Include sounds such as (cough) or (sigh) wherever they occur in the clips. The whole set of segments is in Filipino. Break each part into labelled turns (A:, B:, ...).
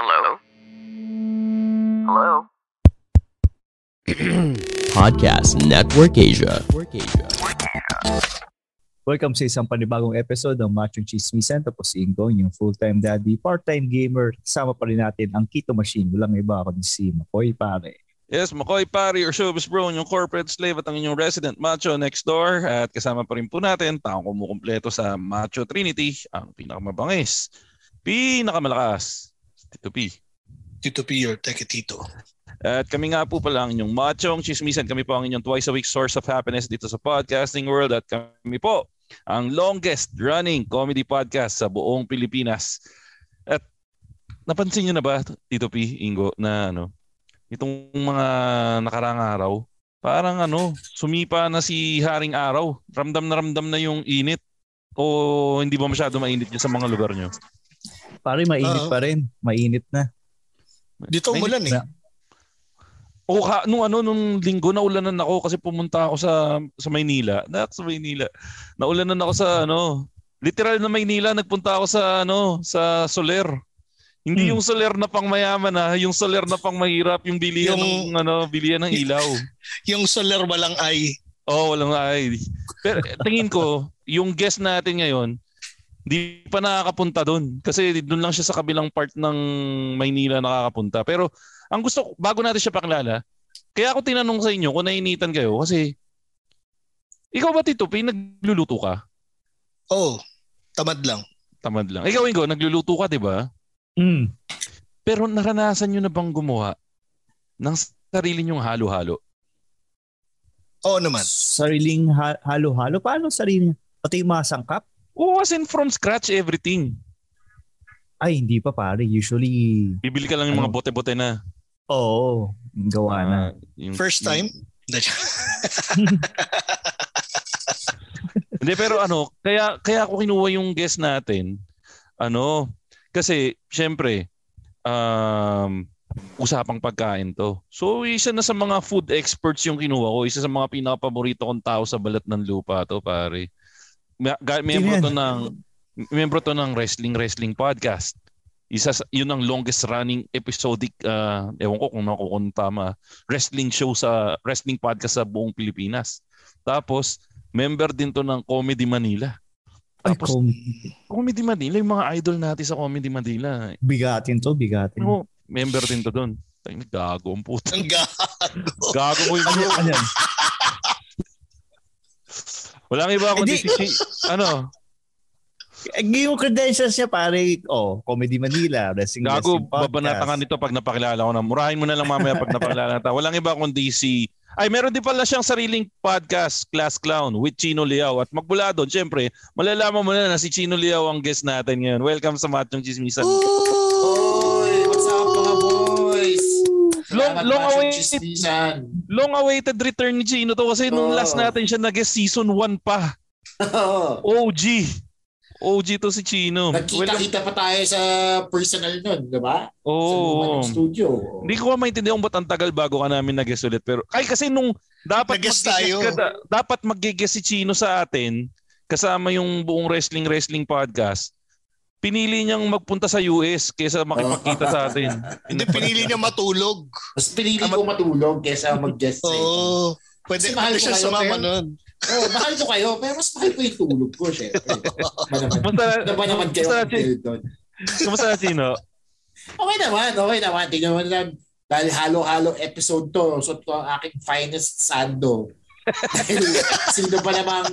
A: Hello? Hello? (clears throat)
B: Podcast Network Asia.
C: Welcome sa isang panibagong episode ng Machong Chismisan. Tapos si Ingo, yung full-time daddy, part-time gamer. Kasama pa rin natin ang Kito Machine. Walang iba ako si Makoy pare.
D: Yes, McCoy Pari or Showbiz Bro, yung corporate slave at ang inyong resident macho next door. At kasama pa rin po natin, taong kumukumpleto sa Macho Trinity, ang pinakamabangis, pinakamalakas, Tito P.
E: Tito P or Teke Tito.
D: At kami nga po pala ang inyong machong chismisan. Kami po ang inyong twice a week source of happiness dito sa podcasting world. At kami po ang longest running comedy podcast sa buong Pilipinas. At napansin nyo na ba, Tito P, Ingo, na ano, itong mga nakarang araw, parang ano, sumipa na si Haring Araw. Ramdam na ramdam na yung init. O hindi ba masyado mainit yun sa mga lugar nyo?
C: Pare, mainit
E: Oo.
C: pa rin. Mainit na.
E: Dito
D: May-
E: umulan eh.
C: na-
D: O ka, nung ano nung linggo naulanan ako kasi pumunta ako sa sa Maynila. Na sa Maynila. Naulanan ako sa ano, literal na Maynila nagpunta ako sa ano, sa Soler. Hindi
C: Hmm.
D: yung Soler na pang mayaman ha, yung Soler na pang mahirap, yung bilihan
E: Yung-
D: ng ano, bilihan ng ilaw. (laughs)
E: Yung solar walang ay.
D: Oh, walang ay. Pero tingin ko, yung guest natin ngayon, di pa nakakapunta doon. Kasi doon lang siya sa kabilang part ng Maynila nakakapunta. Pero ang gusto, ko- bago natin siya pakilala, kaya ako tinanong sa inyo kung nainitan kayo kasi ikaw ba Tito P, nagluluto ka?
E: Oh, tamad lang.
D: Tamad lang. Ikaw Ingo, nagluluto ka, di ba?
C: Mm.
D: Pero naranasan nyo na bang gumawa ng sarili nyong halo-halo?
E: Oo naman.
C: Sariling ha- halo-halo. Paano sariling? Pati yung mga sangkap?
D: Oo, as in from scratch everything.
C: Ay, hindi pa pare. Usually,
D: Bibili ka lang yung mga
C: Ano?
D: bote-bote na.
C: oo. gawa na.
D: Ah, yung-
E: First time? (laughs)
D: Hindi pero ano, kaya kaya ako kinuha yung guest natin. Ano, kasi syempre um usapang pagkain to. So isa na sa mga food experts yung kinuha ko, isa sa mga pinaka-paborito kong tao sa balat ng lupa to, pare. Membro to ng membro to ng wrestling wrestling podcast. Isa sa, yun ang longest running episodic uh, ewan ko kung ako kung tama wrestling show sa wrestling podcast sa buong Pilipinas. Tapos member din to ng Comedy Manila.
C: Ay,
D: Tapos
C: kung
D: Comedy Manila, yung mga idol natin sa Comedy Manila.
C: bigatin to, bigatin.
D: Ano, member din to doon. Gago ang puto.
E: Ang gago.
D: Gago mo
C: Ano,
D: yung
C: ano yan?
D: Walang iba kundi
C: Hindi.
D: si ano,
C: Eh, Yung credentials niya pare, oh, Comedy Manila, Wrestling
D: gago, babanata ka nito pag napakilala ko na. Murahin mo na lang mamaya pag napakilala na. Walang iba kundi si ay, meron din pala siyang sariling podcast, Class Clown, with Chino Liao. At magmula doon, syempre, malalaman mo na na si Chino Liao ang guest natin ngayon. Welcome sa Machong Chismisan.
F: Oy, Salamat
D: long
F: Chismisan.
D: Long awaited return ni Chino to kasi nung
F: Oo.
D: last natin siya nag-guest season 1 pa. OG. OG to si Chino.
F: Nagkita-kita pa tayo sa personal nun, di ba? Sa
D: Oo.
F: lumang studio.
D: Hindi ko maintindihan kung ba't ang tagal bago ka namin nag-guest ulit. Pero, ay kasi nung dapat mag-guest
E: tayo.
D: ka, da- dapat mag-guest si Chino sa atin kasama yung buong wrestling wrestling podcast. Pinili niyang magpunta sa US kaysa makipagkita sa atin. (laughs)
E: Hindi, pinili niya matulog.
F: Mas pinili ko matulog kesa mag-guest sa.
E: Oo. Pwede,
F: Kasi mahal ko
E: siya
F: kayo,
E: sumama
F: pero-
E: nun.
F: Oh, mahal ko kayo, pero mas mahal ko yung tulog ko, syempre. Ba naman?
D: Kumusta,
F: Ano ba naman kayo doon?
D: kumusta na Chino?
F: Okay naman, okay naman. Tingnan mo na dahil halo-halo episode to. So, ito ang aking finest sando. (laughs) sino ba namang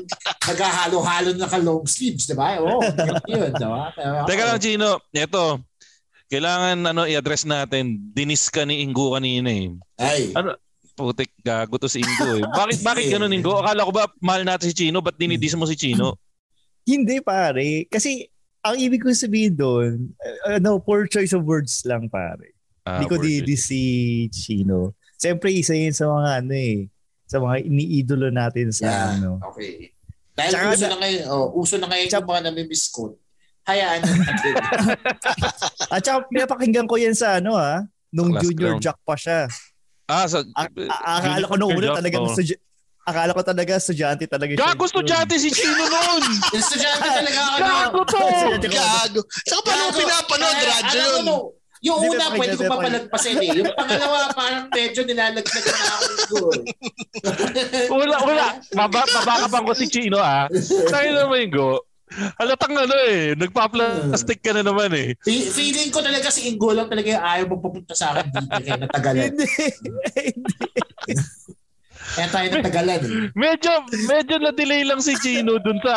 F: naghahalo-halo na ka long sleeves, di ba? Oo, oh, yun, di ba?
D: Teka lang Chino, eto. Kailangan ano i-address natin. Dinis ka ni Ingo kanina eh.
F: Ay,
D: Ano? Putik, gago to si Ingo eh. Bakit, bakit ganun Ingo? Akala ko ba mahal natin si Chino? Ba't dinidis mo si Chino?
C: Hindi pare. Kasi ang ibig ko sabihin doon, uh, ano, poor choice of words lang pare.
D: Ah,
C: Hindi ko
D: worth
C: di,
D: it.
C: di si Chino. Siyempre, isa yun sa mga ano eh, sa mga iniidolo natin sa
F: Yeah.
C: ano.
F: okay. Dahil
C: Tsaka
F: uso
C: na-
F: na ngayon, oh, uso na ngayon (laughs)
C: Tsaka-
F: yung mga namimiskot. Hayaan natin.
C: At saka pinapakinggan ko yan sa ano ha, nung
D: Class
C: junior
D: clown.
C: jack pa siya.
D: Ah, sa...
C: A- a- akala ko nung una talagang studi- akala ko talaga estudyante talaga siya.
D: Gago estudyante si Chino nun! (laughs)
F: Estudyante talaga ako.
D: Gago to!
E: Gago. Saka paano
F: Gago.
E: pinapanood? Radyo yun.
F: Yung
C: Hindi,
F: una, pwede ko
C: pakinggan, may
F: papalagpasin eh. Yung pangalawa, parang medyo nilalagsagan na ako ng goal.
D: Wala, wala. Maba, mabakabang ko si Chino ah. Tayo naman yung go. Halatang ano eh, nagpa-plastic ka na naman eh.
F: Fe- Feeling ko talaga si Ingo lang talaga yung ayaw mo papunta sa akin dito kaya natagalan.
C: Hindi. Hindi.
F: Kaya tayo natagalan eh.
D: Medyo, medyo na-delay lang si Chino dun sa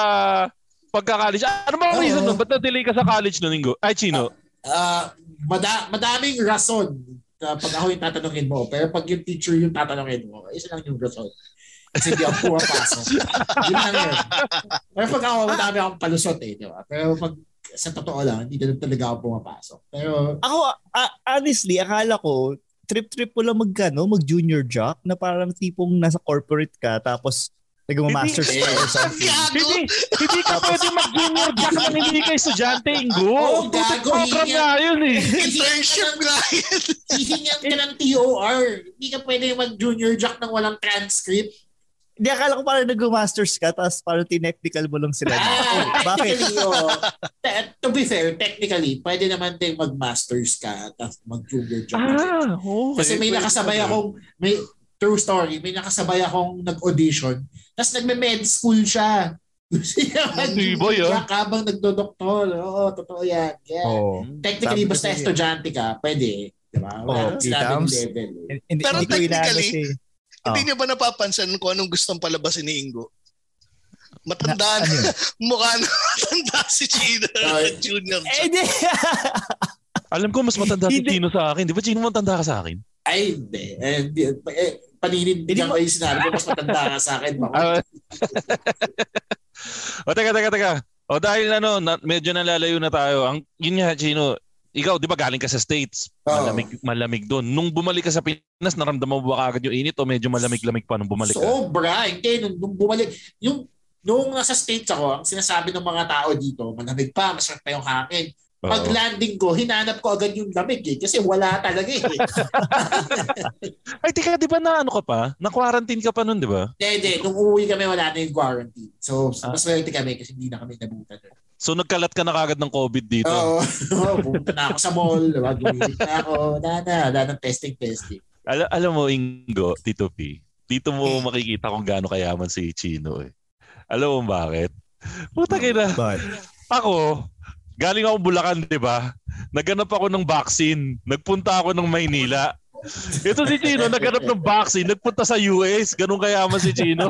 D: pagka-college. Ano ba ang reason nun? Ba't na-delay ka sa college nun, Ingo? Ay, Chino.
F: Ah, mada- madaming rason na pag ako yung tatanungin mo. Pero pag yung teacher yung tatanungin mo, isa lang yung rason. Kasi hindi ako pumapasok. (laughs) Yun lang yun. Pero pag ako, madami akong palusot eh. Di ba? Pero pag sa totoo lang, hindi na talaga ako pumapasok. Pero
C: Ako, ah, honestly, akala ko, trip-trip mo lang magkano, mag-junior jock, na parang tipong nasa corporate ka, tapos nag-masters
F: Hindi.
C: ka or something.
D: Hindi, hindi ka pwede mag-junior jack nang hindi ka estudyante, Ingo. Tutok
F: gago,
D: program nga yun eh.
E: Internship yan.
F: hihingan ka ng TOR. Hindi ka pwede mag-junior jack nang walang transcript.
C: Hindi, akala ko parang nag-masters ka, tapos parang tinechnical mo lang sila.
F: Ah,
C: Bakit?
F: technically, oo. Te- to be fair, technically, pwede naman din mag-masters ka tapos mag-junior jack.
D: Ah, okay.
F: Kasi may nakasabay akong, may true story, may nakasabay akong nag-audition, tapos nagme-med school siya.
D: Ba
F: mag-junior
D: yan?
F: jack habang nagdodoktor. Oo, totoo yan. Yeah.
C: Oo.
F: Technically, basta estudyante ka, pwede. Diba? Eh.
C: Hindi,
E: Pero technically,
C: si...
E: Hindi
C: Oh.
E: niyo ba napapansin kung anong gustong palabasin ni Ingo? Matanda
C: Na-
E: na.
C: ano? (laughs)
E: Mukha na matanda si Chino. (laughs)
F: Ay.
E: Junior.
C: Eh, hindi.
D: Alam ko mas matanda si. Chino sa akin. Di ba Chino matanda ka sa akin?
F: Ay, hindi. Eh, di, eh, paninindigan ko yung sinabi ko, mas matanda ka sa akin.
D: Ah. (laughs) o teka, teka, teka. O dahil ano, na, medyo nalalayo na tayo. Ang, yun nga, Chino, ikaw, di ba galing ka sa States?
F: Oo.
D: Malamig, malamig doon. Nung bumalik ka sa Pinas, naramdaman mo ba kagad yung init o medyo malamig-lamig pa nung bumalik ka?
F: Sobra. Hindi, nung, nung bumalik, yung, nung nasa States ako, ang sinasabi ng mga tao dito, malamig pa, masarap pa yung hangin. Pag landing ko, hinanap ko agad yung lamig eh, kasi wala talaga eh. (laughs)
D: Ay, teka, di ba na ano ka pa? Na-quarantine ka pa nun, di ba?
F: Hindi, hindi. Nung uuwi kami, wala na yung quarantine. So,
D: Ah.
F: mas swerte kami kasi hindi na kami nabutan.
D: So nagkalat ka na kagad ng COVID dito.
F: Oo. (laughs) Oo, pumunta na ako sa mall. Diba? Gumilit na ako. Wala na. Wala ng testing, testing.
D: Al- alam mo, Ingo, Tito P, dito mo makikita kung gaano kayaman si Chino eh. Alam mo bakit? Puta na.
C: But,
D: Ako, galing ako Bulacan, di ba? Naghanap ako ng vaccine. Nagpunta ako ng Maynila. Ito si Chino, naghanap ng vaccine. Nagpunta sa US. Ganun kayaman si Chino.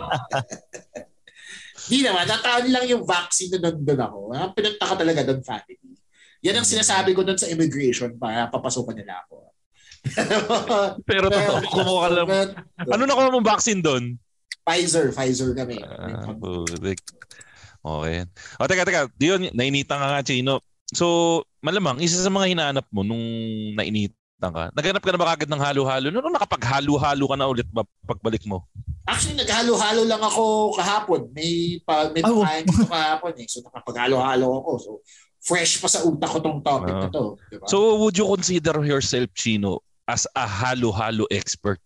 F: Hindi naman. Nataon lang yung vaccine na nandun ako. Ah, Pinunta ko talaga doon family. Yan ang sinasabi ko doon sa immigration para papasukan nila ako. (laughs)
D: Pero totoo, kumuha ka lang. Ano nakuha mong vaccine doon?
F: Pfizer. Pfizer kami.
D: Ah, putik. Okay. O, teka, teka. Yun, nainitan ka nga, Chino. So, malamang, isa sa mga hinahanap mo nung nainitan ka, naghanap ka na ba kagad ng halo-halo? Nung nakapag-halo-halo ka na ulit ba pagbalik mo?
F: Actually, naghalo-halo lang ako kahapon. May pa, may
C: Oh.
F: dito kahapon eh. So, nakapaghalo-halo ako. So, fresh pa sa utak ko tong topic na to. Diba?
D: So, would you consider yourself, Chino, as a halo-halo expert?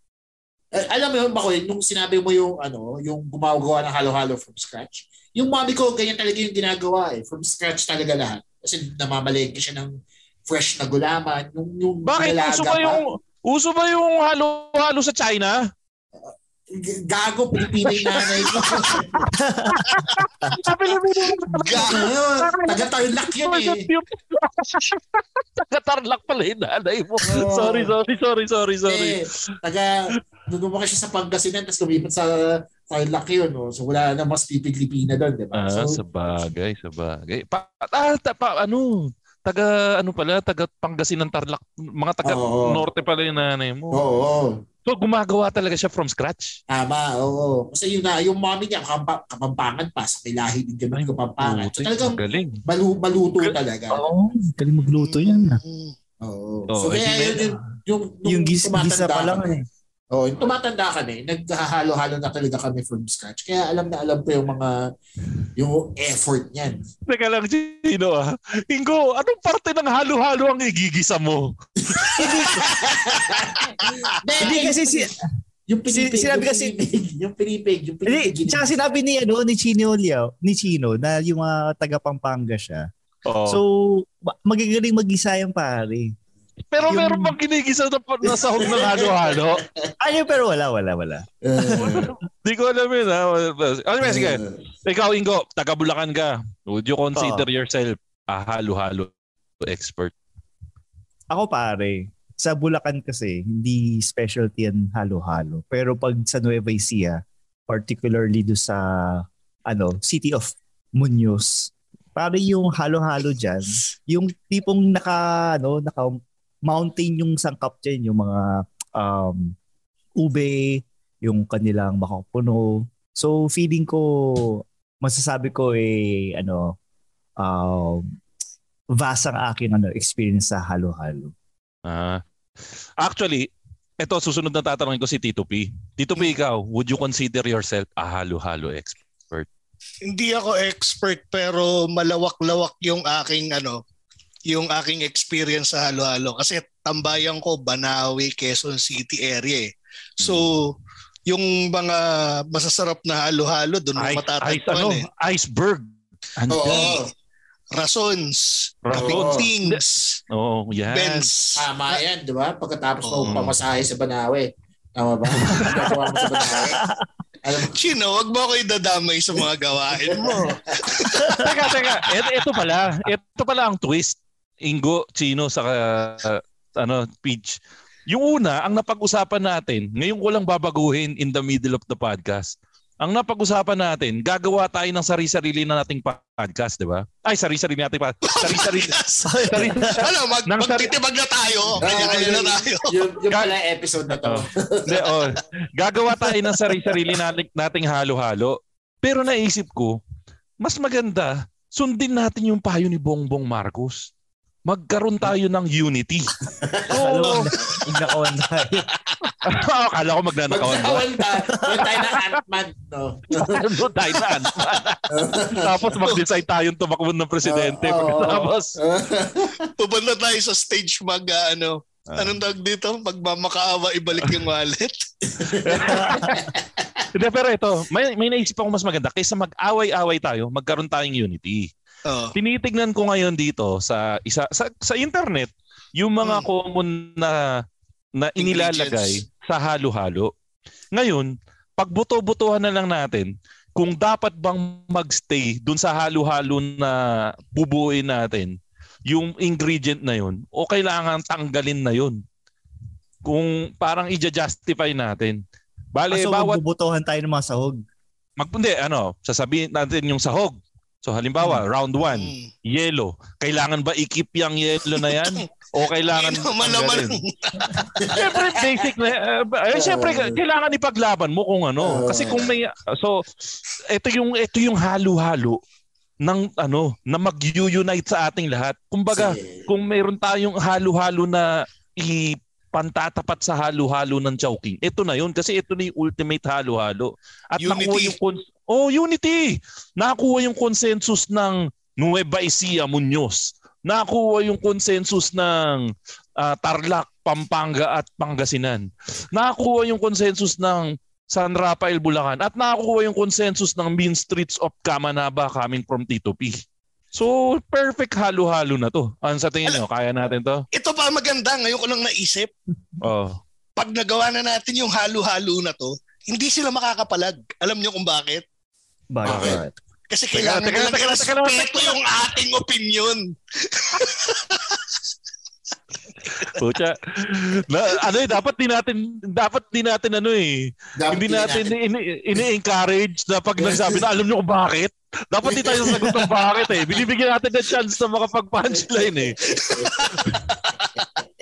F: Eh, alam mo yun, Bakoy, nung sinabi mo yung, ano, yung gumagawa ng halo-halo from scratch, yung mami ko, ganyan talaga yung ginagawa eh. From scratch talaga lahat. Kasi namamalengke siya ng fresh na gulaman. Yung, yung
D: Bakit? Uso ba yung, uso ba yung halo-halo sa China?
F: Gago, Pilipino yung nanay ko.
D: Sa Pilipinas.
F: Ayun, Taga-tarlac yun eh. (laughs)
D: Taga-tarlac pala yung nanay mo. Sorry, sorry, sorry, sorry, sorry.
F: Eh, taga, lumaki siya sa Pangasinan, tapos lumipat sa Tarlac yun. No? So wala na mas pipilipina doon, di ba?
D: Ah,
F: so,
D: sa bagay, sa bagay. Pa, ah, ta, pa, ano, taga, ano pala, taga Pangasinan Tarlac, mga taga
F: Oo.
D: Norte pala yung nanay mo.
F: oo, oo.
D: So, gumagawa talaga siya from scratch?
F: Tama, oo. Kasi yun na, yung mommy niya, kapampa, kapampangan pa, sa may lahi din kami kapampangan. So talagang
D: Magaling.
F: malu, maluto talaga.
C: Oo, galing magluto yan.
F: Oo.
D: Oo,
F: so
D: eh,
F: kaya yun, yung, yung,
C: Yung gis,
F: tumatanda
C: gisa pa lang eh.
F: Oo, yung tumatanda kami, naghahalo-halo na talaga kami from scratch. Kaya alam na alam ko yung mga, yung effort niyan.
D: Teka lang, Chino ah. Ingo, anong parte ng halo-halo ang igigisa mo?
C: Hindi kasi si...
F: Yung pinipig,
C: Si- sinabi
F: yung
C: kasi-
F: pinipig, yung pinipig, yung pinipig.
C: Hindi, tsaka sinabi ni, ano, ni Chino Liao, ni Chino, na yung mga taga Pampanga siya.
D: Oh.
C: So, ma- magagaling mag-isa yung pare.
D: Pero
C: Yung-
D: meron bang kinigisa na, na sahog ng halo-halo? (laughs)
C: Ano pero wala, wala, wala.
D: Di ko alam yun ha. Ano ba, sige. Ikaw, Ingo, taga Bulacan ka. Would you consider yourself a halo-halo expert?
C: Ako pare, sa Bulacan kasi, hindi specialty yan halo-halo. Pero pag sa Nueva Ecija, particularly do sa ano, City of Muñoz, pare yung halo-halo dyan, yung tipong naka, ano, naka mountain yung sangkap dyan, yung mga um, ube, yung kanilang makapuno. So feeling ko, masasabi ko eh, ano, um, vast ang aking ano, experience sa halo-halo.
D: Ah. actually, ito susunod na tatanungin ko si Tito P. Tito P, ikaw, would you consider yourself a halo-halo expert?
E: Hindi ako expert pero malawak-lawak yung aking ano, yung aking experience sa halo-halo kasi tambayan ko Banawi, Quezon City area. eh. So, yung mga masasarap na halo-halo doon mo matatagpuan
D: ano,
E: eh.
D: iceberg. Andyan.
E: Oo. Rasons,
D: Rasons.
E: Pintings,
D: Oo, yan.
E: Benz.
F: Tama yan, di ba? Pagkatapos
E: Oo.
F: mo pamasahe sa Banawe. Tama ba? (laughs) Mo sa Banawe. Alam mo,
E: Chino, wag mo ako idadamay sa mga gawain mo. (laughs)
D: teka, teka. Ito, ito pala. Ito pala ang twist. Ingo, Chino, sa ano, Peach. Yung una, ang napag-usapan natin, ngayon ko lang babaguhin in the middle of the podcast. Ang napag-usapan natin, gagawa tayo ng sari-sarili na nating podcast, di ba? Ay, sari-sarili nating podcast. Sari-sarili. (laughs) sari
E: ano, mag, magtitibag na tayo. Kanya-kanya na tayo.
F: yung, yung pala yung episode na to.
D: Oh. Hindi, oh. Gagawa tayo ng sari-sarili nating, nating halo-halo. Pero naisip ko, mas maganda, sundin natin yung payo ni Bongbong Marcos. Magkaroon tayo ng unity. (laughs)
C: Alam
D: Oo.
C: mo, nakawan tayo. (laughs)
D: Akala ko magnanakawan?
F: Magkawan tayo. Yung tayo na Ant-Man, no?
D: Ano tayo na? (laughs) Tapos mag-decide tayong tumakbo ng presidente.
F: Oo, oo.
D: Tapos,
E: Pupunta tayo sa stage mag, ah, ano,
D: Ah.
E: anong tawag dito? Magmamakaawa, ibalik yung wallet.
D: hindi, pero ito, may, may naisip ako mas maganda. Kaysa mag-away-away tayo, magkaroon tayong unity.
E: Oh.
D: tinitignan ko ngayon dito sa isa sa, sa internet yung mga
E: Hmm.
D: common na na inilalagay sa halo-halo. Ngayon, pagbuto-butuhan na lang natin kung dapat bang magstay dun sa halo-halo na bubuuin natin yung ingredient na yun o kailangan tanggalin na yun. Kung parang i-justify natin. Bale,
C: so,
D: bawat
C: magbubutuhan tayo ng mga sahog.
D: mag, hindi, ano, sasabihin natin yung sahog. So halimbawa, round 1,
E: Mm.
D: yellow. Kailangan ba i-keep yung yellow na yan? O kailangan tanggalin? (laughs) Siyempre, basic na. Uh, eh, siyempre, kailangan ipaglaban mo kung ano. Kasi kung may... So, ito yung, ito yung halo-halo ng ano na mag-unite sa ating lahat. Kumbaga, kung mayroon tayong halo-halo na ipantatapat sa halo-halo ng Chowking, ito na yun. Kasi ito na yung ultimate halo-halo. At
E: Unity.
D: nakuha yung... Cons- oh, unity! Nakakuha yung consensus ng Nueva Ecija Muñoz. Nakakuha yung consensus ng ah, Tarlac, Pampanga at Pangasinan. Nakakuha yung consensus ng San Rafael, Bulacan. At nakakuha yung consensus ng Mean Streets of Camanaba coming from Tito P. So, perfect halo-halo na to. Ano sa tingin nyo? Kaya natin to?
E: Ito pa maganda, ngayon ko lang naisip,
D: Oh.
E: pag nagawa na natin yung halo-halo na to, hindi sila makakapalag. Alam niyo kung bakit?
C: Bakit?
E: Kasi
D: Teka,
E: kailangan
D: teka, teka, teka, teka,
E: respeto yung ating opinion. (laughs)
D: Pucha. Na, ano eh, dapat din natin, dapat din natin ano eh,
F: Dapat
D: hindi natin ini- ini-encourage na pag nagsabi na alam nyo kung bakit. Dapat di tayo sagot ng bakit eh. Binibigyan natin ng chance na makapag-punchline eh. (laughs)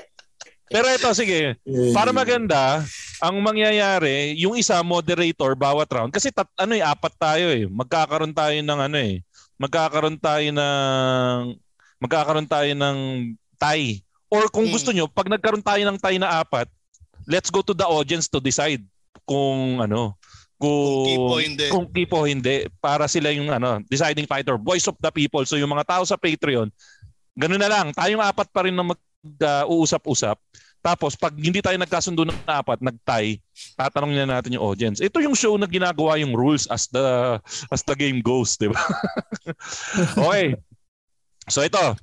D: Pero ito, sige. Para maganda, ang mangyayari, yung isa moderator bawat round kasi tat, ano eh apat tayo eh. Magkakaroon tayo ng ano eh. Magkakaroon tayo ng magkakaroon tayo ng tie. Or kung
E: Hmm.
D: gusto nyo, pag nagkaroon tayo ng tie na apat, let's go to the audience to decide kung ano, kung
E: Kung keep o hindi.
D: kung hindi para sila yung ano, deciding fighter, voice of the people. So yung mga tao sa Patreon, ganun na lang. Tayong apat pa rin na mag-uusap-usap. Tapos pag hindi tayo nagkasundo ng apat, nag-tie, tatanungin na natin yung audience. Ito yung show na ginagawa yung rules as the as the game goes, di ba? (laughs) okay. So ito,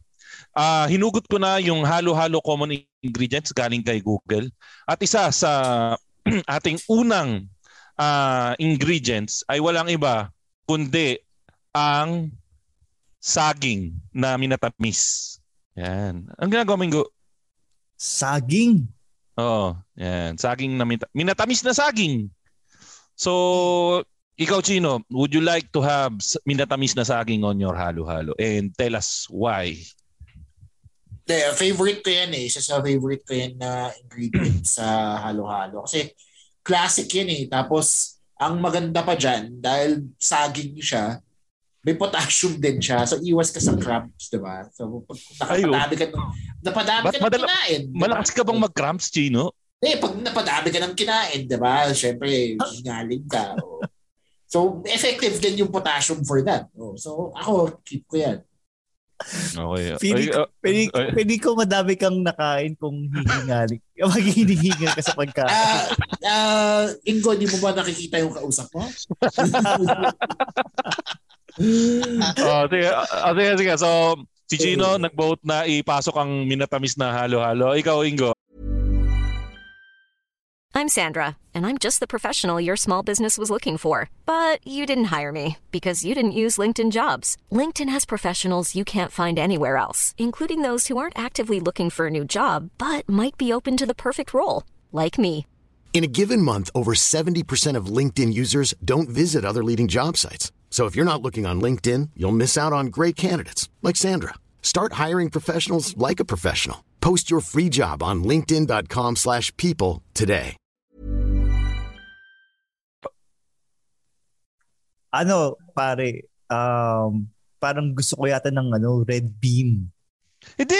D: ah hinugot ko na yung halo-halo common ingredients galing kay Google. At isa sa (clears throat) ating unang ah, ingredients ay walang iba kundi ang saging na minatamis. Yan. Ang ginagawa mo, Ingo?
C: Saging.
D: Oo. Yan. Saging na minata- minatamis na saging. So, ikaw, Chino, would you like to have minatamis na saging on your halo-halo? And tell us why.
F: De, favorite ko yan eh. Isa sa favorite ko yan na ingredient sa halo-halo. Kasi classic yan eh. Tapos, ang maganda pa dyan, dahil saging siya, may potassium din siya. So, iwas ka sa cramps, di ba? So, pag
D: oh.
F: napadami ka ng, napadami ka ng
D: madala-
F: kinain. di ba?
D: Malakas ka bang mag-cramps, Chino?
F: Eh, pag napadami ka ng kinain, di ba? Siyempre, hingaling ka. Oh. So, effective din yung potassium for that. Oh. So, ako, keep ko yan.
D: Okay.
C: Pili,
D: Ay, ah,
C: pili,
D: ay.
C: pili ko madami kang nakain kung hihingali. (laughs) Maghihingal ka sa pagkain.
F: Ah, ah, Ingo, di mo ba nakikita yung kausap mo? (laughs)
D: oh, sige, oh, sige, sige. So, si Chino nag-vote na ipasok ang minatamis na halo-halo. Ikaw, Ingo.
G: I'm Sandra, and I'm just the professional your small business was looking for. But you didn't hire me because you didn't use LinkedIn jobs. LinkedIn has professionals you can't find anywhere else, including those who aren't actively looking for a new job but might be open to the perfect role, like me.
H: In a given month, over 70% of LinkedIn users don't visit other leading job sites. So if you're not looking on LinkedIn, you'll miss out on great candidates like Sandra. Start hiring professionals like a professional. Post your free job on linkedin.com/people slash people today.
C: ano, pare, um, parang gusto ko yata ng ano, red beam.
D: Hindi!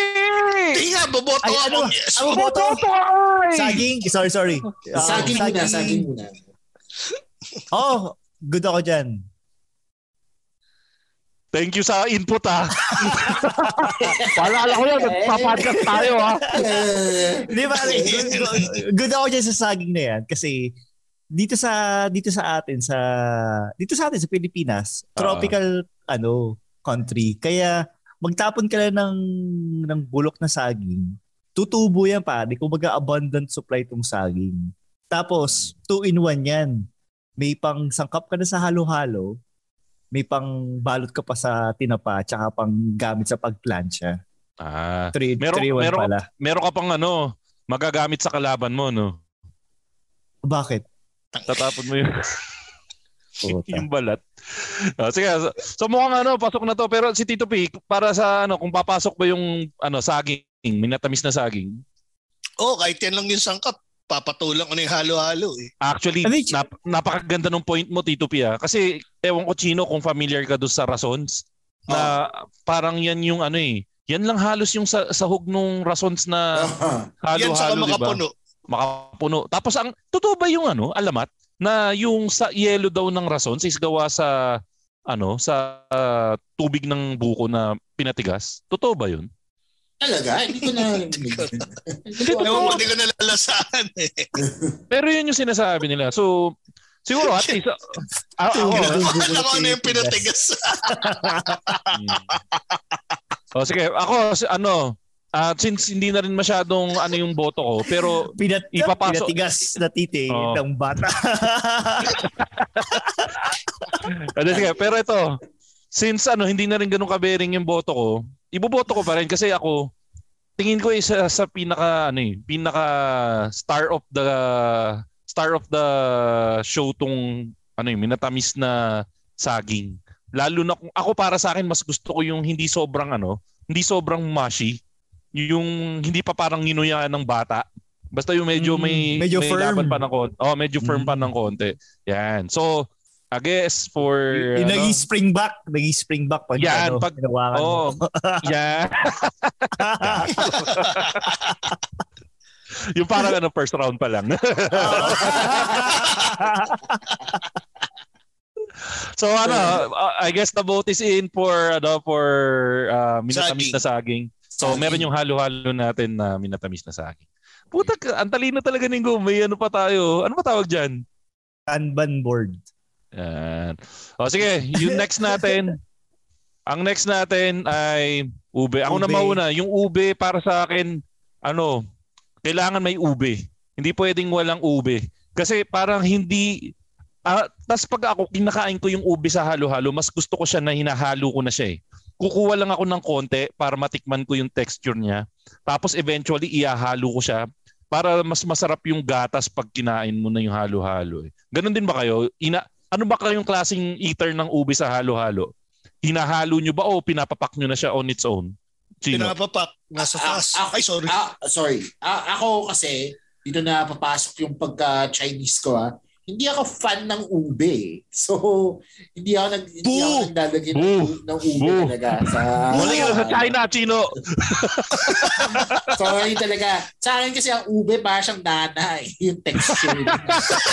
E: Hindi nga, boboto
C: Ay, ano?
E: ako. Yes.
C: Ano boto? Saging? Sorry, sorry. Uh,
F: saging muna, saging muna.
C: Oh, good ako dyan.
D: Thank you sa input ha. Paalala ko yan, nagpa-podcast tayo ha. (laughs)
C: Di ba? Good, good, ako dyan sa saging na yan kasi dito sa dito sa atin sa dito sa atin sa Pilipinas, tropical ano country. Kaya magtapon ka lang ng ng bulok na saging. Tutubo yan pare kung baga abundant supply tong saging. Tapos, two in one yan. May pang sangkap ka na sa halo-halo, may pang balot ka pa sa tinapa, tsaka pang gamit sa pagplansya.
D: Ah,
C: 3
D: meron,
C: 3
D: meron,
C: pala.
D: meron ka pang ano, magagamit sa kalaban mo, no?
C: Bakit?
D: Tatapon mo yung, (laughs)
C: Puta.
D: yung balat. Ah, sige, so, so mukhang ano, pasok na to. Pero si Tito P, para sa ano, kung papasok ba yung ano, saging, minatamis na saging,
E: Oh, kahit yan lang yung sangkap. Papatulang na yung halo-halo eh.
D: Actually,
C: Ano
D: nap- napakaganda ng point mo, Tito Pia. Kasi, ewan ko, Chino, kung familiar ka doon sa rasons, na parang yan yung ano eh, yan lang halos yung sa, sahog nung rasons na
E: yan saka
D: halo-halo, di ba?
E: makapuno.
D: Makapuno. Tapos, ang totoo ba yung ano, alamat, na yung sa yelo daw ng rasons is gawa sa ano sa ah, tubig ng buko na pinatigas? Totoo ba yun?
F: Talaga? Hindi ko na... Hindi (laughs) ko
E: Ewan ko, hindi ko nalalasahan eh.
D: Pero yun yung sinasabi nila. So, siguro at least, ah, ako,
E: Alam ko ano yung pinatigas.
D: O sige, ako ano, ah, since hindi na rin masyadong ano yung boto ko, pero
C: Pinat
D: Ipapasok-
C: pinatigas na titi
D: Oo.
C: ng bata. (laughs)
D: ano sige, pero ito, since ano hindi na rin ganun kabering yung boto ko, iboboto ko pa rin kasi ako tingin ko isa sa pinaka ano eh, pinaka star of the star of the show tong ano yung minatamis na saging. Lalo na kung ako para sa akin mas gusto ko yung hindi sobrang ano, hindi sobrang mushy, yung hindi pa parang nginuyaan ng bata. Basta yung medyo
C: Mm,
D: may
C: medyo
D: may
C: firm.
D: pa ng konti. Oh, medyo firm pa
C: Mm.
D: ng konti. Yan. So, I guess for
C: yung
D: ano,
C: naging spring back, naging spring back pag
D: Yan,
C: ano,
D: pag-. Oh, (laughs) yeah. (laughs) (laughs) (laughs) yung parang ano first round pa lang. (laughs) so ano, uh, I guess the vote is in for ano for uh, minatamis
E: Saging.
D: na saging. So
F: Saging.
D: meron yung halo-halo natin na minatamis na saging. Puta, ka- ang talino talaga ni May ano pa tayo? Ano pa tawag diyan?
C: Kanban board.
D: Yan. O sige, yung next natin. (laughs) ang next natin ay ube. Ako na
C: Ube.
D: mauna. Yung ube para sa akin, ano, kailangan may ube. Hindi pwedeng walang ube. Kasi parang hindi ah tas pag ako kinakain ko yung ube sa halo-halo, mas gusto ko siya na hinahalo ko na siya eh. Kukuha lang ako ng konti para matikman ko yung texture niya. Tapos eventually iahalo ko siya para mas masarap yung gatas pag kinain mo na yung halo-halo. Eh. Ganon din ba kayo? Ina ano ba kayong klaseng eater ng ube sa halo-halo? Hinahalo nyo ba o pinapapak nyo na siya on its own? Sino?
E: Pinapapak. Nasa
F: Ah,
E: taas.
F: ah,
E: Ay, sorry.
F: Ah, sorry. Ah, ako kasi, dito na papasok yung pagka-Chinese ko ah. Hindi ako fan ng ube. So, hindi ako nag hindi ako
E: Boo!
F: naglalagay ng,
D: Boo!
F: ng ube
D: Boo!
F: talaga sa
D: Muli ka sa China, Chino. (laughs)
F: Sorry talaga. Sa akin kasi ang ube parang siyang dana eh. Yung texture.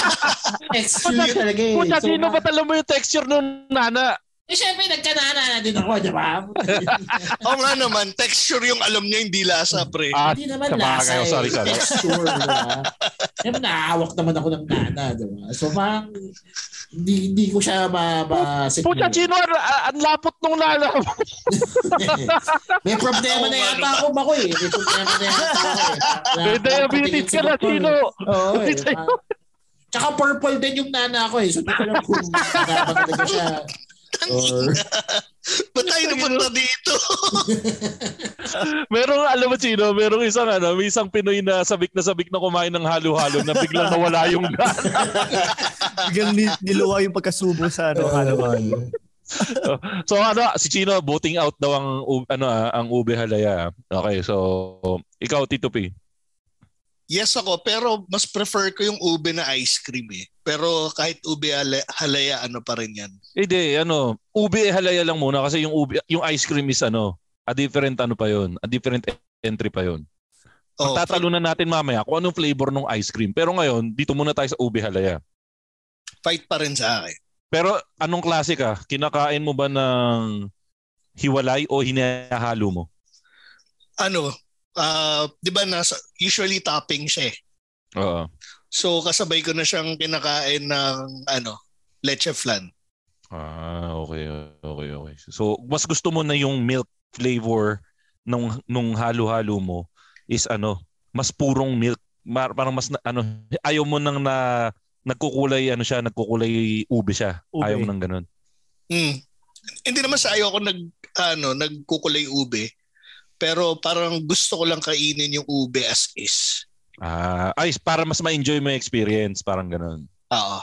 F: (laughs) texture talaga eh.
D: Puta,
F: So,
D: Chino,
F: ma-
D: ba't alam mo yung texture nung nana?
F: Eh, syempre, nagkanana na din ako, di ba? (laughs)
E: Oo nga naman, texture yung alam niya, hindi lasa, pre.
D: Ah,
F: Hindi naman lasa eh.
D: Sorry, sorry.
F: Texture, di ba? Siyempre, nahawak naman ako ng nana, di ba? So, parang, hindi, hindi ko siya ma... ma
D: Puta, Chino, ang, ang lapot nung nana (laughs) mo.
F: May problema na yata ako ba ko eh. May problema na yata ako eh.
D: May diabetes ka na, Chino.
F: Oo eh. Ah, Tsaka purple din yung nana ko eh. So, hindi ko alam kung (laughs) dapat talaga siya. Or, (laughs)
E: Ba't tayo napunta dito? (laughs)
D: Merong, alam mo, Chino, merong isang, ano, may isang Pinoy na sabik na sabik na kumain ng halo-halo na biglang nawala yung gana. (laughs)
C: Biglang ni- niluwa yung pagkasubo sa ano, halo-halo.
D: so ano, si Chino, voting out daw ang, ano, ah, ang ube halaya. Okay, so, ikaw, Tito P.
E: Yes ako, pero mas prefer ko yung ube na ice cream eh. Pero kahit ube hala- halaya, ano pa rin yan.
D: Hindi, ano, ube halaya lang muna kasi yung ube, yung ice cream is ano, a different ano pa yon, a different entry pa yon.
E: Oh,
D: Tatalunan natin mamaya kung anong flavor ng ice cream. Pero ngayon, dito muna tayo sa ube halaya.
E: fight pa rin sa akin.
D: Pero anong klase ka? Kinakain mo ba ng hiwalay o hinahalo mo?
E: Ano, ah, di ba nasa, usually topping siya eh.
D: Oo.
E: So kasabay ko na siyang kinakain ng ano, leche flan.
D: Ah, okay, okay, okay. So, mas gusto mo na yung milk flavor nung nung halo-halo mo is ano, mas purong milk. Mar- parang mas na, ano, ayaw mo nang na nagkukulay ano siya, nagkukulay ube siya.
C: Ube.
D: Ayaw mo nang ganun.
E: Hmm. Hindi naman sa ayaw ko nag ano, nagkukulay ube. Pero parang gusto ko lang kainin yung ube as is.
D: Ah, ay para mas ma-enjoy mo yung experience, parang ganun.
E: Oo.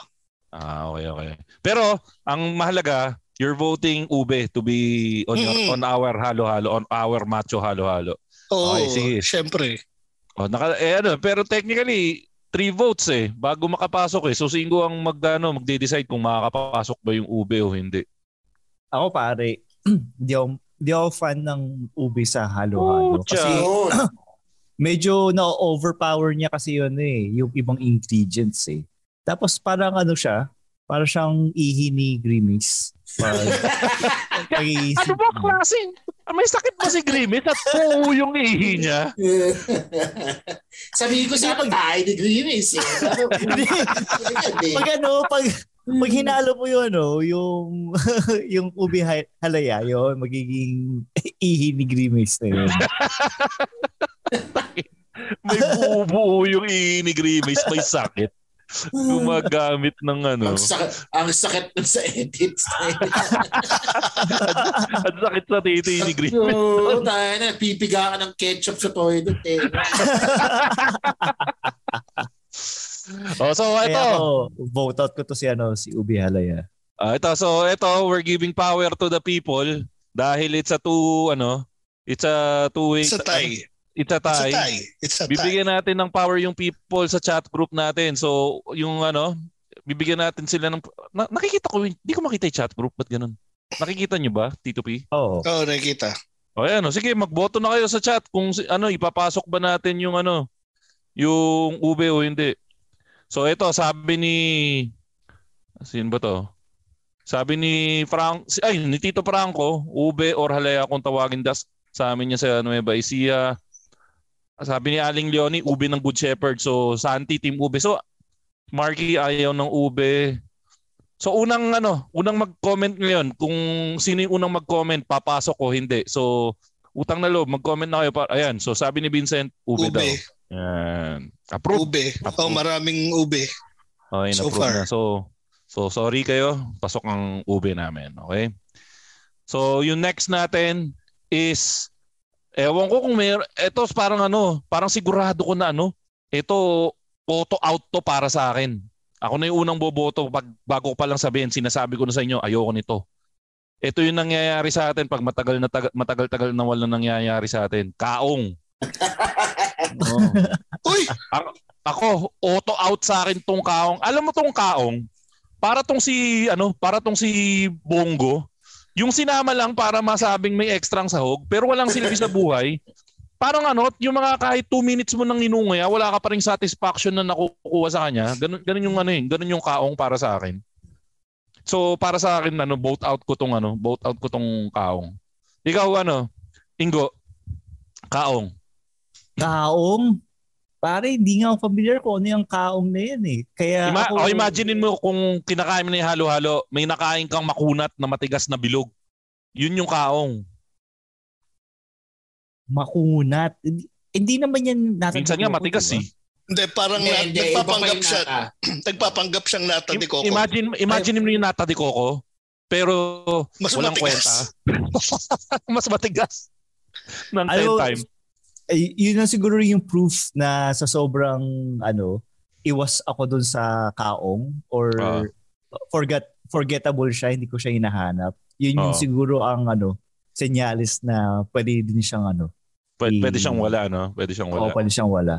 D: Ah, okay, okay. Pero ang mahalaga, you're voting ube to be on your,
E: Mm.
D: on our halo-halo, on our macho halo-halo.
E: Oo,
D: Okay, sige.
E: syempre.
D: Oh, naka eh ano, pero technically three votes eh bago makapasok eh. So Singo ang magdano, magde-decide kung makakapasok ba yung ube o hindi.
C: Ako pare, (clears throat) hindi ako, hindi ako fan ng ube sa halo-halo.
D: Pucha.
C: Kasi (clears throat) medyo na-overpower niya kasi yun eh, yung ibang ingredients eh. Tapos parang ano siya, parang siyang ihi ni Grimace. Pag, pag-iisip (laughs)
D: Ano ba klaseng? May sakit ba si Grimmett at po yung ihi niya? (laughs)
F: Sabihin ko siya, tayo ni Grimace eh. (laughs)
C: Pag ano, pag, pag hinalo mo yun, ano, yung, (laughs) yung ha- halaya, yun, magiging (laughs) ihi ni Grimace na yun. (laughs)
D: May buo-buo yung ihi ni Grimace, may sakit. Gumagamit ng ano.
F: ang, sakit, ang sakit nun sa edits.
D: Ang sakit sa titi ni Grimmett.
F: so, tayo na, pipiga ka ng ketchup sa toilet eh.
D: Oh, so
C: Kaya
D: ito.
C: ako, vote out ko to si, ano, si ube halaya.
D: Ah, ito so ito we're giving power to the people dahil it's a two ano, it's a two way
E: It's a tie.
D: It's a
E: It's a
D: tie.
E: tie. It's a tie.
D: Bibigyan natin ng power yung people sa chat group natin. So, yung ano, bibigyan natin sila ng... Na, nakikita ko, hindi ko makita yung chat group. Ba't ganun? Nakikita nyo ba, Tito P?
C: Oo.
E: Oo, nakikita.
D: O yan, o. sige, magboto na kayo sa chat kung si- ano, ipapasok ba natin yung ano, yung ube o hindi. So, ito, sabi ni... Sino ba to? Sabi ni Frank, ay, ni Tito Franco, ube or halaya kung tawagin das sa amin niya sa Nueva Ecija. Sabi ni Aling Leonie, ube ng Good Shepherd. So, Santi, Team Ube. So, Marky ayaw ng ube. So, unang ano, unang mag-comment ngayon, kung sino yung unang mag-comment, papasok o hindi. So, utang na loob, mag-comment na kayo. Pa. Ayan, so sabi ni Vincent, ube, daw.
E: Ube.
D: Yan. Approve.
E: Ube. Oh, maraming ube.
D: Okay,
E: So far.
D: na. So, so sorry kayo. Pasok ang ube namin. Okay? So, yung next natin is, ewan ko kung may, ito parang ano, parang sigurado ko na ano, ito, photo out to para sa akin. Ako na yung unang boboto pag bago ko pa lang sabihin, sinasabi ko na sa inyo, ayoko nito. Ito yung nangyayari sa atin pag matagal na taga- matagal-tagal na wala nangyayari sa atin. Kaong. (laughs) Oo.
E: Uy!
D: Ako, auto out sa akin tong kaong. Alam mo tong kaong? Para tong si ano, para tong si Bongo. Yung sinama lang para masabing may extrang sahog pero walang silbi sa buhay. (laughs) Parang ano, yung mga kahit 2 minutes mo nang inungaya, wala ka pa rin satisfaction na nakukuha sa kanya. Ganun, ganun yung ano eh, ganun yung kaong para sa akin. So para sa akin ano, vote out ko tong ano, vote out ko tong kaong. Ikaw ano, Ingo, kaong.
C: Kaong. Pare, hindi nga ako familiar kung ano yung kaong na yan eh. Kaya
D: Ima-
C: ako,
D: o imaginein mo kung kinakain mo na yung halo-halo, may nakain kang makunat na matigas na bilog. Yun yung kaong.
C: makunat. Hindi, hindi naman yan nasa
D: Minsan nga matigas eh.
E: Hindi, parang
F: Hindi,
E: na,
F: hindi.
E: Nagpapanggap siya. (clears throat) Nagpapanggap siyang nata ni Coco.
D: Imagine, imagine mo yung nata de coco, pero
E: Mas
D: walang
E: matigas.
D: kwenta. (laughs) Mas matigas. Ng 10
C: Ano,
D: times.
C: ay, yun na siguro yung proof na sa sobrang ano, iwas ako dun sa kaong or
D: Ah.
C: forget forgettable siya, hindi ko siya hinahanap. Yun yung
D: Oo.
C: siguro ang ano, senyalis na pwede din siyang ano,
D: Pwede,
C: i-
D: pwede siyang wala, no? Pwede siyang wala.
C: pwede siyang wala.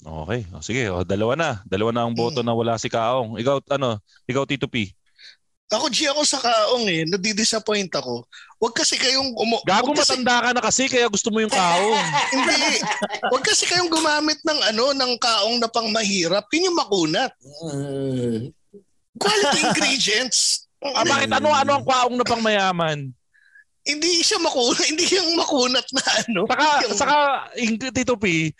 D: Okay. O, sige, o, dalawa na. Dalawa na ang boto na wala si Kaong. Ikaw, ano? Ikaw, Tito P.
E: Ako, G, ako sa kaong eh. Nadidisappoint ako. Huwag kasi kayong... Umo-
D: Gago
E: kasi,
D: matanda ka na kasi, kaya gusto mo yung Kaong. (laughs)
E: Hindi. Huwag kasi kayong gumamit ng ano, ng kaong na pang mahirap. Yun yung makunat.
F: Uh,
E: Quality ingredients.
D: ah, bakit ano, ano ang Kaong na pang mayaman?
E: Hindi siya makunat. (laughs) Hindi yung makunat na ano.
D: Saka,
E: Yung-
D: saka Ing- Tito P,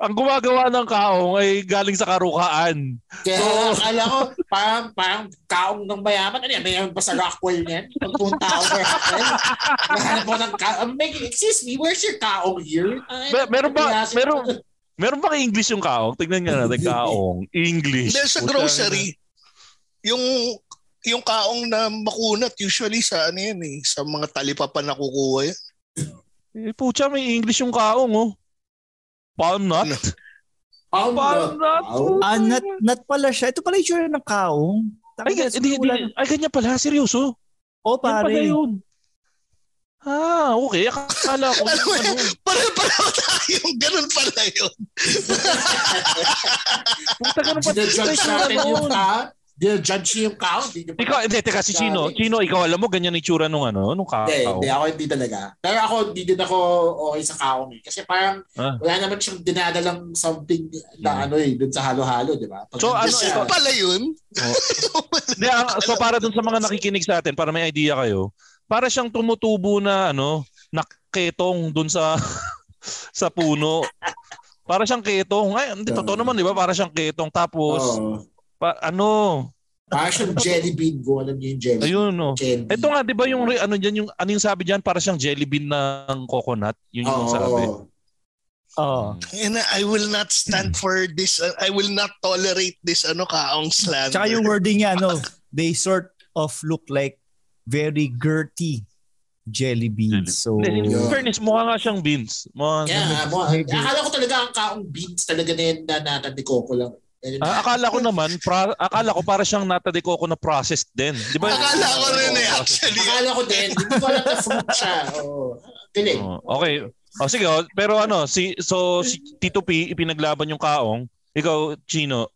D: ang gumagawa ng kaong ay galing sa karukaan.
F: kaya akala ko, parang, parang kaong ng mayaman. Ano yan? Mayaman pa sa Rockwell niyan? Pagpunta ako sa Rockwell. Nahanap ko ng kaong. Meg, excuse me, where's your kaong here? Ay,
D: Mer- meron ba, meron, meron ba English yung kaong? Tignan nga natin, (laughs) kaong. English.
E: Dahil sa grocery, yung yung kaong na makunat usually sa ano yan eh, sa mga talipapan na kukuha yan.
D: na. Eh, pucha, may English yung kaong, oh. Palm nut?
E: Ano?
F: Palm
D: Palm
F: nut.
D: nut?
C: Ah, nat, nat pala siya. Ito pala yung tsura ng kaong.
D: Ay,
C: Tangina,
D: hindi,
C: siguro
D: hindi, ay, ganyan pala, seryoso.
C: Oh,
D: Yan pala
C: pare.
D: yun. Ah, okay. Akala ko.
E: Alam mo,
D: ano,
E: Pare-pareho tayong ganun pala yun.
D: puta ka na pa.
F: Dinajudge natin yung kaong. Dinajudge niyo yung kaong. Di niyo
D: Ikaw, hindi, teka, si Chino. Chino, ikaw alam mo, ganyan yung tsura nung ano, nung
F: Hindi,
D: kaong.
F: hindi ako hindi talaga. Pero ako, hindi din ako okay sa kaong eh. Kasi parang
D: Ah.
F: wala naman siyang dinadalang something na ano eh, dun sa halo-halo, di ba? Pag
D: So, ano,
F: siya-
E: Yun pala yun. (laughs)
D: Hindi, ang- so para dun sa mga nakikinig sa atin, para may idea kayo, para siyang tumutubo na ano, na ketong dun sa (laughs) sa puno. Para siyang ketong. Ay, hindi totoo naman, 'di ba? Para siyang ketong tapos
F: Oo.
D: Pa, ano,
F: siyang jelly bean. Kung alam niyo yung jelly
D: ayun no.
F: jelly.
D: Ito nga, 'di ba yung ano diyan yung ano yung sabi diyan para siyang jelly bean ng coconut, yun yung
F: Oo.
D: sabi.
C: Oh.
E: And I will not stand for this. uh, I will not tolerate this ano kaong slander.
C: Tsaka yung wording niya, ano, they sort of look like very girthy jelly beans. So,
D: In
F: Yeah.
D: fairness, mukha nga siyang beans. Mukha
F: nga, mo, akala ko talaga ang kaong beans talaga na yun na nata de coco lang.
D: Ah, akala ko naman, pra, akala ko para siyang nata de coco na processed din. Di ba?
E: Akala ko rin eh, actually.
F: Akala ko din, hindi ko alam na fruit siya. Oo. Galing.
D: Oh, okay. O sige, oh, pero ano, si so si Tito P ipinaglaban yung kaong. Ikaw, Chino.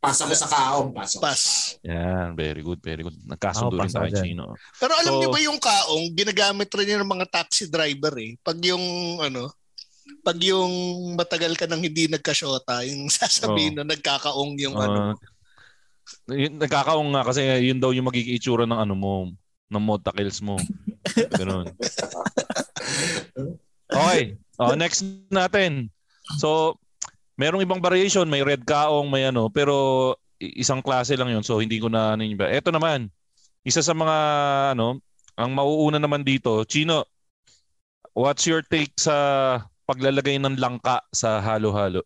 F: Pas ako sa kaong. Pas ako
E: Pas.
F: sa kaong.
D: Yan, very good, very good. Nagkasundo
C: Ako,
D: rin
C: pass
D: tayo. Chino.
E: Pero alam
D: So-
E: niyo ba yung kaong, ginagamit rin yun ng mga taxi driver eh. Pag yung ano, pag yung matagal ka nang hindi nagkasyota, yung (laughs) sasabihin na nagkakaong yung ano.
D: Ah, yun, nagkakaong nga kasi yun daw yung magiging itsura ng ano mo, ng motorcycles mo. Ganun. (laughs) Okay. Oh, next natin. So, merong ibang variation, may red kaong, may ano, pero isang klase lang yun. So, hindi ko na ano yun ba. Ito naman, isa sa mga ano, ang mauuna naman dito, Chino. what's your take sa paglalagay ng langka sa halo-halo?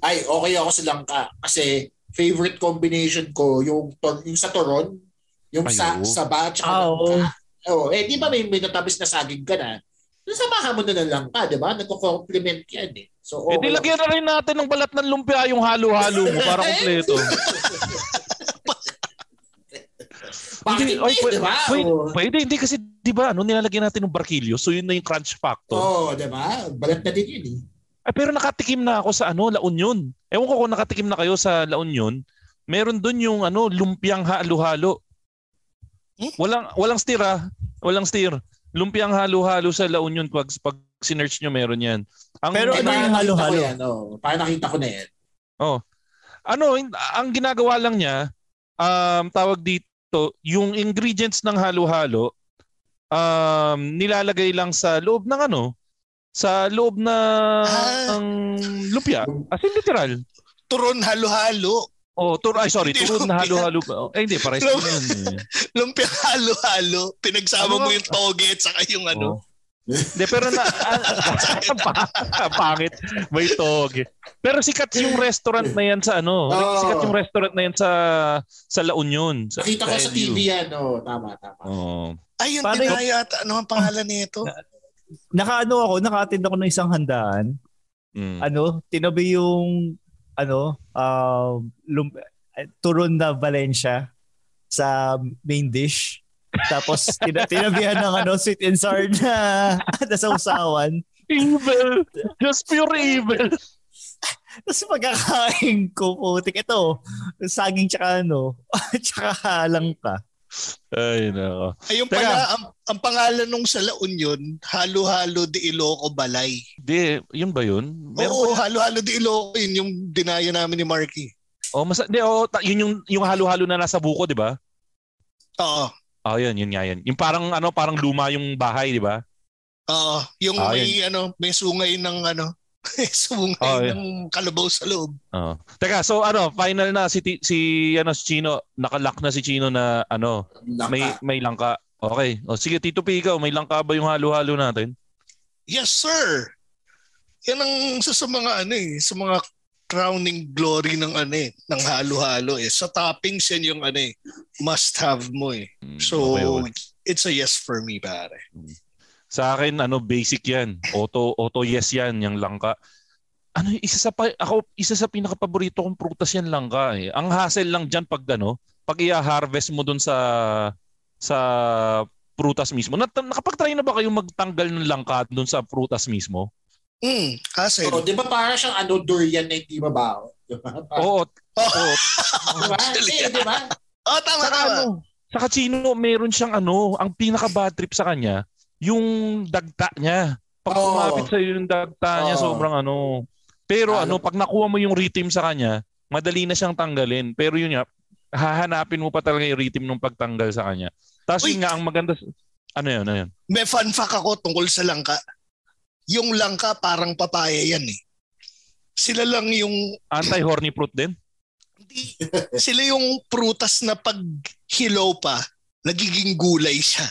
F: Ay, okay ako sa langka. Kasi favorite combination ko yung, ton- yung sa toron, yung
D: Ay,
F: sa saba at
C: Ah, oo.
F: langka. Oh, eh di ba may, may natabis na saging ka na? Samahan mo na ng langka, di ba? Nagko-compliment yan eh. So,
D: Eh,
F: okay.
D: di lagyan na rin natin ng balat ng lumpia yung halo-halo mo para (laughs) kompleto. (laughs)
F: Bakit
D: Hindi,
F: hindi,
D: ay, pwede,
F: di ba?
D: pwede,
F: Oh.
D: pwede, hindi kasi, di ba, ano, nilalagyan natin ng barkilyo, so yun na yung crunch factor.
F: Oo, oh, di ba? Balat na din yun eh.
D: Ay, pero nakatikim na ako sa ano, La Union. Ewan ko kung nakatikim na kayo sa La Union. Meron doon yung ano, lumpiang halo-halo.
E: Hmm?
D: Walang walang steer ah. Walang steer. Lumpiang halo-halo sa La Union pag pag sinearch nyo meron 'yan. Ang
C: Pero
F: Eh,
C: ano yung halo-halo?
F: yan, oh. Parang nakita ko na yan.
D: ano, hin- ang ginagawa lang niya, um, tawag dito, yung ingredients ng halo-halo, um, nilalagay lang sa loob ng ano, sa loob ng
E: Ah.
D: lumpia. As in literal.
E: Turon halo-halo.
D: Oh, tur ay sorry,
E: Hindi
D: na
E: lumpia.
D: halo-halo. Oh, eh hindi, pares
E: Lump-
D: yun. eh. (laughs)
E: Lumpia halo-halo. Pinagsama
D: Ano
E: mo yung toge at saka yung ano.
D: Oh. Hindi, pero na, ah, (laughs) pangit. May tog. Pero sikat yung restaurant na yan sa ano.
F: Oo.
D: Sikat yung restaurant na yan sa sa La Union. Sa,
F: Nakita ko sa. TV yan, oh. Tama, tama.
D: Oh.
E: Ay, yun
C: Paano
E: din yata. Ano ang pangalan nito?
C: Nakaano ako, naka-attend ako ng isang handaan.
D: Mm.
C: Ano, tinabi yung ano, uh, lum- eh, turon na Valencia sa main dish. Tapos tina- tinabihan ng ano, sweet and sour na, (laughs) na sausawan.
D: Evil! Just pure evil!
C: Tapos pagkakain ko, putik, ito, saging tsaka ano, (laughs) tsaka langka.
D: Ay, nako.
E: Ayun
D: Teka.
E: pala, ang, ang pangalan nung sa La Union, Halo-Halo de Iloco Balay.
D: Di, yun ba yun? Meron
E: Oo,
D: pa-
E: Halo-Halo de Iloco, yun yung dinaya namin ni Marky.
D: Oh, mas, di, oh, ta- yun yung, yung halo-halo na nasa buko, di ba?
E: Oo.
D: Oh, yun, yun nga yun. Yung parang, ano, parang luma yung bahay, di ba?
E: Oo, yung
D: Ah,
E: may ano, may sungay ng ano, (laughs) may sungay
D: Oh, yun.
E: ng kalabaw sa loob.
D: Oh. Teka, so ano, final na si si ano si Chino, nakalock na si Chino na ano,
F: Langka.
D: may may langka. Okay. O sige, Tito P, ikaw, may langka ba yung halo-halo natin?
E: Yes, sir. Yan ang isa sa mga ano eh, sa mga crowning glory ng ano eh, ng halo-halo eh. Sa toppings yan yung ano eh, must have mo eh.
D: Hmm,
E: So,
D: okay,
E: it's a yes for me, pare.
D: Sa akin, ano, basic yan. Auto, auto yes yan, yung langka. Ano, isa sa, pa, ako, isa sa pinaka-paborito kong prutas yan langka eh. Ang hassle lang dyan pag ano, pag i-harvest mo dun sa, sa prutas mismo. Nat- nakapag-try na ba kayo magtanggal ng langka dun sa prutas mismo?
E: Hmm, hassle.
F: Oh, di ba parang siyang ano, durian na hindi mabaho? Di ba? (laughs) Parang-
D: Oo.
E: Oh, (laughs)
D: oo.
F: Di ba?
E: Actually,
F: Hindi, di ba?
E: oh tama,
D: Saka
E: tama.
D: ano, saka Chino, meron siyang ano, ang pinaka-bad trip sa kanya, yung dagta niya. Pag
F: Oo.
D: kumapit sa yung dagta niya,
F: Oo.
D: sobrang ano. Pero
F: Ano?
D: ano, pag nakuha mo yung rhythm sa kanya, madali na siyang tanggalin. Pero yun nga, hahanapin mo pa talaga yung rhythm ng pagtanggal sa kanya. Tapos
E: Uy!
D: yun nga, ang maganda, ano yun, ano yun?
E: May fun fact ako tungkol sa langka. Yung langka parang papaya yan eh. Sila lang yung
D: Anti-horny fruit din?
E: hindi, sila yung prutas na pag hilaw pa, nagiging gulay siya.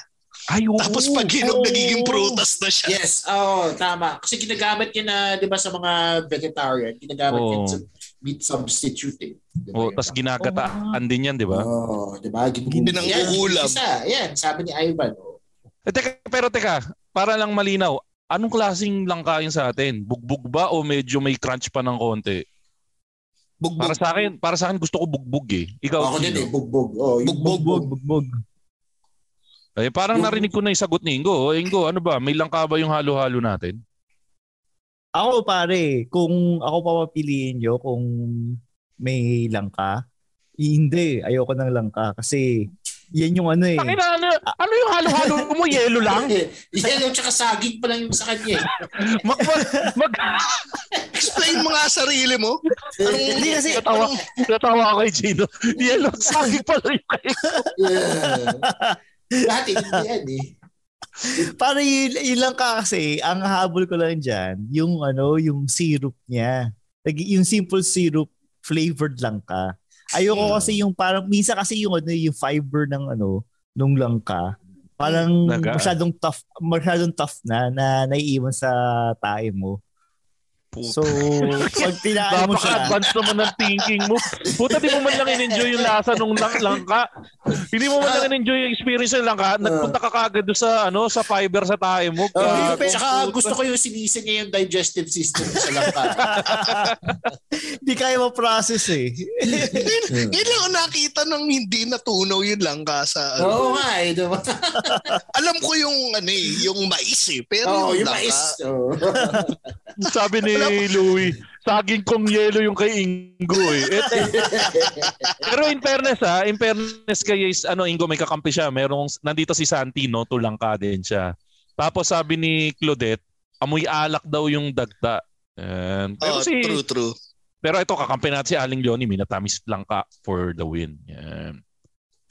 D: Ay, oo.
E: Tapos pag hinog,
D: Oo.
E: nagiging prutas na siya.
F: Yes, oh, tama. Kasi ginagamit yun na, di ba, sa mga vegetarian, ginagamit
D: Oo.
F: yun sa meat substitute. Eh. Di ba
D: Oh, tapos ginagataan din yan, di ba?
F: Oh, di ba? Gin-
E: Pinangkukulam.
F: Yan, isa, yan, sabi ni Ivan. Oh.
D: Eh, teka, pero teka, para lang malinaw, anong klaseng langka yun sa atin? Bugbog ba o medyo may crunch pa ng konti?
E: Bugbog.
D: Para sa akin, para sa akin gusto ko bugbog eh. Ikaw,
F: Ako din eh, bugbog. Oh, yung
E: Bugbog.
F: bugbog.
C: Bugbog.
D: Eh, parang narinig ko na yung sagot ni Ingo. O, Ingo, ano ba? May langka ba yung halo-halo natin?
C: Ako pare, kung ako papapiliin nyo kung may langka, hindi, ayoko ng langka kasi yan yung ano eh.
D: Takina, ano, ano yung halo-halo mo? (laughs) Yelo lang?
F: Yung tsaka saging pa lang yung sa kanya. eh. (laughs)
D: Mag, mag, (laughs)
E: Explain mo nga sarili mo.
C: Hindi kasi,
D: natawa, natawa ako kay Gino. Yelo, saging pala yung kayo.
F: Yeah. Lahat eh, hindi yan eh.
C: Para yun, yun lang ka kasi, ang habol ko lang dyan, yung ano, yung syrup niya. Yung simple syrup, flavored lang ka. Ayoko
E: Hmm.
C: kasi yung parang, minsan kasi yung ano, yung fiber ng ano, nung langka, Parang
D: Naga-
C: masyadong tough, masyadong tough na na naiiwan sa tae mo. So, (laughs) pag tinaay mo siya,
D: Napaka-advance naman ng thinking mo. Puta, di mo man lang in-enjoy yung lasa nung lang langka. Hindi mo man lang in-enjoy yung experience ng langka. Nagpunta ka kagad doon sa, ano, sa fiber sa tayo mo.
F: Uh,
D: Gago.
F: tsaka gusto ko yung sinisi niya yung digestive system sa langka. (laughs)
C: di kaya ma-process eh. (laughs)
E: Yun lang ang nakita ng hindi natunaw yun lang ka sa ano.
F: Oo nga eh. Diba?
E: Alam ko yung ano eh, yung mais eh. Pero
F: Oo,
E: yung,
F: yung
E: langka,
F: mais. Oo.
D: Sabi ni Louie, saging kong yelo yung kay Ingo eh. Et- (laughs) Pero in fairness ha, in fairness kay is, ano, Ingo may kakampi siya. Merong, nandito si Santi, no? Tulangka din siya. Tapos sabi ni Claudette, amoy alak daw yung dagta. Yan. Pero
E: Oh,
D: si,
E: true, true.
D: Pero ito, kakampi natin si Aling Leonie, minatamis lang ka for the win. Yan.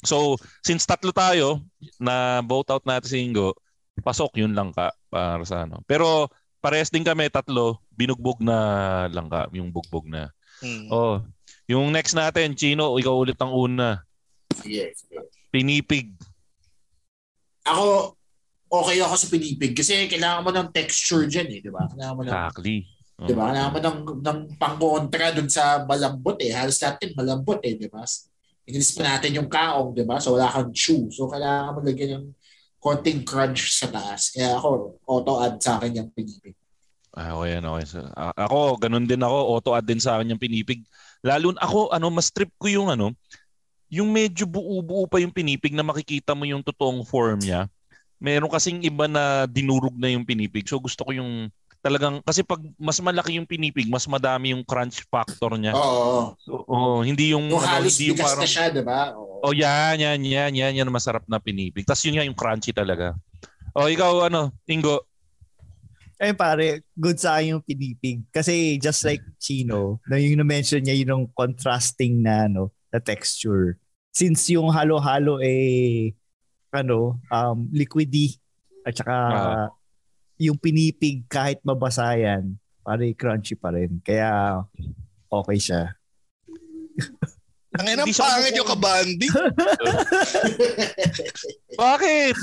D: So, since tatlo tayo, na vote out natin si Ingo, pasok yun lang ka para sa ano. Pero parehas din kami, tatlo, binugbog na lang ka, yung bugbog na.
E: Hmm.
D: Oh, yung next natin, Chino, ikaw ulit ang una.
F: Sige.
D: Pinipig.
F: Ako, okay ako sa pinipig kasi kailangan mo ng texture dyan eh, di ba? Kailangan mo ng,
D: Exactly. Oh.
F: di ba? Kailangan mo ng, ng pang-kontra dun sa malambot eh. Halos natin malambot eh, di ba? Inis pa natin yung kaong, di ba? So wala kang chew. So kailangan mo lagyan ng konting crunch sa taas. Kaya ako, auto-add sa akin yung pinipig.
D: Ah, okay, ano, okay. So, ako, ganun din ako. Auto-add din sa akin yung pinipig. Lalo ako, ano, mas trip ko yung ano, yung medyo buo-buo pa yung pinipig na makikita mo yung totoong form niya. Meron kasing iba na dinurog na yung pinipig. So gusto ko yung talagang, kasi pag mas malaki yung pinipig, mas madami yung crunch factor niya.
F: Oo.
D: So, oh, hindi yung,
F: Yung
D: ano,
F: halos
D: hindi yung parang,
F: na siya, di ba? Oo.
D: oh yan, yan, yan, yan, yan, masarap na pinipig. Tapos yun nga yung crunchy talaga. O ikaw, ano, Ingo,
C: Eh pare, good sa akin yung pinipig. Kasi just like Chino, na yung na-mention niya yung contrasting na ano, na texture. Since yung halo-halo eh ano, um, liquidy at saka
D: Ah.
C: Yung pinipig kahit mabasa yan, pare crunchy pa rin. Kaya okay siya.
E: Ang ina,
D: siya
E: pangit yung kabandi. (laughs)
D: bakit?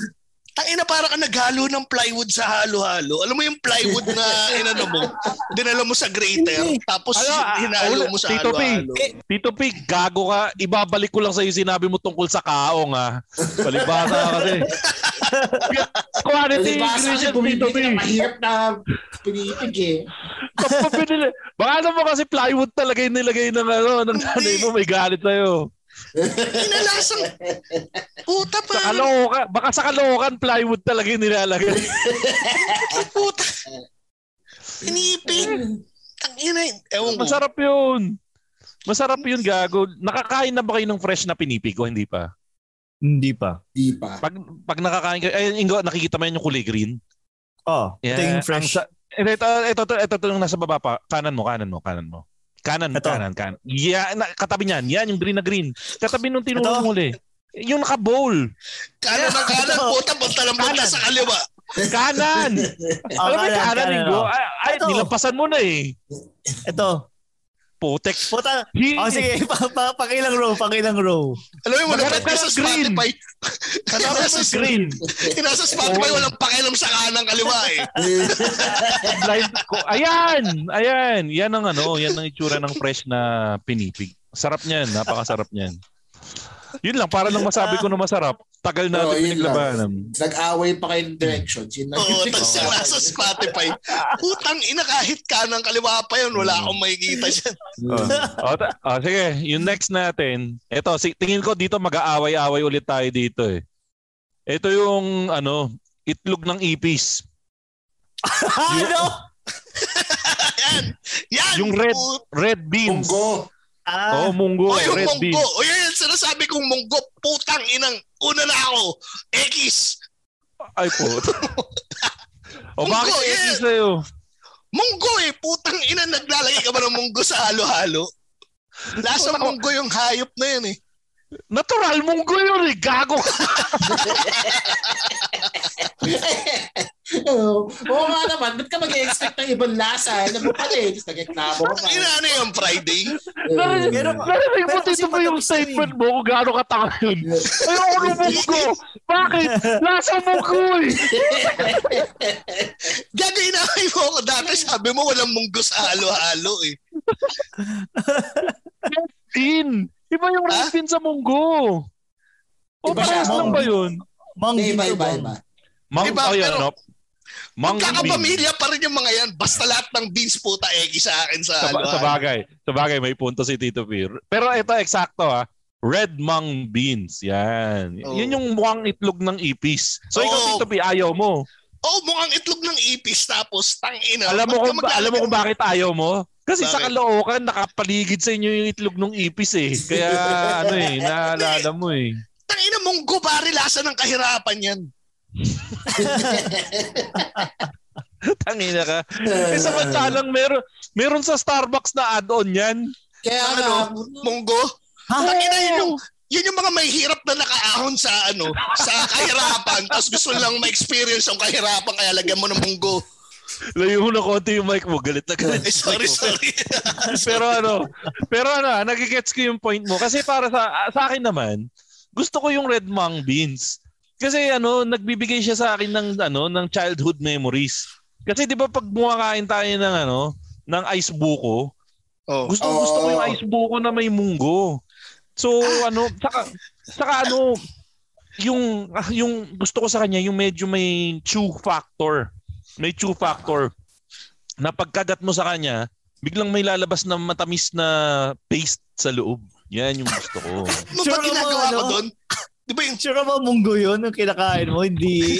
E: Tangina para ka naghalo ng plywood sa halo-halo. Alam mo yung plywood na inano mo, dinala mo sa grater, tapos
D: ah,
E: hinalo mo sa
D: Tito P,
E: halo-halo.
D: Tito Pig, gago ka. Ibabalik ko lang sa iyo sinabi mo tungkol sa kaong ha. Palibasa ka kasi. (laughs) Quality ingredients, Tito
F: bumibili ng mahirap na pinipig eh.
D: Kapag pinili. Baka naman kasi plywood talaga yung nilagay ng ano, ng nanay mo, may galit sa'yo.
E: Inalasang, puta
D: Sa
E: pa.
D: kalokan, baka sa kalokan, plywood talaga yung nilalagay.
E: Puta. Pinipig. Tangina, ewan.
D: Masarap yun. Masarap yun, gago. Nakakain na ba kayo ng fresh na pinipig o hindi pa?
C: Hindi pa.
F: Di pa.
D: Pag, pag nakakain kayo, ay, Ingo, nakikita mo yan yung kulay green?
C: Oh, ito yung
D: ang
C: fresh.
D: sa- ito, ito, ito, ito, ito, ito, yung nasa baba pa. Kanan mo, kanan mo, kanan mo. Kanan,
C: Ito.
D: kanan, kanan. Yeah, na, katabi niyan. Yan, yung green na green. Katabi nung tinuro mo uli. Yung naka-bowl.
E: Kanan ng kanan, puta, punta lang punta sa kaliwa.
D: Kanan. (laughs)
C: Oh,
D: Alam mo yung
C: kanan,
D: Ingo?
C: oh.
D: Ay, ay nilampasan mo na eh.
C: Ito.
D: Putek.
C: Puta.
D: Hi-
C: Oh, sige, pa, pa, pakilang row, pakilang row.
E: Alam mo,
D: ka
E: ka sa
D: ng green.
E: Spotify.
D: Hanapin (laughs) yung green.
E: Nasa Spotify, walang pakialam sa kanan kaliwa eh. (laughs)
D: Blind ko. Ayan! Ayan! Yan ang ano, yan ang itsura ng fresh na pinipig. Sarap niyan, napakasarap niyan. Yun lang, para lang masabi ko na masarap. Tagal natin
F: yun
D: pinaglabanan.
F: Nag-away pa kayo ng directions. Yun lang.
E: Oo, tapos yung nasa Spotify. Putang ina, kahit kanan kaliwa pa yun, wala akong makikita dyan.
D: Oh. Oh, ta- oh, sige, yung next natin. Ito, si, tingin ko dito mag-aaway-away ulit tayo dito eh. Ito yung ano, itlog ng ipis.
C: ano? (laughs)
E: yan! Yan!
D: Yung red red beans.
F: Munggo.
C: Ah,
D: Oh, munggo,
E: O yung
D: red
E: munggo.
D: beans.
E: O yan, sinasabi kong munggo. Putang inang, una na ako. X.
D: Ay po. (laughs) o bakit
E: Munggo,
D: ipis
E: yeah.
D: sa'yo?
E: Munggo eh. Putang ina, naglalagay ka ba ng munggo sa halo-halo? Lasa munggo yung hayop na yun eh.
D: Natural munggo yun eh. Gago. (laughs)
F: Oo Oo nga naman, ba't ka mag-expect ng ibang lasa? Alam mo pala eh, tapos nag-reklamo ka pa.
E: Ina ano yung Friday?
F: Eh,
C: Pero-
I: mo
C: kasi
I: dito ba yung
C: na
I: statement mo kung gaano katanga yun? Ayoko ng munggo. Bakit? Lasa munggo eh. (laughs)
E: Gagawin namin mo ako dati. Sabi mo walang munggo sa halo-halo eh.
I: Bean. Iba yung bean sa munggo. O parehas lang ba yun?
C: Mang
F: Iba,
C: dito,
F: iba,
C: mang.
F: iba.
I: Mang,
E: Iba,
I: oh, yan,
E: pero-
I: ano?
E: Magkakapamilya pa rin yung mga yan. Basta lahat ng beans puta eki sa akin sa
D: Sa,
E: halo
D: sa bagay. Sa bagay, may punto si Tito P. Pero ito, eksakto ha. Red mung beans. Yan.
E: Oo.
D: Yun yung mukhang itlog ng ipis. So ikaw,
E: Oo.
D: Tito P, ayaw mo.
E: Oh, mukhang itlog ng ipis tapos tangina.
D: alam mo kung, alam mo kung
E: ng-
D: bakit ayaw mo? Kasi sa
E: Bakit?
D: Caloocan, nakapaligid sa inyo yung itlog ng ipis eh. Kaya (laughs) ano eh, naalala mo eh.
E: Tangina munggo pare lasa ng kahirapan yan. (laughs)
D: Tangina ka. Eh samantalang meron, meron sa Starbucks na add-on yan.
F: Kaya
E: Ang ano, munggo. Tangina yun yung yun yung mga may hirap na nakaahon sa ano sa kahirapan (laughs) tapos gusto lang ma-experience yung kahirapan kaya lagyan mo ng munggo.
D: Layo mo na konti yung mic mo. Galit na galit.
E: Eh, sorry, sorry. (laughs)
D: pero ano, pero ano, ah, nagigets ko yung point mo. Kasi para sa sa akin naman, gusto ko yung red mung beans. Kasi ano, nagbibigay siya sa akin ng ano, ng childhood memories. Kasi 'di ba pag kumakain tayo ng ano, ng ice buko,
E: oh.
D: gusto gusto ko yung
F: Oo.
D: ice buko na may munggo. So ano, saka saka ano, yung yung gusto ko sa kanya yung medyo may chew factor. May chew factor na pagkagat mo sa kanya, biglang may lalabas na matamis na paste sa loob. Yan yung gusto ko.
E: Ano ba ginagawa ko
C: ano?
E: doon? Di ba yung
C: Sure ka ba munggo yun yung kinakain mo? Hindi.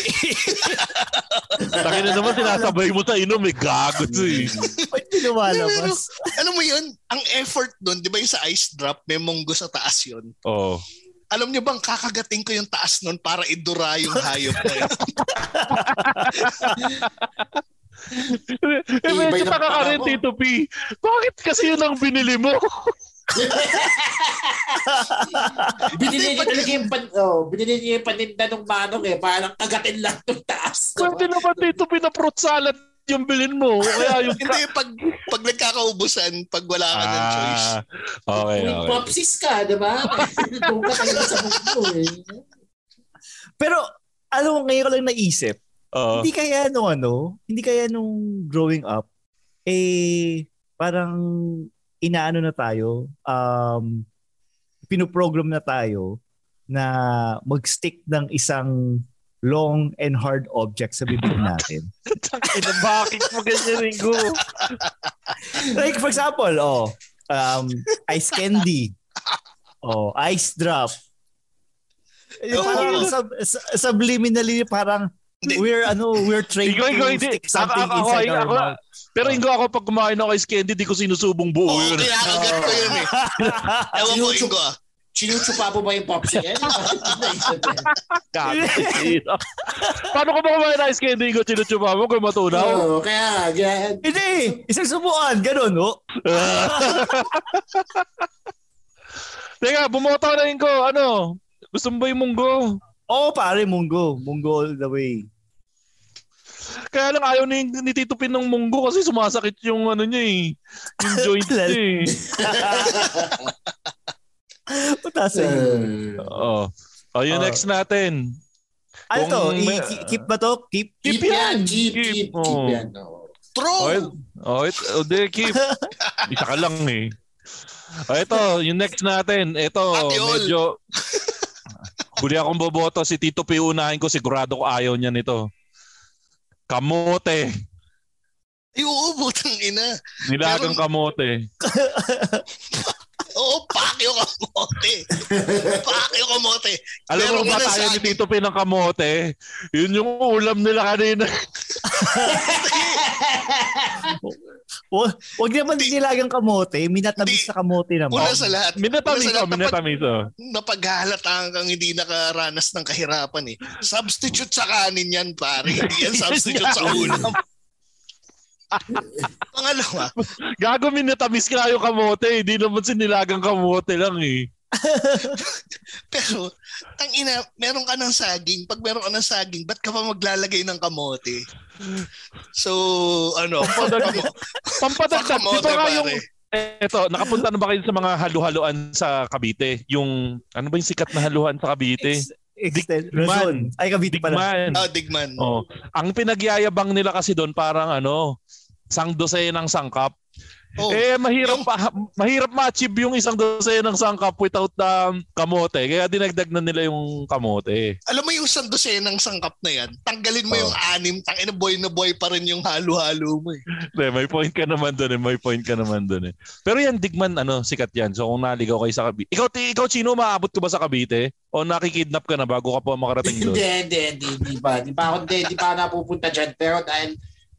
C: (laughs)
D: Taki na naman sinasabay mo sa inom, may gago to eh.
C: Ba't di lumalabas?
E: ano mo yun? Ang effort doon, di ba yung sa ice drop, may munggo sa taas yun.
D: Oh.
E: Alam niyo bang kakagating ko yung taas nun para idura yung hayop na yun? (laughs)
D: eh, medyo
F: Ibay ng
D: taka ka rin,
F: paa mo.
D: Tito P. Bakit kasi yun ang binili mo? (laughs) (laughs)
F: binili niya talaga yung pan, oh, binili niya yung paninda ng manong eh, parang kagatin lang ng taas.
D: Pwede naman Tito P na fruit salad yung bilin mo. Kaya yung... (laughs)
E: Hindi, pag, pag nagkakaubusan, pag wala ka ng choice.
D: Ah, okay, okay.
F: popsis ka, di ba? Doon ka talaga sa mundo eh.
C: Pero, alam mo, ngayon ko lang naisip,
D: Oo.
C: hindi kaya nung ano, hindi kaya nung growing up, eh, parang inaano na tayo, um, pinoprogram na tayo na mag-stick ng isang long and hard object sa bibig (laughs) natin.
D: Tangina, bakit mo ganyan, Ringo? (laughs)
C: like for example, oh, um, ice candy. Oh, ice drop.
E: Oo.
C: parang sub, sub- subliminally parang we're ano, we're trained to stick something
D: Ako-
C: inside
D: ako-
C: our mouth.
D: Pero Ingo, ako pag kumain ako ice candy, di ko sinusubong buo
E: Oo,
D: yun.
E: kinakagat ko yun eh. (laughs) Ewan ko, Ingo ah.
F: Chinuchupa mo ba yung popsi? Eh, (laughs)
D: Gago. Paano ko ba kumain ng ice candy, Ingo? Chinuchupa mo kung matunaw?
F: Oo, kaya, kaya,
C: Hindi, isang subuan, ganun, oh. (laughs)
D: Teka, bumoto na Ingo. Ano? Gusto mo ba yung munggo?
C: Oo, pare, munggo. Munggo all the way.
D: Kaya lang ayaw ni, ni Tito Pin ng munggo kasi sumasakit yung ano niya eh. Yung joint niya eh.
C: Putasa yun.
F: uh,
D: Oo. O, yung
C: Ah.
D: next natin.
C: Ano to?
D: Kung may-
C: I- keep ba to? Keep?
F: keep,
D: Keep
F: yan,
D: yan,
F: keep,
D: keep.
F: keep, keep,
D: Oo.
F: yan.
E: True!
D: Oh, oh, it, oh, de, keep. (laughs) Isa ka lang eh. Oh, ito, yung next natin. Ito, medyo... (laughs) Huli akong boboto. Si Tito P unahin ko. Sigurado ko ayaw niya nito. Kamote.
E: Ay, oo, butang ina.
D: Nilagang kamote. (laughs)
E: Oo, pakyo kamote. pakyo kamote.
D: Alam mo
E: Meron
D: ba tayo ni. Tito P ng kamote? Yun yung ulam nila kanina. (laughs)
C: Wa- Wag naman nilagang kamote. Minatamis na kamote naman.
E: Una sa lahat.
D: Minatamis
E: sa lahat, napag-
D: minatamis oh.
E: Napaghalatahan kang hindi nakaranas ng kahirapan eh. Substitute sa kanin yan, pare. (laughs) Hindi yan substitute sa ulam. Pangalawa,
D: Gago minatamis ka yung kamote. Hindi naman sinilagang kamote lang eh. (laughs)
E: Pero, ang ina, meron ka ng saging. Pag meron ka ng saging, ba't ka pa maglalagay ng kamote? So, ano,
D: Pampadagdag. Pampadagdag. Di
E: kamote,
D: ba nga yung... Eto, nakapunta na ba kayo sa mga halu-haluan sa Cavite? Yung, ano ba yung sikat na haluhan sa Cavite?
C: Ex- extend,
D: Digman.
C: Ay, Cavite pala.
D: Digman.
E: Ah, digman.
D: Oh, ang pinagyayabang nila kasi doon parang ano, sang ng sangkap.
E: Oh,
D: eh mahirap pa, mahirap ma-achieve yung isang dosena ng sangkap without um, kamote. Kaya dinagdag na nila yung kamote.
E: alam mo yung isang dosenang sangkap na yan, tanggalin mo
D: Oh.
E: yung anim, tangina boy na boy pa rin yung halo-halo mo eh.
D: Hindi, may point ka naman doon eh. May point ka naman doon eh. Pero yan, Digman, ano, sikat yan. So kung naligaw kayo sa Cavite. Ikaw, ti- ikaw Chino, maabot ka ba sa Cavite? O nakikidnap ka na bago ka pa makarating
F: Hindi,
D: doon?
F: hindi, hindi, hindi pa. Di pa ako, hindi, di pa napupunta dyan. Pero dahil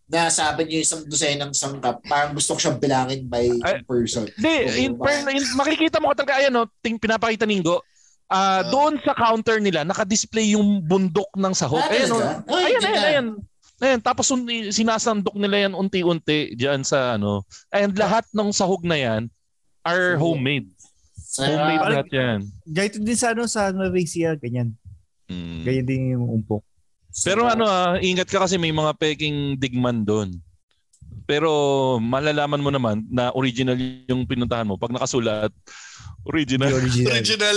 F: nasabi niyo isang dosenang sangkap, parang gusto ko siyang bilangin by
D: Ay,
F: person.
D: Hindi, in, per, in, makikita mo ka talaga, ayan, no, ting, pinapakita ni Ingo. Ah,
E: Ah.
D: doon sa counter nila, naka-display yung bundok ng sahog.
F: Ah,
D: Ayan, no?
F: Ay,
D: ayan, ayan,
F: na.
D: ayan. Ayan, tapos un- sinasandok nila yan unti-unti diyan sa ano. And lahat ng sahog na yan are homemade.
F: Sa,
D: Homemade lahat yan.
C: Ganito din sa ano sa Ecija, ganyan.
D: Mm.
C: Ganyan din yung umpok.
D: Pero ano ah, ingat ka kasi may mga peking digman doon. Pero malalaman mo naman na original yung pinuntahan mo pag nakasulat original.
C: The original.
E: Original.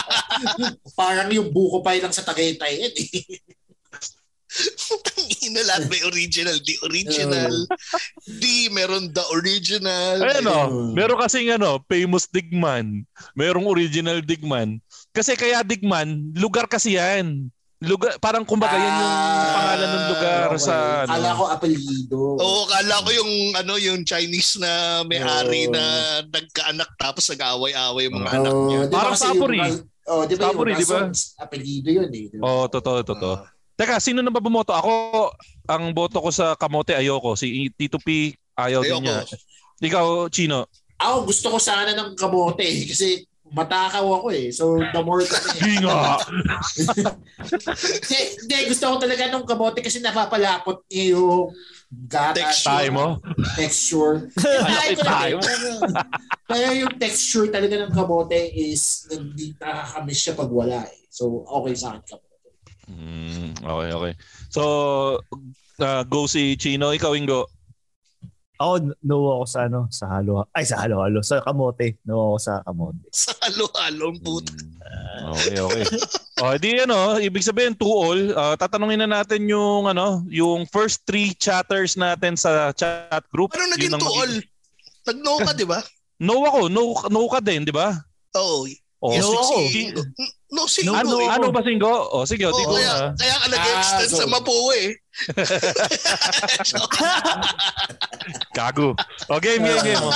E: (laughs)
F: parang yung buko pie lang sa Tagaytay. Yan eh.
E: Tangina lahat may original. The original. Di, meron the original.
D: Ayun oh,
F: Ayun.
D: meron kasing ano, famous digman. Merong original digman. Kasi kaya digman, lugar kasi yan. Lugar, parang kumbaga yan yung
F: Ah,
D: pangalan ng lugar
F: okay.
D: sa ano.
F: Kala ko apelido.
E: Oo, kala ko yung ano yung Chinese na may-ari na nagkaanak tapos nag-away-away yung mga
F: Oo,
E: anak niya.
F: di ba
D: Parang
F: yung- Oh, di ba
D: Sapuri,
F: yung
D: di ba?
F: Rason, apelido yun eh. di ba?
D: Oh, totoo, totoo. Teka, sino na ba bumoto? Ako, ang boto ko sa kamote ayoko. Si Tito P, ayaw din
E: Ayoko.
D: niya. Ikaw, Chino.
F: Ako gusto ko sana ng kamote eh, kasi matakaw ako eh. So the more (laughs)
D: Hindi nga.
F: Hindi, gusto ko talaga ng kamote kasi napapalapot niya yung gatas.
E: Texture.
D: Mo.
F: Texture. Ay, ko
D: tayo.
F: Kaya yung texture talaga ng kamote is hindi nakakamiss siya pag wala eh. So okay sa akin kamote.
D: Hmm, okay, okay. So, uh, go si Chino. Ikaw, Ingo.
C: Ako, no ako sa ano, sa halo. Ay, sa halo-halo. Sa kamote. No ako sa kamote. (laughs)
E: Sa halo-halo ang puto.
D: Hmm, okay, okay. O, di ano, ibig sabihin, two all. Uh, tatanungin na natin yung, ano, yung first three chatters natin sa chat group.
E: Ano naging tuol?
D: magiging-
E: Nag-no ka, di ba?
D: No ako. No, no ka din, di ba?
E: Oo.
D: Oh,
E: Yes,
C: no ako.
E: Si- No, si
C: No,
D: ano,
E: eh.
D: ano ba, Singgo? O, sige, o,
E: Oo,
D: di ko
E: kaya,
D: na.
E: kaya ka nag-extend
F: Ah,
E: sa
F: so-
E: eh. (laughs)
D: Gago. O, game, game, game.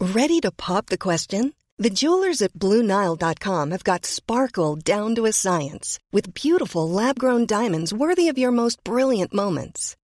J: Ready to pop the question? The jewelers at BlueNile.com have got sparkle down to a science with beautiful lab grown diamonds worthy of your most brilliant moments.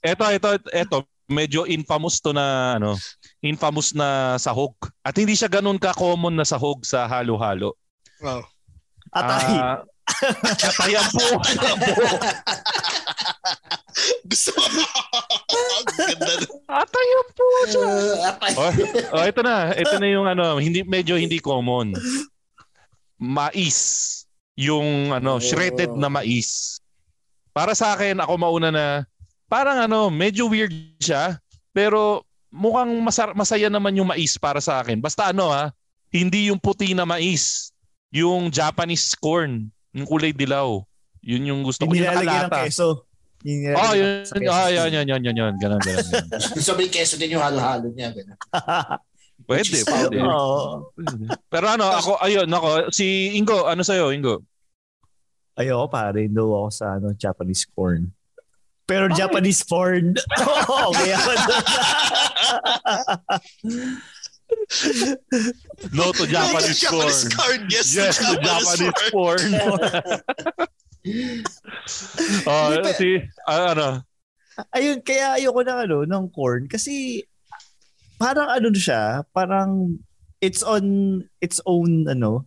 D: Eto, eto, eto. Medyo infamous to na, ano, infamous na sahog. At hindi siya ganun ka-common na sahog sa halo-halo.
E: Oh.
C: Atay.
D: Ah, atay ang.
E: Gusto mo? Ang ganda nun.
D: atay ang.
F: Uh,
D: oh, oh, ito na. Ito na yung ano, hindi medyo hindi common. Mais. Yung ano, shredded na mais. Para sa akin, ako mauna na parang ano, medyo weird siya, pero mukhang masar- masaya naman yung mais para sa akin. Basta ano ha, hindi yung puti na mais, yung Japanese corn, yung kulay dilaw. Yun yung gusto ko.
C: Yung ng keso. Yung
D: Oh, yun,
C: sa
D: yun, yan, yan, yan, yan. Ganun, ganun, ganun. (laughs) (laughs)
F: So may keso din yung halo-halo niya. Ganun.
D: Pwede, (laughs) pwede.
C: Oo.
D: Pero ano, ako, ayun, ako, si Ingo, ano sa'yo, Ingo?
C: Ayoko pare, no ako sa ano, Japanese corn. Pero Japanese corn, (laughs) oo, kaya.
D: No to Japanese
E: No. Japanese corn. Yes, to
D: Yes, to Japanese corn. (laughs) oh,
C: Hindi pa-
D: si, ah, ano,
C: Ayun, kaya ayoko ng ano, ng corn kasi parang ano siya, parang it's on its own ano,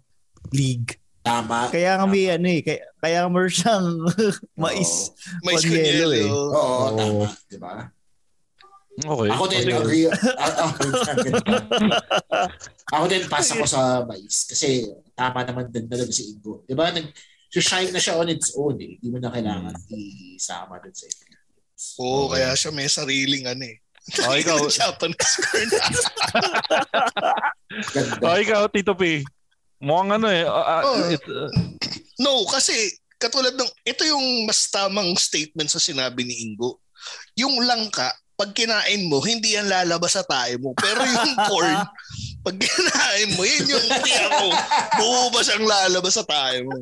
C: league.
F: Tama.
C: Kaya nga may ano eh, kaya, kaya mo siyang (laughs) mais.
E: Mais
C: con
E: con
C: yelo eh.
E: yelo.
F: Oo,
C: Oo.
F: tama. Diba?
D: okay.
F: Ako din,
D: Sige.
F: agree. Ah, ah, ako din, pass ako sa mais. Kasi tama naman din talaga si Ingo. Diba? Nag, shine na siya on its own eh. Hindi mo na kailangan isama dun sa ingredients.
E: Oo, kaya siya may sariling ano eh.
D: Oh, ikaw, (laughs)
E: Japanese corn.
D: Oh, ikaw, Tito P. Mukhang ano eh. ah,
E: Oh.
D: it, uh,
E: No, kasi katulad ng, ito yung mas tamang statement sa sinabi ni Ingo. Yung langka, pag kinain mo, hindi yan lalabas sa tae mo. Pero yung (laughs) corn, pag kinain mo, yun yung hindi ako, buo ba siyang lalabas sa tae mo.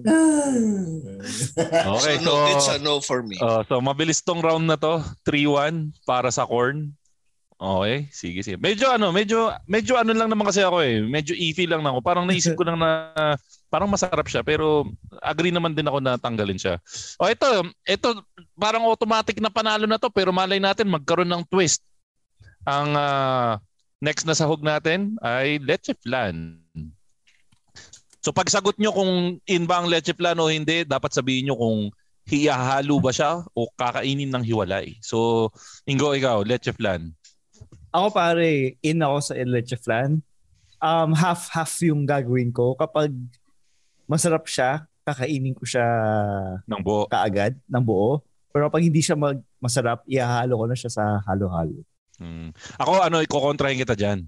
D: okay,
E: so, no, it's
D: so,
E: a no for me.
D: oh, so mabilis tong round na to. 3-1 para sa corn. Okay, sige, sige. Medyo ano, medyo medyo ano lang naman kasi ako eh. Medyo iffy lang ako. Parang naisip ko lang na parang masarap siya pero agree naman din ako na tanggalin siya. O ito, ito parang automatic na panalo na to pero malay natin magkaroon ng twist. Ang ah, next na sahog natin ay leche flan. So pag sagot nyo kung in ba ang leche flan o hindi, dapat sabihin nyo kung hihalo ba siya o kakainin ng hiwalay. So, Ingo, ikaw, leche flan.
C: Ako pare, in ako sa leche flan. Um, half-half yung gagawin ko. Kapag masarap siya, kakainin ko siya
D: ng buo.
C: kaagad, ng buo. Pero pag hindi siya mag- masarap, ihahalo ko na siya sa halo-halo.
D: Hmm. Ako, ano, ikokontrahin kita dyan.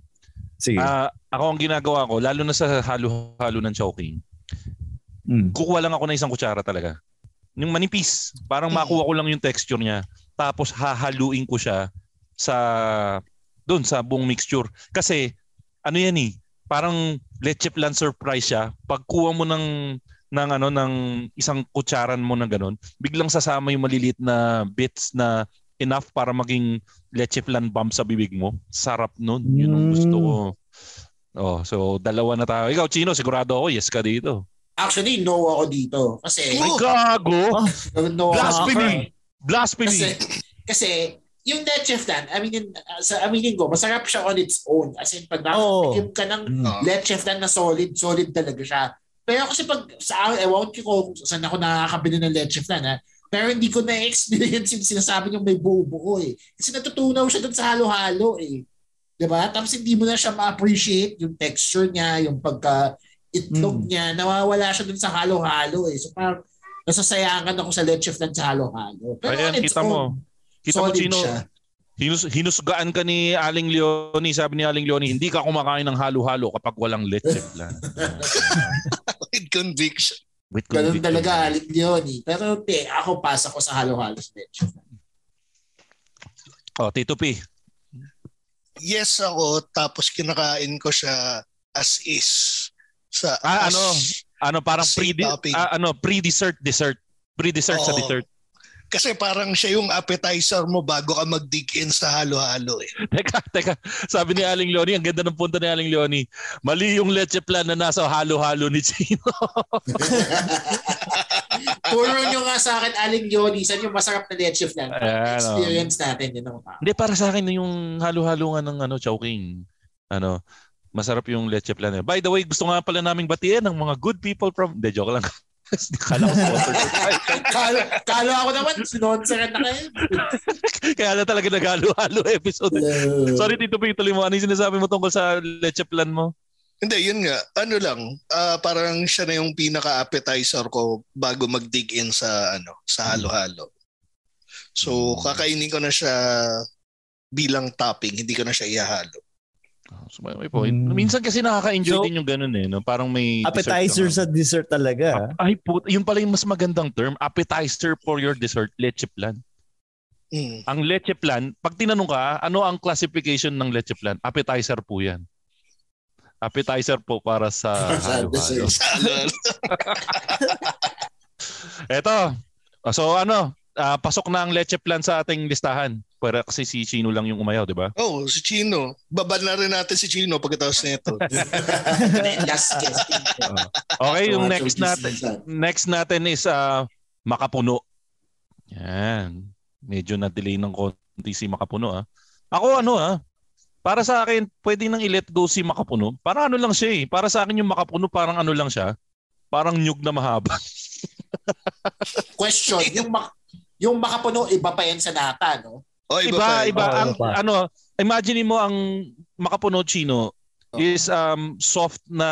C: Sige.
D: Ah, ako ang ginagawa ko, lalo na sa halo-halo ng choking,
C: Mm.
D: kukuha lang ako ng isang kutsara talaga. Yung manipis. Parang makuha ko lang yung texture niya. Tapos hahaluin ko siya sa doon sa buong mixture. Kasi ano yan eh, parang leche plan surprise siya. Pagkuha mo ng ng ano ng isang kutsaran mo na ganun, biglang sasama yung maliliit na bits na enough para maging leche flan bomb sa bibig mo. Sarap nun. Yun ang gusto ko. Oh, so dalawa na tayo. Ikaw, Chino, sigurado ako, yes ka dito.
F: Actually, no ako dito. Kasi,
D: Ay, gago!
F: no
D: Blasphemy! Blasphemy!
F: Kasi, kasi yung leche flan, aminin, sa aminin ko, masarap siya on its own. As in, pag
C: Oo.
F: nakatikim ka ng
E: Ah.
F: leche flan na solid, solid talaga siya. Pero kasi pag sa akin, ewan ko kung saan ako nakakabili ng leche flan, ha? Pero hindi ko na-experience yung sinasabi niyong may buo-buo eh. Kasi natutunaw siya dun sa halo-halo eh. 'Di ba? Tapos hindi mo na siya ma-appreciate yung texture niya, yung pagka itlog
C: Mm.
F: niya, nawawala siya dun sa halo-halo eh. So parang nasasayangan ako sa leche flan sa halo-halo. Pero
D: Ayan,
F: on its
D: kita mo. Kita mo,
F: solid
D: Chino.
F: siya.
D: Hinus, hinusgaan ka ni Aling Leoni. Sabi ni Aling Leoni, hindi ka kumakain ng halo-halo kapag walang leche (laughs) flan.
E: With conviction.
D: With
F: Ganun
D: conviction.
F: talaga, Alec Leoni. Pero te, ako pass ako sa halo-halo sa leche.
D: Oh, Tito P.
E: Yes ako, tapos kinakain ko siya as is. Sa,
D: Ah,
E: as-
D: ano? Ano, parang pre ah, ano, pre-dessert dessert. Pre-dessert sa
E: Oo.
D: dessert.
E: Kasi parang siya yung appetizer mo bago ka mag-dig in sa halo-halo eh. (laughs)
D: Teka, teka. Sabi ni Aling Leoni, ang ganda ng punto ni Aling Leoni. Mali yung leche flan na nasa halo-halo ni Chino. (laughs)
F: Turo nyo nga sa akin, Aling Leoni, saan yung masarap na leche flan?
D: Ayan, oh.
F: Experience natin yun ang tao.
D: Hindi, para sa akin yung halo-halo nga ng ano, chowking. Ano, masarap yung leche flan. eh. By the way, gusto nga pala naming batiin ng mga good people from... Hindi, joke lang. (laughs) Kala ko sponsor.
F: Kala, kala ako naman, sinonsaran na kayo. (laughs)
D: Kaya na talaga naghalo-halo episode. Sorry, Tito P, tuloy mo. Ano yung sinasabi mo tungkol sa leche flan mo?
E: Hindi, yun nga. Ano lang, ah, parang siya na yung pinaka-appetizer ko bago mag-dig in sa ano sa halo-halo. So, kakainin ko na siya bilang topping, hindi ko na siya ihahalo.
D: So, may, may point.
C: Mm.
D: Minsan kasi nakaka-enjoy
C: So,
D: din yung ganun eh. No? Parang may
C: Appetizer
D: dessert
C: sa dessert talaga.
D: ka. Ay, put, yun pala yung mas magandang term. Appetizer for your dessert, leche plan.
E: Mm.
D: Ang leche plan, pag tinanong ka, ano ang classification ng leche plan? Appetizer po yan. Appetizer po para sa (laughs)
F: dessert. (laughs)
D: Eto. So ano, ah, pasok na ang leche plan sa ating listahan. Pero kasi si Chino lang yung umayaw, di ba?
E: Oh, si Chino. Baban na rin natin si Chino pagkatapos nito. (laughs)
F: Last guesting.
D: Okay, yung next natin, next natin is ah, Makapuno. Yan. Medyo na-delay ng konti si Makapuno ah. Ako ano ah, para sa akin, pwede nang i-let go si Makapuno. Parang ano lang siya eh. Para sa akin yung Makapuno, parang ano lang siya. Parang nyug na mahaba.
F: Question, yung mak yung makapuno, iba pa yan sa nata, no?
E: Oh, iba,
D: Iba,
E: pa.
D: iba.
C: Oo,
D: ang,
C: iba pa.
D: ano, imagine mo ang Makapuno Chino
F: Oh.
D: is um, soft na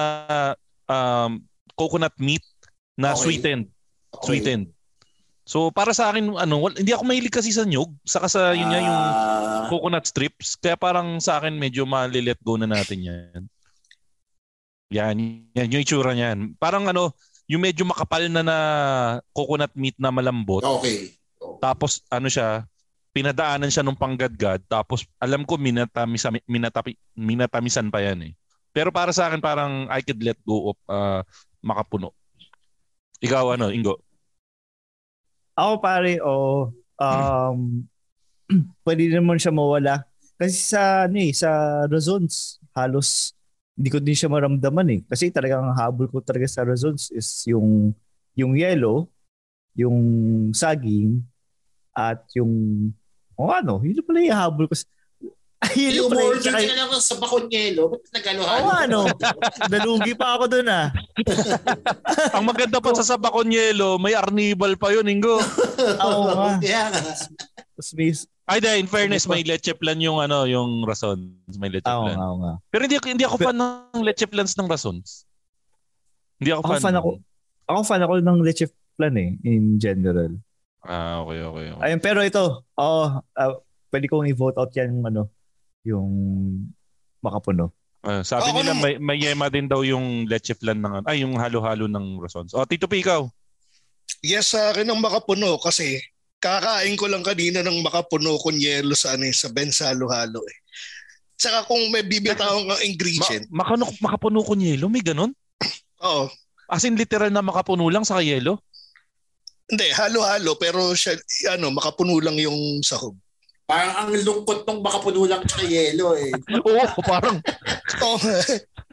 D: um, coconut meat na
F: Okay.
D: sweetened.
F: Okay.
D: Sweetened. So para sa akin ano, hindi ako mahilig kasi sa nyug, saka sa yun nga yung
F: Ah,
D: coconut strips. Kaya parang sa akin medyo mali-let go na natin yan. Yan, yan yung itsura niyan. Parang ano, yung medyo makapal na na coconut meat na malambot.
F: okay.
D: Tapos ano siya, pinadaanan siya nung panggadgad. Tapos alam ko minatamis, minatapi, minatamisan pa yan eh. Pero para sa akin parang I could let go of uh, makapuno. Ikaw ano, Ingo?
C: Ako pare, o um, (clears throat) pwede naman siya mawala. Kasi sa, ano eh, sa Razons, halos hindi ko din siya maramdaman eh. Kasi talagang ang habol ko talaga sa Razons is yung yung yellow, yung saging, at yung o ano, yun pala yung habol ko. sa- Ay, (laughs) yun
F: Yung
C: pala yung
F: order ka na lang sa bakonyelo, ba't nagalo-halo?
C: Oo, ano. Nalugi pa ako doon ah. (laughs)
D: Ang maganda pa sa Sabaconyelo, may arnibal pa yun, Ingo. (laughs)
C: Oo nga.
F: Kaya nga.
C: Tapos may...
D: Ay, di, in fairness, may leche plan yung ano, yung rason. May leche
C: Oo
D: plan.
C: oo nga.
D: Pero hindi ako hindi ako fan ng leche plans ng rasons. Hindi ako
C: Ako
D: fan.
C: fan ako. Ako fan ako ng leche plan eh, in general.
D: Ah, okay, okay. okay.
C: Ayun, pero ito, oh, uh, pwede kong i-vote out yan yung ano, yung makapuno.
D: Ah, sabi
E: Ako
D: nila may, may yema din daw yung leche plan ng ay yung halo-halo ng rasons. Oh, Tito P, ikaw.
E: Yes, sa akin ang makapuno kasi kakain ko lang kanina ng makapuno kung yelo sa ano, eh, sa Bensalo-halo eh. Saka kung may bibitawang ang
D: Ma-
E: ingredient,
D: makano, makapuno ko yelo, may ganun?
E: oo.
D: As in literal na makapuno lang sa yelo?
E: Hindi, halo-halo pero siya, ano, makapuno lang yung sahog.
F: Parang ang lungkot nung makapuno lang tsaka yelo eh. (laughs)
D: Oo, parang (laughs)
E: Oh,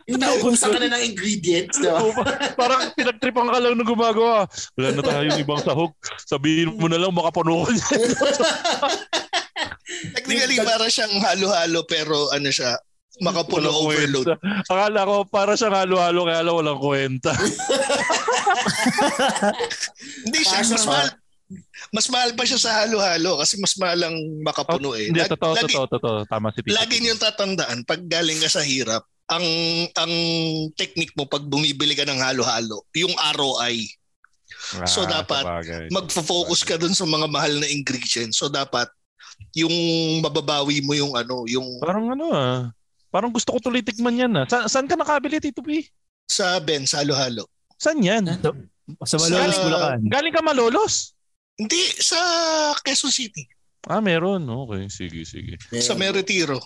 F: Yung naubusan ka na ng ingredients, di ba?
D: Oo, parang pinagtripan ka lang na gumagawa. Wala na tayong (laughs) ibang sahog. Sabihin mo na lang makapuno ko yelo.
E: technically para siyang halo-halo pero ano siya, makapuno
D: Walang
E: overload.
D: kwenta. Akala ko para siyang halo-halo kaya lang walang kwenta. (laughs)
E: Hindi siya, mas mahal. Mas mahal pa siya sa halo-halo kasi mas mahal ang makapuno eh.
D: Hindi, totoo,
E: lagi,
D: totoo, totoo. Tama si Tito.
E: lagi niyong tatandaan pag galing ka sa hirap, ang ang technique mo pag bumibili ka ng halo-halo, yung ROI. so
D: Ah,
E: dapat
D: sabagay.
E: Magfo-focus ka dun sa mga mahal na ingredients. So dapat yung mababawi mo yung ano, yung
D: Parang ano ah. Parang gusto ko tuloy tikman yan ah. Sa, saan ka nakabili, Tito P?
E: sa Ben, sa halo-halo.
D: Saan yan?
C: Sa Malolos,
E: Sa-
C: Bulacan.
D: Galing ka Malolos?
E: Hindi, sa Quezon City.
D: Ah, meron. Okay, sige, sige.
E: Sa Meretiro.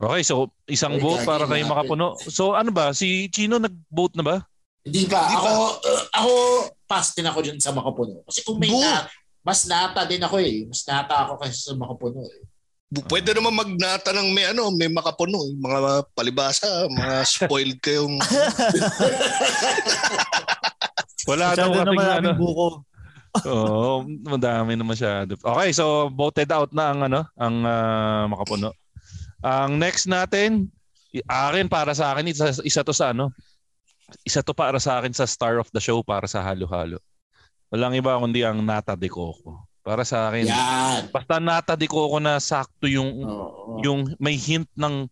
D: Okay, so isang
F: Ay,
D: vote para kay
F: natin.
D: Makapuno. So ano ba, si Chino nag-vote na ba?
F: Hindi pa.
E: Hindi
F: Ako, uh, ako, pass din ako dyan sa makapuno. Kasi kung may
E: Boo!
F: na, mas nata din ako eh. Mas nata ako kasi sa makapuno eh.
E: Pwede naman magnata ng may ano, may makapuno, eh. mga palibasa, mga (laughs) spoiled kayong (laughs)
D: Wala daw kasing ano.
C: buko. (laughs)
D: Oo, madami na masyado. Okay, so voted out na ang ano, ang ah, Makapuno. Ang next natin, akin para sa akin isa, isa to sa ano. Isa to para sa akin sa star of the show para sa halo-halo. Walang iba kundi ang Nata de Coco. Para sa akin,
F: Yan.
D: basta Nata de Coco na sakto yung
F: Oo.
D: yung may hint ng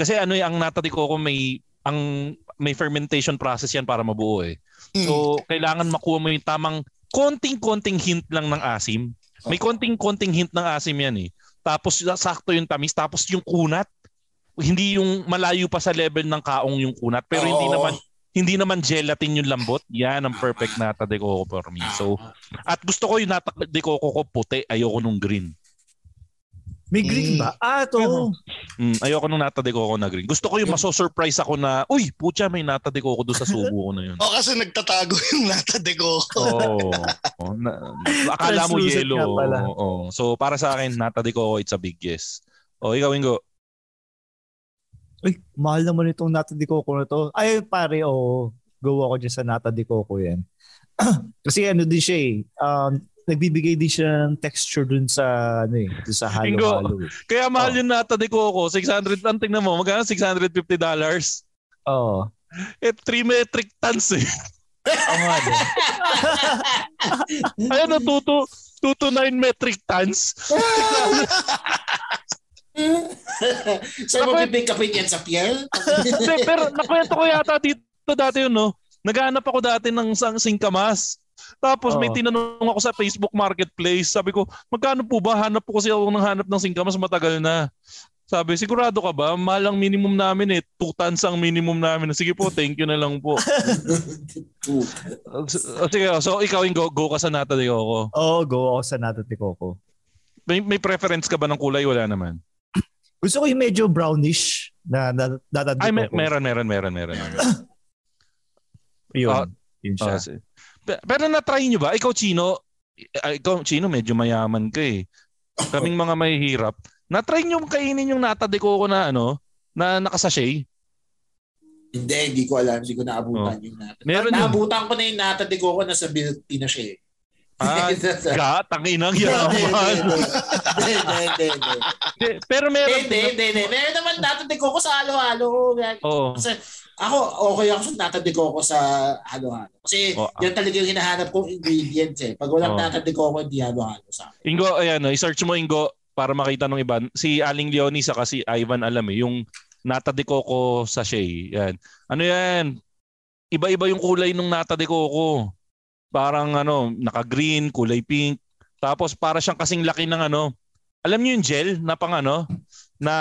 D: kasi ano eh, ang nata de coco may ang may fermentation process yan para mabuo eh. So kailangan makuha mo yung tamang konting-konting hint lang ng asim. May konting-konting hint ng asim yan eh. Tapos sakto yung tamis tapos yung kunat hindi yung malayo pa sa level ng kaong yung kunat pero hindi
F: Oo.
D: naman hindi naman gelatin yung lambot. Yan ang perfect nata de coco for me. So, at gusto ko yung nata de coco ko puti, ayoko nung green.
C: May green ba? Ah, to.
D: Mm, ayoko nung nata de coco na green. Gusto ko yung maso-surprise ako na, uy, putya, may nata de coco doon sa subo ko na yun. (laughs)
E: O kasi nagtatago (laughs) yung nata de coco.
D: Oo. Oh, na, akala mo yellow.
C: pala.
D: Oo. So para sa akin, nata de coco, it's a big yes. O ikaw, Ingo.
C: Uy, mahal naman itong nata de coco na to. Ay, pare, oo. Go ako dyan sa nata de coco yan. (clears throat) Kasi ano din siya eh. Um, nagbibigay din siya ng texture dun sa ano eh, dun sa halo-halo. eh.
D: Kaya mahal
C: Oh.
D: yung nata de coco, 600, ang tingnan mo, magkano? 650 dollars.
C: Oo.
D: Eh, 3 metric tons eh.
C: Oo nga din. (laughs)
D: Ayun, no, 2 to, 2 to 9 metric tons. (laughs)
F: Saan mo pipick upin yan sa piel?
D: Pero nakwento ko yata dito dati yun, no? Naghahanap ako dati ng isang singkamas. Tapos may
C: Oo.
D: tinanong ako sa Facebook Marketplace. Sabi ko, magkano po ba? Hanap po kasi ako ng hanap ng singkamas matagal na. Sabi, sigurado ka ba? Mahal ang minimum namin eh. Two tons ang minimum namin. Sige po, thank you na lang po. (laughs) O, Sige, so ikaw yung go, go ka sa nata de coco.
C: Oo, go ako sa nata de coco.
D: May, may preference ka ba ng kulay? Wala naman.
C: Gusto ko yung medyo brownish na na- nata de
D: Ay, may,
C: coco.
D: meron, meron, meron, meron. meron. (coughs)
C: Yun.
D: Ah,
C: yun siya.
D: si- Pe- Pero na-try nyo ba? Ikaw, Chino, ah, ikaw, Chino, medyo mayaman ka eh. Kaming mga mahihirap. Na-try nyo kainin yung nata de coco na ano, na nakasashay?
F: Hindi, hindi ko alam. Hindi ko naabutan yung nata.
D: Oh. Meron yun.
F: naabutan ko na yung nata de coco na sa milk tea na siya eh.
D: Ah, (laughs) ga, tanginang yaman.
F: hindi, hindi, hindi, hindi.
D: Hindi, Pero meron.
F: Hindi, hindi, hindi. Meron naman nata de coco sa halo-halo.
D: Oo.
F: Kasi ako, okay ako sa nata de coco sa halo-halo. Kasi
D: Oh,
F: yan talaga yung hinahanap kong ingredients eh. Pag walang
D: Oh.
F: nata de coco, hindi halo-halo sa akin.
D: Ingo, ayan, no, i-search mo Ingo para makita ng iba. Si Aling Leonie sa si Ivan alam eh, yung nata de coco sachet. Yan. Ano yan? Iba-iba yung kulay ng nata de coco. Parang ano, naka-green, kulay pink. Tapos para siyang kasing laki ng ano. Alam niyo yung gel na pang ano? Na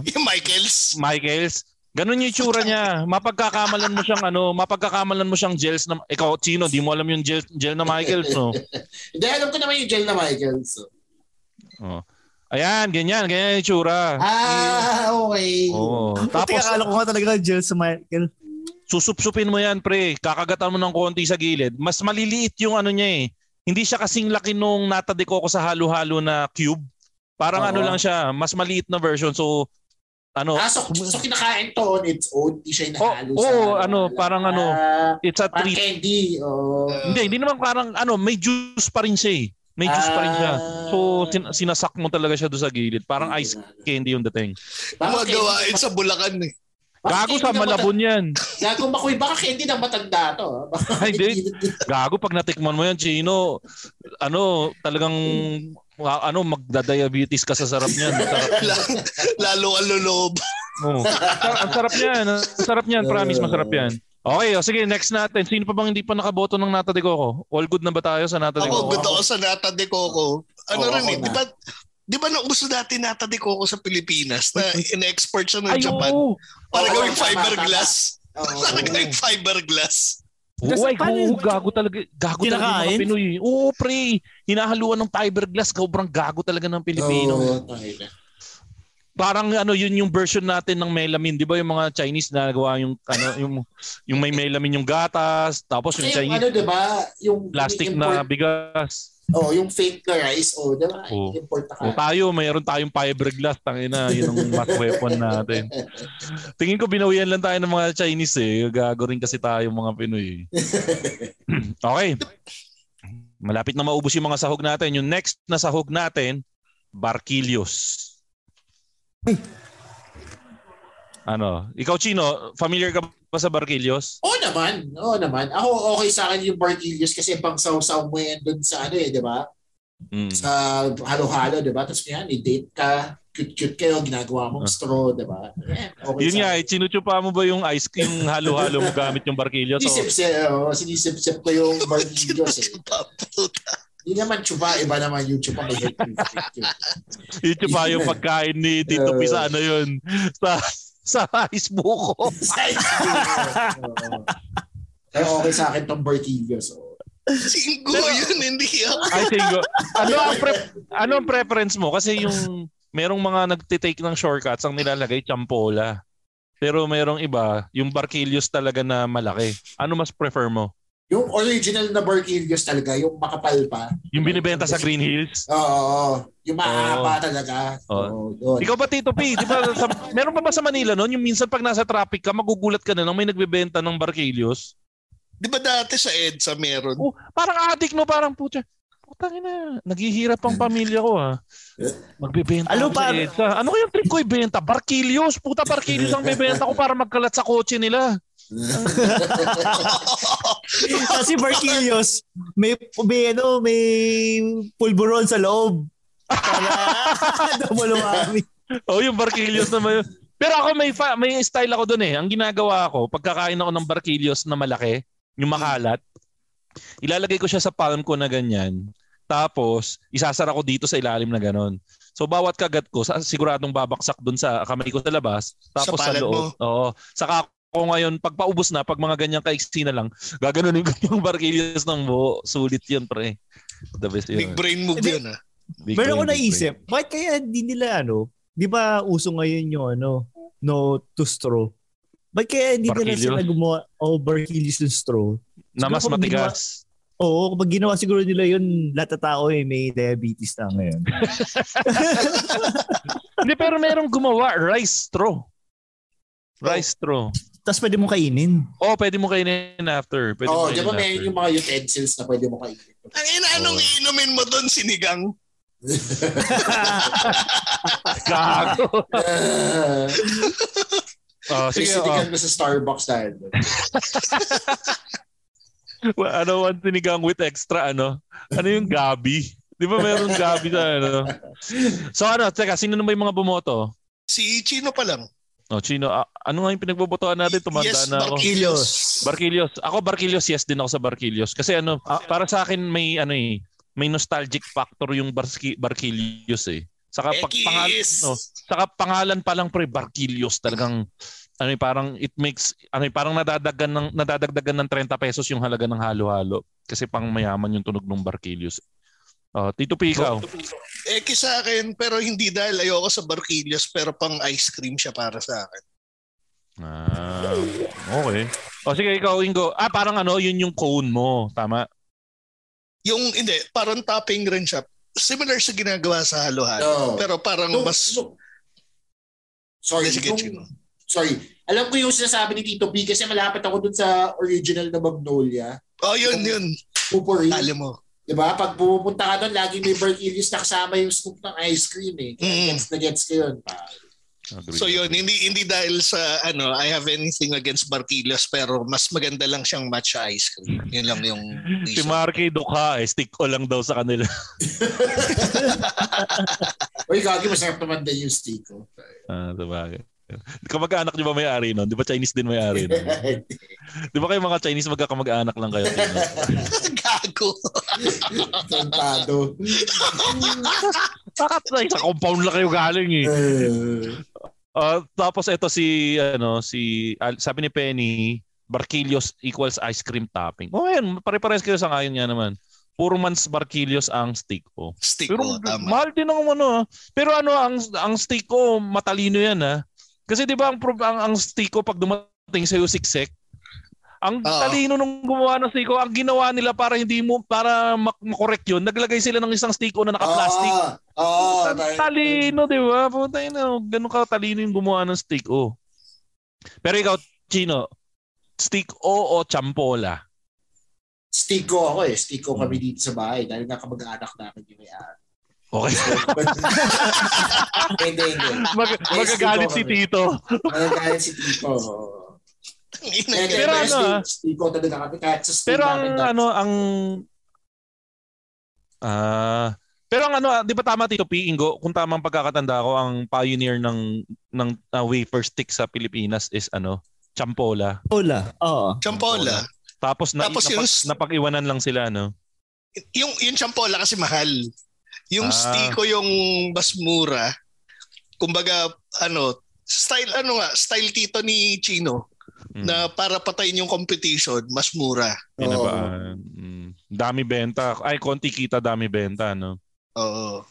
D: (laughs)
E: Yung Michaels.
D: Michaels. Ganun yung itsura niya. Mapagkakamalan mo siyang ano, mapagkakamalan mo siyang gels na ikaw Chino, di mo alam yung gel, gel na Michaels, no? (laughs)
F: Hindi, alam ko naman yung gel na Michael. So.
D: Oh. Ayan, ganyan, ganyan yung itsura.
F: Ah, okay.
D: Oo.
C: Tapos,
D: Tapos
C: akala ko nga talaga gel sa Michael.
D: Susupsupin mo yan, pre. Kakagatan mo ng konti sa gilid. Mas maliliit yung ano niya eh. Hindi siya kasing laki nung nata de coco sa halo-halo na cube. Parang
F: Oo.
D: ano lang siya, mas maliit na version. So, ano,
F: Ah, so, so kinakain to on its own. Hindi siya inahalo
D: Oh,
F: sa...
D: oo, ano, parang ano,
F: Ah,
D: it's a
F: parang
D: treat.
F: candy. Oh.
D: Hindi, hindi naman parang ano, may juice pa rin siya eh. May juice pa rin siya. So, sin- sinasak mo talaga siya doon sa gilid. Parang ice candy yung dating.
E: Mga gawain sa Bulacan eh.
D: Gago sa Malabon yan.
F: Gago makuy, baka candy ng matanda to.
D: hindi. Gago pag natikman mo yan, Chino, ano, talagang ano, magda-diabetes ka sa sarap niyan. Sarap. (laughs)
E: Lalo ang luloob.
D: Oh. Sar- Ang sarap niyan. Ang sarap niyan, promise, masarap yan. Okay, o sige, next natin. Sino pa bang hindi pa nakaboto ng Nata de Coco? All good na ba tayo sa Nata de
E: Ako,
D: Coco?
E: good ako sa Nata de Coco. Ano
F: Oo,
E: rin
F: ako
E: eh, di ba, di ba nauso dati Nata de Coco sa Pilipinas na in-export siya ng
D: Ay,
E: Japan
D: oo.
E: para
F: Oo,
E: gawing
F: tama,
E: fiberglass.
F: Oo. (laughs)
E: Para gawing fiberglass.
D: Oo, ay,
C: paano
D: oo,
C: yun?
D: gago talaga. Gago talaga yung mga? Pinoy. Oo, pre. Hinahaluan ng fiberglass. Sobrang gago talaga ng Pilipino.
F: Oo, tayo na.
D: Parang ano, yun yung version natin ng melamine. Di ba yung mga Chinese na nagawa yung, ano, (laughs) yung, yung may melamine yung gatas. Tapos yung
F: Kasi yung
D: Chinese
F: ano, di ba? Yung
D: plastic na bigas.
F: Oh, yung fake na rice, oh, di ba?
D: Oo.
F: Import na
D: O tayo, mayroon tayong fiberglass. Tangina, yun ang (laughs) mass weapon natin. Tingin ko binawian lang tayo ng mga Chinese eh. Gago rin kasi tayo mga Pinoy. (laughs) okay. Malapit na maubos yung mga sahog natin. Yung next na sahog natin, Barquillos. Ano? Ikaw, Chino, familiar ka ba sa Barquillos?
F: Oo naman. Oo naman. Ako okay sa akin yung Barquillos kasi pang saw-saw mo yan dun sa ano eh, di ba?
D: Mm.
F: Sa halo-halo, di ba? Tapos yan, i-date ka, cute-cute kayo, ginagawa mong straw, di ba? Yan, okay
D: Ah. Yun nga, eh, sinuchupa mo ba yung ice yung (laughs) halo-halo mo gamit yung Barquillos? O,
F: Sinisip-sip, oh, sinisip-sip ko yung Barquillos eh. Hindi naman chupa, iba naman yung chupa may (laughs) yun.
D: Yung pa yung pagkain ni Tito P sa ano yun. Sa, (laughs) sa ice buko.
F: Size Oo. Kaya okay sa akin tong Berkilios. So.
E: Singgo yun, (laughs) hindi ako.
D: I think, ano ang, pre- ano ang preference mo? Kasi yung merong mga nagtitake ng shortcuts ang nilalagay champola. Pero merong iba, yung Barquilios talaga na malaki. Ano mas prefer mo?
F: Yung original na Berkilios talaga, yung makapal pa.
D: Yung binibenta sa Green Hills?
F: Oo, oo. yung mahaba talaga.
D: Oo.
F: Yun.
D: Ikaw ba Tito P? Di ba, sa, meron pa ba sa Manila noon? Yung minsan pag nasa traffic ka, magugulat ka na nang may nagbebenta ng Barquilios.
E: Di ba dati sa EDSA meron?
D: Oh, parang addict no, parang putya. Putang ina, naghihirap ang pamilya ko ha. Magbebenta
C: Ano
D: ako sa
C: pa-
D: EDSA. Ano kayang trip ko ibenta? Barquilios. Puta, Barquilios ang bebenta ko para magkalat sa kotse nila. (laughs)
C: Kasi Barquilios, may, may, ano, may pulburon sa loob. Para (laughs) dumulumami.
D: Oh, yung Barquilios naman yun. Pero ako may fa- may style ako doon eh. Ang ginagawa ko, pagkakain ako ng Barquilios na malaki, yung makalat, ilalagay ko siya sa palm ko na ganyan. Tapos, isasara ko dito sa ilalim na ganon. So, bawat kagat ko, sa, siguradong babaksak doon sa kamay ko sa labas. Tapos
E: Sa
D: sa, loob.
E: mo?
D: Oo. Saka ako ngayon, pag paubos na, pag mga ganyang kaiksi na lang, gaganunin ko (laughs) yung Barquilios ng buo. Sulit yun, pre. The best yun.
E: Big brain move yun ah.
D: Big
C: Pero ako
D: brain, big
C: naisip, bakit kaya hindi nila ano, di ba uso ngayon yung ano, no to straw? Bakit kaya hindi nila sila gumawa o Barquilios ng straw?
D: brain. Na mas
C: Siguro kung ginawa-
D: matigas.
C: Oo, kapag ginawa siguro nila yun, lahat tao eh, may diabetes na ngayon. (laughs)
D: Hindi, pero merong gumawa, rice straw. Rice straw.
C: Tapos pwede mo kainin.
D: Oh, pwede mo kainin after. Pwede
F: Oo,
D: mo
F: di
D: kainin
F: ba may
D: after.
F: yung mga utensils na pwede mo kainin.
E: Ang ina, anong iinumin mo doon, sinigang? (laughs)
D: Gago. (laughs)
F: Ah,
D: oh,
F: Sige,
D: sige, oh.
F: mo sa Starbucks dahil. (laughs)
D: Well, ano one sinigang with extra ano? Ano yung gabi? Di ba meron gabi sa ano? So ano, teka, sino naman yung mga bumoto?
E: Si Chino pa lang.
D: Oh, Chino, ah, ano nga yung pinagbobotohan natin? Tumanda
E: yes,
D: na ako.
E: Barquilios.
D: Barquilios. Ako Barquilios, yes din ako sa Barquilios. Kasi ano, para sa akin may ano eh, may nostalgic factor yung Barski, Barquilios eh. Saka pag pangalan, no, saka pangalan pa lang pre Barquilios talagang ano eh, parang it makes ano eh, parang nadadagdagan ng nadadagdagan ng 30 pesos yung halaga ng halo-halo kasi pang mayaman yung tunog ng Barquilios. Oh, Tito P, ikaw.
E: Eki sa akin, pero hindi dahil ayoko sa Barquilios, pero pang ice cream siya para sa akin.
D: Ah, okay. O sige, ikaw, Ingo. Ah, parang ano, yun yung cone mo. Tama?
E: Yung, hindi, parang topping rin siya. Similar sa ginagawa sa halo-halo.
F: Oo.
E: Pero parang
F: Nung-
E: mas...
F: nung- Sorry,
E: Sige,
F: sorry. Alam ko yung sinasabi ni Tito P kasi malapit ako dun sa original na Magnolia.
E: Oh, yun, yun.
F: Pupuri.
E: Tali mo.
F: Diba? Pag pupunta ka doon, lagi may Barquilios na kasama yung scoop ng ice cream eh. Kaya
E: Mm.
F: gets na gets ko yun.
D: Agree.
E: So yun, hindi hindi dahil sa ano, I have anything against Barquilios pero mas maganda lang siyang matcha ice cream. Yun lang yung
D: Si
E: reason.
D: Marky Dukha, eh, stick ko lang daw sa kanila. (laughs)
F: Uy, gagi, masarap naman din yung steak ko.
D: ah, sabagay. Kamag-anak niyo ba may-ari nun? Di ba Chinese din may-ari nun? (laughs) Di ba kayo mga Chinese magkakamag-anak lang kayo? (laughs)
E: Gago.
F: Tantado.
D: Bakit sa isang compound lang kayo galing eh? Ah, tapos ito si ano si sabi ni Penny Barquilios equals ice cream topping. Oh, yan, pare-pares kayo sa ngayon nga naman. Puro mans Barquilios ang steak ko.
E: Stick
D: Pero
E: ko, tama.
D: mahal din ang ano. ah. Pero ano ang ang steak ko matalino yan ha. Kasi 'di ba ang, ang ang steak ko pag dumating sa siksek, ang
E: Oo.
D: talino nung gumawa ng steak ko, ang ginawa nila para hindi mo para mak- makorek yun, naglagay sila ng isang steak ko na naka-plastic.
F: Oo.
D: Ta- talino, di ba? Puta na, ganun ka talino yung gumawa ng steak O. Pero ikaw, Chino, steak O o champola?
F: Ko ako eh. Steak ko kami
D: Hmm.
F: dito sa bahay dahil nga kamag-anak namin yung may-ari.
D: Okay. (laughs)
F: Hindi, hindi.
D: Mag- magagalit si Tito.
F: Magagalit si Tito.
D: Pero ano, ah.
F: Steak ko talaga kami kahit sa
D: Pero ang ano, ang... Ah... pero ang ano, ah, di ba tama Tito P, Ingo, kung tama ang pagkakatanda ko, ang pioneer ng ng ah, wafer stick sa Pilipinas is ano, champola.
C: Hola. Oo.
E: Champola.
D: Tapos na,
E: Tapos
D: napag,
E: yung-
D: napag-iwanan lang sila, no?
E: yung yung champola kasi mahal. Yung
D: Ah.
E: stiko yung mas mura. Kumbaga ano, style ano nga, style tito ni Chino
D: Mm.
E: na para patayin yung competition, mas mura.
D: Pinabaan. Mm. Dami benta. Ay, konti kita, dami benta, no?
E: Oo.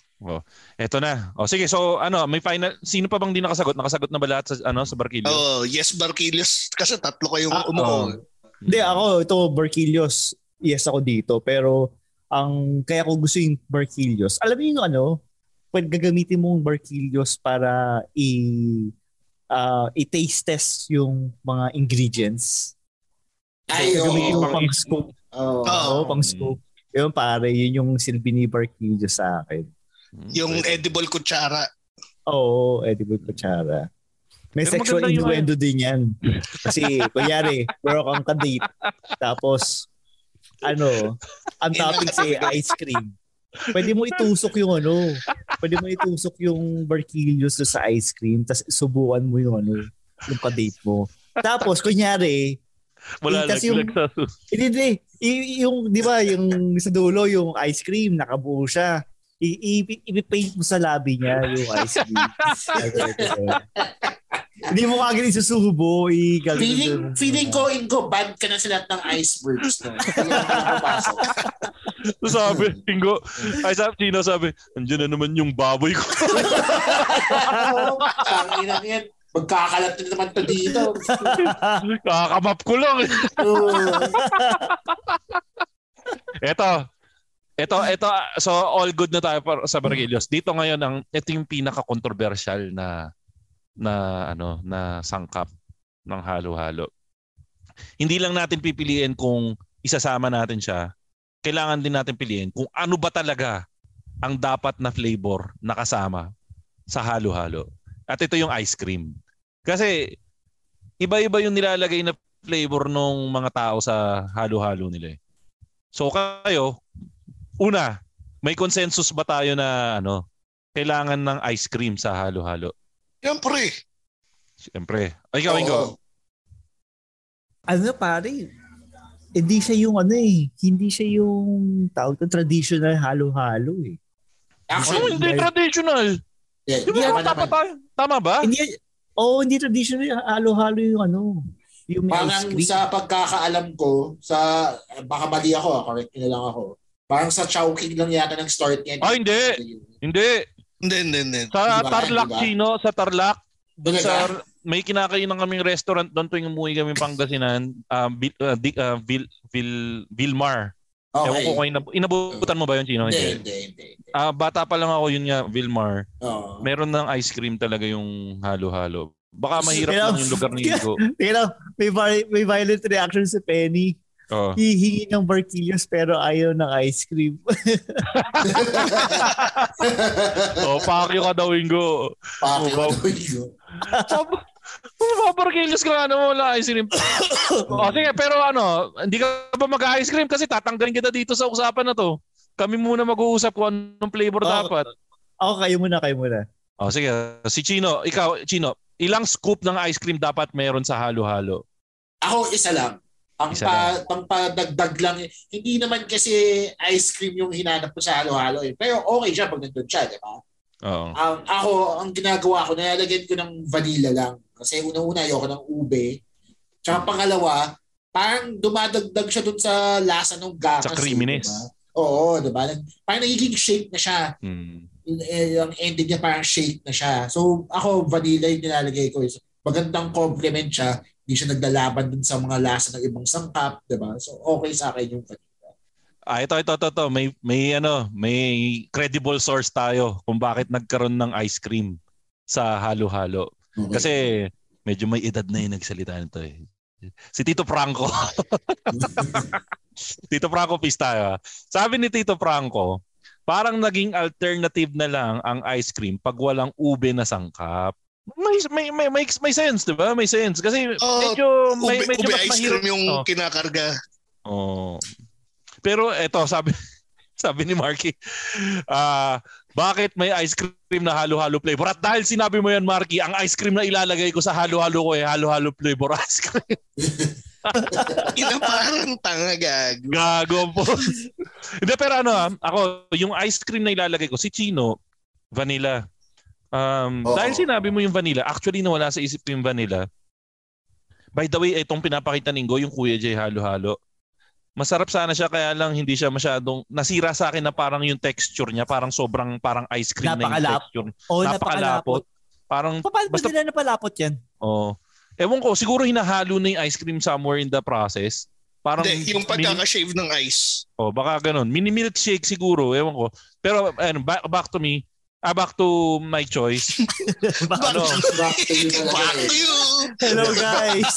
D: Eto na. O sige, so ano, may final sino pa bang di nakasagot? Nakasagot na ba lahat sa ano sa Barkilyo?
E: Oh, yes Barquilios kasi tatlo kayong
C: Ah,
E: umuko.
C: Hindi, ako, ito, Barquilios, yes ako dito. Pero, ang kaya ko gusto yung Barquilios, alam mo yung ano, pag gagamitin mo yung Barquilios para i ah, i-taste test yung mga ingredients.
F: Ay,
C: So, mo
F: oo.
C: pang scope.
F: Oo.
E: Oo,
C: pang scope. Yun pare, yun yung silbi ni Barquilios sa akin.
D: Mm,
E: Yung
D: pwede.
E: edible kutsara.
C: Oo, edible kutsara. May
D: Pero
C: sexual innuendo din yan. Kasi, kunyari, meron kang kadate, tapos, ano, ang topping (laughs) say ice cream. Pwede mo itusok yung ano, pwede mo itusok yung barquillos sa ice cream, tapos subukan mo yung ano, yung kadate mo. Tapos, kunyari,
D: Wala lang
C: yung- hindi, hindi, Y- yung, di ba, yung sa dulo, yung ice cream, nakabuo siya. I-paint mo sa labi niya yung (laughs) ice cream. Hindi mo kagad isusubo. i
F: Feeling, feeling ko, Ingo, bad ka na sa lahat ng icebergs. No?
D: So sabi, Ingo, ay sabi, Chino sabi, andyan na naman yung baboy ko. (laughs)
F: Ang ina yan. Magkakalat na naman to dito. (laughs)
D: Kakamap ko lang. eh. Eto, eto, eto, so all good na tayo sa Barquillos. Dito ngayon, ang, ito yung pinaka-controversial na, na, ano, na sangkap ng halo-halo. Hindi lang natin pipiliin kung isasama natin siya. Kailangan din natin piliin kung ano ba talaga ang dapat na flavor na kasama sa halo-halo. At ito yung ice cream. Kasi iba-iba yung nilalagay na flavor ng mga tao sa halo-halo nila. eh. So kayo, una, may consensus ba tayo na ano, kailangan ng ice cream sa halo-halo?
E: Siyempre.
D: Siyempre. Ay, ikaw. Ingo.
C: ano pare, hindi siya yung ano eh, hindi siya yung tawag to traditional halo-halo eh.
D: Ano
F: Actually,
D: hindi traditional?
F: yeah,
D: Di
F: hindi
D: ba
F: naman
D: tama tayo? Tama ba?
C: Hindi, oh, hindi traditional halo-halo yung ano, yung
F: Parang
C: cream.
F: sa pagkakaalam ko, sa baka mali ako, ah, correct na lang ako. Parang sa Chowking lang yata ng start niya.
D: Ah, hindi. Hindi.
E: Hindi, hindi, hindi.
D: Sa
F: Di ba?
D: Tarlac,
F: Di ba?
D: Chino, sa Tarlac,
F: Doon
D: sa, may kinakainan kaming restaurant doon tuwing umuwi kami Pangasinan, um, Vil, uh, Di- uh, Vil, Vil, Vilmar. Ewan
F: Okay.
D: ko kung inab- inabutan mo ba yun, Chino?
F: Hindi, hindi, hindi. hindi.
D: Ah, bata pa lang ako yun nga, Vilmar.
F: Oo.
D: Meron ng ice cream talaga yung halo-halo. Baka mahirap
C: Kaya-
D: lang yung lugar ni Igo.
C: Tingnan, may, vi- may violent reaction si Penny.
D: Oh.
C: Hihingi ng barquillos pero ayaw ng ice cream. (laughs)
D: oh, pakyo ka daw, Ingo.
F: Paki
D: Oh,
F: ko yun.
D: Mapaparkilos ka nga naman wala ice cream. (coughs) oh, sige, pero ano, hindi ka ba mag-ice cream kasi tatanggalin kita dito sa usapan na to. Kami muna mag-uusap kung anong flavor
C: Oh.
D: dapat.
C: Ako, kayo muna, kayo muna.
D: Oh, sige. Si Chino, ikaw, Chino, ilang scoop ng ice cream dapat meron sa halo-halo?
F: Ako isa lang. Pang, pa, pang padagdag lang. eh. Hindi naman kasi ice cream yung hinanap ko sa halo-halo eh. Pero okay siya pag nandun siya, di ba?
D: Oo.
F: Um, ako, ang ginagawa ko, nilalagyan ko ng vanilla lang. Kasi unang-una, ayoko ng ube. Tsaka pangalawa, parang dumadagdag siya dun sa lasa ng gatas.
D: Sa creaminess.
F: Eh, diba? Oo, diba? Nag- Parang nagiging shake na siya. Eh, Yung ending niya parang shake na siya. So ako, vanilla yung nilalagay ko. Magandang compliment siya. Hindi siya naglalaban dun sa mga lasa ng ibang sangkap. Diba? So okay sa akin yung vanilla.
D: Ah, ito, ito, ito, ito. May, may, ano, may credible source tayo kung bakit nagkaroon ng ice cream sa halo-halo.
F: Okay.
D: Kasi medyo may edad na yung nagsalita nito eh. Si Tito Franco. (laughs) Tito Franco tayo. ah. Sabi ni Tito Franco, parang naging alternative na lang ang ice cream pag walang ube na sangkap. May may may may, may sense, 'di ba? May sense kasi
E: Oh,
D: medyo may,
E: Ube,
D: medyo
E: ube
D: mas
E: ice cream yung
D: Oh.
E: kinakarga.
D: Oh. Pero eto sabi (laughs) sabi ni Marky, ah bakit may ice cream na halo-halo flavor? At dahil sinabi mo yan, Marky, ang ice cream na ilalagay ko sa halo-halo ko eh, halo-halo flavor ice cream. (laughs)
E: Ina parang tanga gag.
D: Gago po. (laughs) Hindi, pero ano ah, ako, yung ice cream na ilalagay ko, si Chino, vanilla. Um,
F: Oo.
D: dahil sinabi mo yung vanilla, actually nawala sa isip ko yung vanilla. By the way, itong pinapakita ni Go, yung Kuya J halo-halo. Masarap sana siya kaya lang hindi siya masyadong nasira sa akin na parang yung texture niya parang sobrang parang ice cream na yung
C: Napakalap-
D: texture.
C: Oh,
D: Napakalapot. Parang
C: Paano ba
D: basta
C: nila napalapot yan?
D: oh. Ewan ko, siguro hinahalo na yung ice cream somewhere in the process. Parang
E: Hindi, yung
D: mini-
E: pagkakashave ng ice.
D: Oh, baka ganun. Mini milkshake siguro, ewan ko. Pero ano, back, back to me. Ah, back to my choice. (laughs) ano?
F: Back to you
E: Back to you!
C: Hello guys.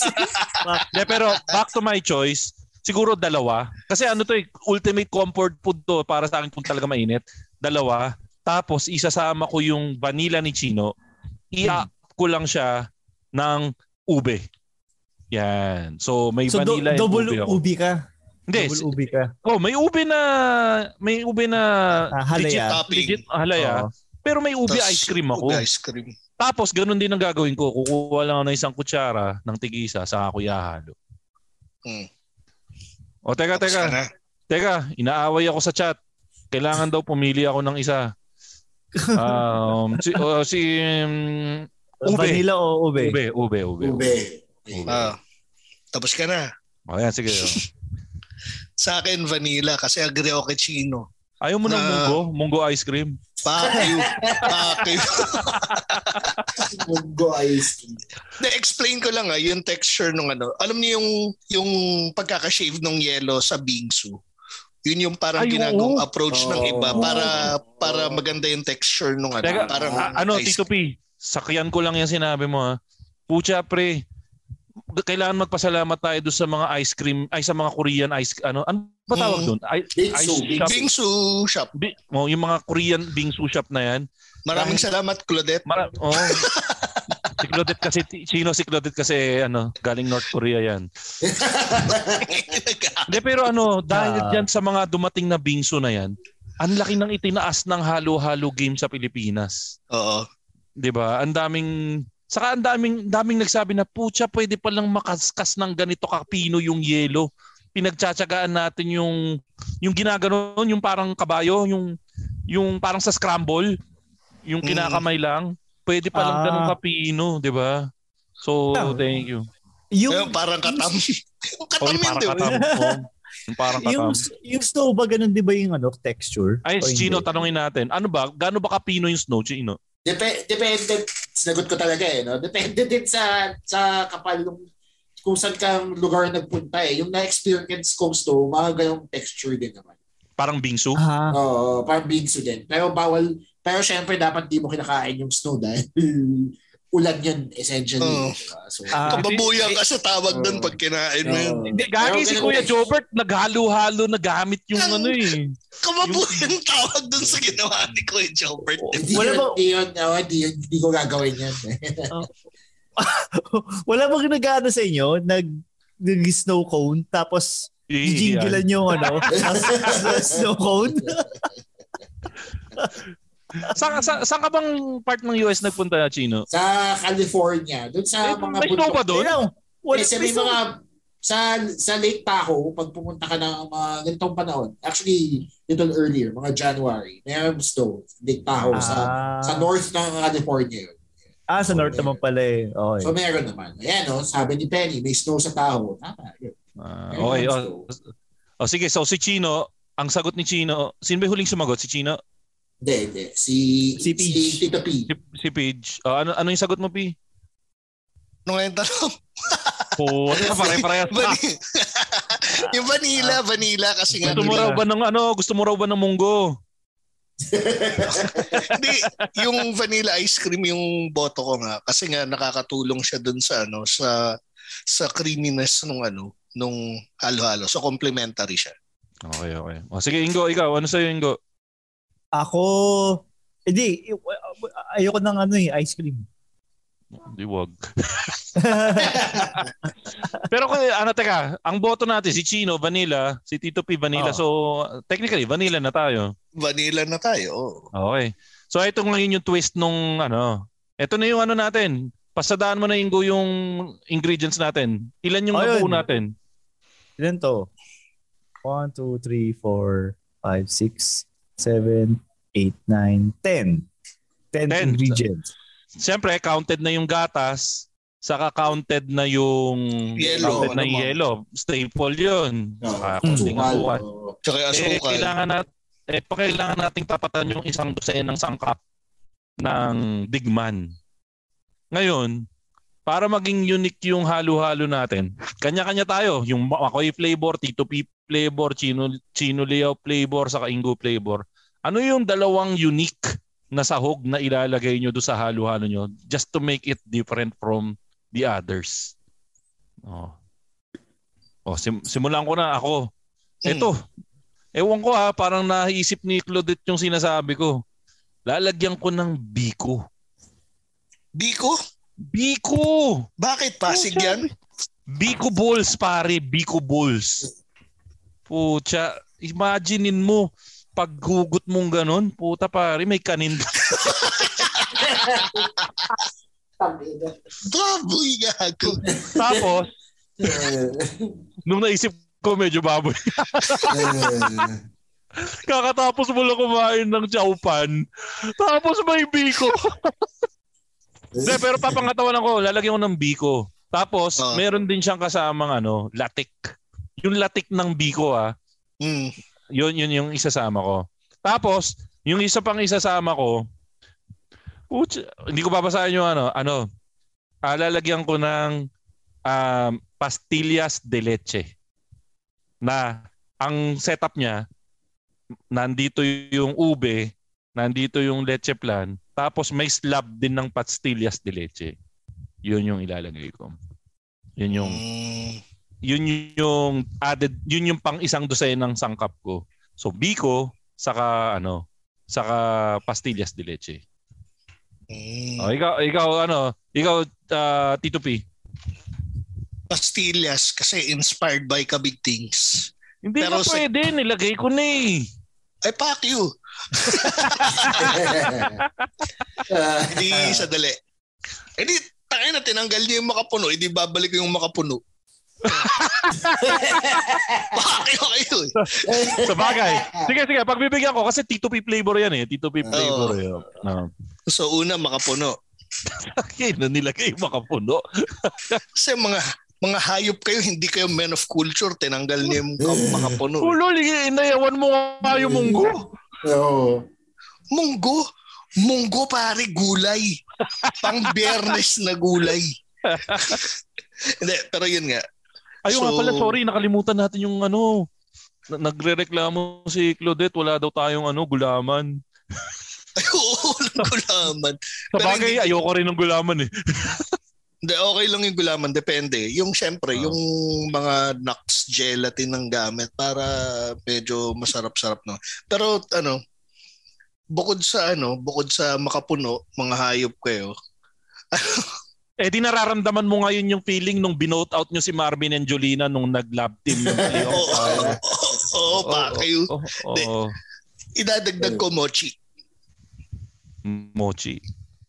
C: (laughs)
D: De, pero back to my choice, siguro dalawa. Kasi ano to eh, ultimate comfort food to para sa akin kung talaga mainit. Dalawa. Tapos isasama ko yung vanilla ni Chino. i ko lang siya ng ube. Yan. So may
C: so do-
D: vanilla and
C: double
D: ube ako.
C: ubi ka.
D: Hindi.
C: Double ubi ka.
D: Oh, may ube na may ube na
C: Ah, halaya.
D: legit, legit halaya.
C: Oo.
D: Pero may ube
E: Tas,
D: ice cream ako.
E: ube ice cream.
D: Tapos ganun din ang gagawin ko. Kukuha lang ako ng isang kutsara ng tig-isa sa ako ihahalo.
E: Hmm.
D: O teka,
E: Tapos
D: teka.
E: ka na.
D: Teka, inaaway ako sa chat. Kailangan daw pumili ako ng isa. Um, si, o, si um, Ube.
C: Vanilla o ube?
D: ube, ube, ube.
F: Ube.
E: Ah, tapos ka na.
D: O yan, sige. (laughs)
E: Sa akin, vanilla kasi agree ako kay Chino.
D: Ayaw mo ng
E: Na-
D: munggo? Munggo ice cream?
E: Fuck you. Fuck (laughs) you.
F: Munggo ice cream.
E: Na-explain ko lang ah, yung texture nung ano. Alam niyo yung, yung pagkakashave ng yellow sa bingsu. Yun yung parang
D: Ay, oo.
E: ginagawang approach ng iba
F: Oo.
E: para para maganda yung texture nung ano.
D: Teka,
E: parang
D: a- ano,
E: ice
D: Tito P, sakyan ko lang yung sinabi mo ha. Pucha pre, kailangan magpasalamat tayo doon sa mga ice cream, ay sa mga Korean ice, ano, ano ba tawag
E: Mm.
D: doon? I-
F: Bingsu,
D: ice shop.
E: Bingsu shop.
D: Bi- oh, yung mga Korean bingsu shop na yan.
E: Maraming salamat, Claudette.
D: Mara- (laughs) oh. si Claudette kasi, sino si Claudette kasi, ano, galing North Korea yan. (laughs) Hindi, pero ano, dahil
C: Ah.
D: dyan sa mga dumating na bingsu na yan, ang laki ng itinaas ng halo-halo game sa Pilipinas.
E: Oo.
D: 'Di ba? Ang daming saka ang daming daming nagsabi na pucha pwede pa lang makaskas ng ganito kapino yung yelo. Pinagtsatsagaan natin yung yung ginaganon, yung parang kabayo, yung yung parang sa scramble, yung
E: Mm.
D: kinakamay lang. Pwede pa lang
C: Ah.
D: ganun kapino, 'di ba? So,
C: Yeah.
D: thank you.
E: Yung,
C: Yung,
E: parang katam. (laughs) yung
D: Oh,
E: katam
D: yung
E: yun,
D: parang
E: di ba?
D: katam. (laughs) Oh, yung parang
C: yung,
D: katam.
C: yung snow ba ganun di ba yung ano, texture?
D: Ay? Chino, tanongin natin. Ano ba? Gaano ba kapino yung snow, Chino?
F: Dep- depende, sinagot ko talaga eh, no? Depende din sa sa kapal ng kung saan kang lugar nagpunta eh. Yung na-experience ko snow, mga ganong texture din naman.
D: Parang bingsu?
C: Ah,
F: Oo, parang bingsu din. Pero bawal, pero syempre dapat di mo kinakain yung snow dahil ulan yun essentially.
E: Oo.
F: diba? So,
C: Ah,
E: Kababuyan ka sa tawag doon
F: Oo.
E: pag kinain mo yun.
F: oo.
D: Hindi, gagi si Kuya
F: eh.
D: Jobert, naghalo-halo na gamit yung
E: Ang-
D: ano eh.
E: Kababuyan tawag doon sa ginawa ni Kuya Jobert.
F: Hindi
C: Wala
F: yun,
C: ba-
F: hindi yun, oh, hindi yun, hindi ko gagawin yan. (laughs) (laughs)
C: wala bang nag sa inyo? Nag, nag (laughs) snow cone tapos jinggilan yung ano, snow cone?
D: Saan, saan, saan ka bang part ng US nagpunta, Chino?
F: sa California, doon sa
D: Eh,
F: mga
D: may snow ba doon?
C: Wala,
F: Kasi may mga sa sa Lake Tahoe, pag pumunta ka ng mga ganitong panahon, actually, little earlier, mga January, mayroong snow, Lake Tahoe, sa
C: Ah.
F: sa north ng California yun.
C: Ah, sa north naman pala eh. Okay.
F: So meron naman. Ayan, no, sabi ni Penny, may snow sa Tahoe. Tama, yun.
D: Ah, okay. Oh, oh, sige, so si Chino, ang sagot ni Chino, sino ba huling sumagot? Si Chino?
F: Hindi, hindi. Si,
C: Si Peach.
F: si Tito P.
D: Si, si Pidge? Oh, ano, ano yung sagot mo, P?
E: Nung ngayon tanong, (laughs)
D: Po, pare-parehas na. (laughs)
E: Yung vanilla, vanilla kasi nga.
D: Gusto mo raw ba ng ano? Gusto mo raw ba ng munggo? (laughs)
E: Hindi, yung vanilla ice cream yung boto ko nga kasi nga nakakatulong siya dun sa ano sa sa creaminess nung ano nung halo-halo. So complementary siya.
D: Okay, okay. O, sige, Ingo, ikaw. Ano sa'yo, Ingo?
C: Ako, hindi, ayoko ng ano eh, ice cream.
D: Hindi, wag. (laughs) Pero kung ano, teka, ang boto natin, si Chino, vanilla, si Tito P, vanilla.
C: Oh.
D: So, technically, vanilla na tayo.
E: Vanilla na tayo.
D: Okay. So, ito ngayon yung twist nung, ano, ito na yung ano natin, pasadaan mo na Ingo yung ingredients natin. Ilan yung nabuo natin?
C: Ilan to? 1, 2, 3, 4, 5, 6, 7, 8, 9, 10. 10
D: Ten.
C: ingredients.
D: Siyempre, counted na yung gatas, saka counted na yung
E: Yellow,
D: counted na
E: ano
D: yellow. Staple yun. Saka
C: Mm.
D: konting asukan.
E: Tsaka yung
D: Eh,
E: asukal.
D: kailangan nat eh, pa kailangan nating tapatan yung isang dosen ng sangkap ng digman. Ngayon, para maging unique yung halo-halo natin, kanya-kanya tayo. Yung Makoy flavor, Tito P flavor, Chino, Chino Leo flavor, saka Ingo flavor. Ano yung dalawang unique na sahog na ilalagay nyo doon sa halo-halo nyo just to make it different from the others? Oh. Oh, sim- simulan ko na ako.
E: Hmm.
D: Ito. Ewan ko ha, parang naisip ni Claudette yung sinasabi ko. Lalagyan ko ng biko.
E: Biko?
D: Biko!
E: Bakit? Pasig yan?
D: Biko balls, pare. Biko balls. Pucha, imaginein mo, pag hugot mong ganun, puta pare, may kanin.
E: Baboy gago.
D: Tapos, nung naisip ko, medyo baboy. (laughs) Kakatapos mo lang kumain ng chowpan. Tapos may biko. De, pero papangatawan ko, lalagyan ko ng biko. Tapos,
E: Oh.
D: meron din siyang kasamang ano, latik. Yung latik ng biko ah,
E: Mm.
D: Yun, yun yung isasama ko. Tapos, yung isa pang isasama ko, putya, hindi ko babasahin yung ano, ano, ah, lalagyan ko ng um, pastillas de leche. Na ang setup niya, nandito yung ube, nandito yung leche plan, tapos may slab din ng pastillas de leche. Yun yung ilalagay ko. Yun yung
E: Mm.
D: Yun yung added yun yung pang isang dosenang sangkap ko. So biko saka ano saka pastillas de leche.
E: Mm.
D: Oh, ikaw ikaw ano, ikaw ah, Tito P.
E: Pastillas kasi inspired by Kabig Things.
D: Hindi
E: Pero
D: na
E: sa-
D: pwede, nilagay ko na eh.
E: Ay, fuck you. (laughs) Hindi sa dali. Eh di, tangin na tinanggal niya yung makapuno, hindi babalik yung makapuno. Bakit kayo eh?
D: Sa bagay. (laughs) Sige, sige, pagbibigyan ko kasi Tito P flavor yan eh. Tito P flavor
E: Oo.
D: yun. No.
E: So una, makapuno. (laughs)
D: Okay, na nilagay yung makapuno. (laughs)
E: Kasi mga mga hayop kayo, hindi kayo men of culture, tinanggal niya yung makapuno.
D: Ulo, inayawan mo nga yung munggo.
F: Oo.
E: Munggo? Munggo pare, gulay. Pang biyernes na gulay. Hindi, pero yun nga.
D: Ayun nga
E: So-
D: pala, sorry, nakalimutan natin yung ano. Na- Nagre-reklamo si Claudette, wala daw tayong ano, gulaman. (laughs)
E: Ay, oo, gulaman.
D: Sa
E: Pero
D: bagay,
E: hindi-
D: ayoko rin ng gulaman eh. (laughs)
E: Hindi, okay lang yung gulaman. Depende. Yung syempre,
D: Ah.
E: yung mga nuts gelatin ng gamit para medyo masarap-sarap no. Pero ano, bukod sa ano, bukod sa makapuno, mga hayop kayo. (laughs)
D: Eh di nararamdaman mo ngayon yung feeling nung binote out nyo si Marvin and Jolina nung nag-lab team yung (laughs) playoff.
E: Oo, oo, oo. Idadagdag ko mochi.
D: Mochi.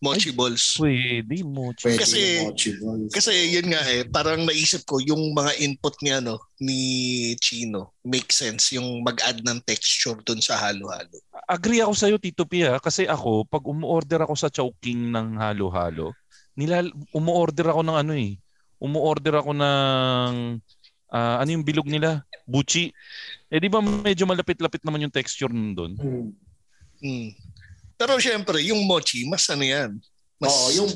E: Mochi balls.
D: Pwede, mochi.
F: Pwede
E: Kasi-
F: mochi balls.
E: Kasi yun nga eh, parang naisip ko yung mga input niya no, ni Chino. Make sense yung mag-add ng texture dun sa halo-halo.
D: Agree ako sa'yo, Tito Pia. Kasi ako, pag umu-order ako sa Chowking ng halo-halo, nilal umu-order ako ng ano eh. Umu-order ako ng ah, ano yung bilog nila? Buchi. Eh di ba medyo malapit-lapit naman yung texture nun doon?
F: Hmm.
E: Mm. Pero syempre, yung mochi, mas ano yan? Mas
F: Oo, yung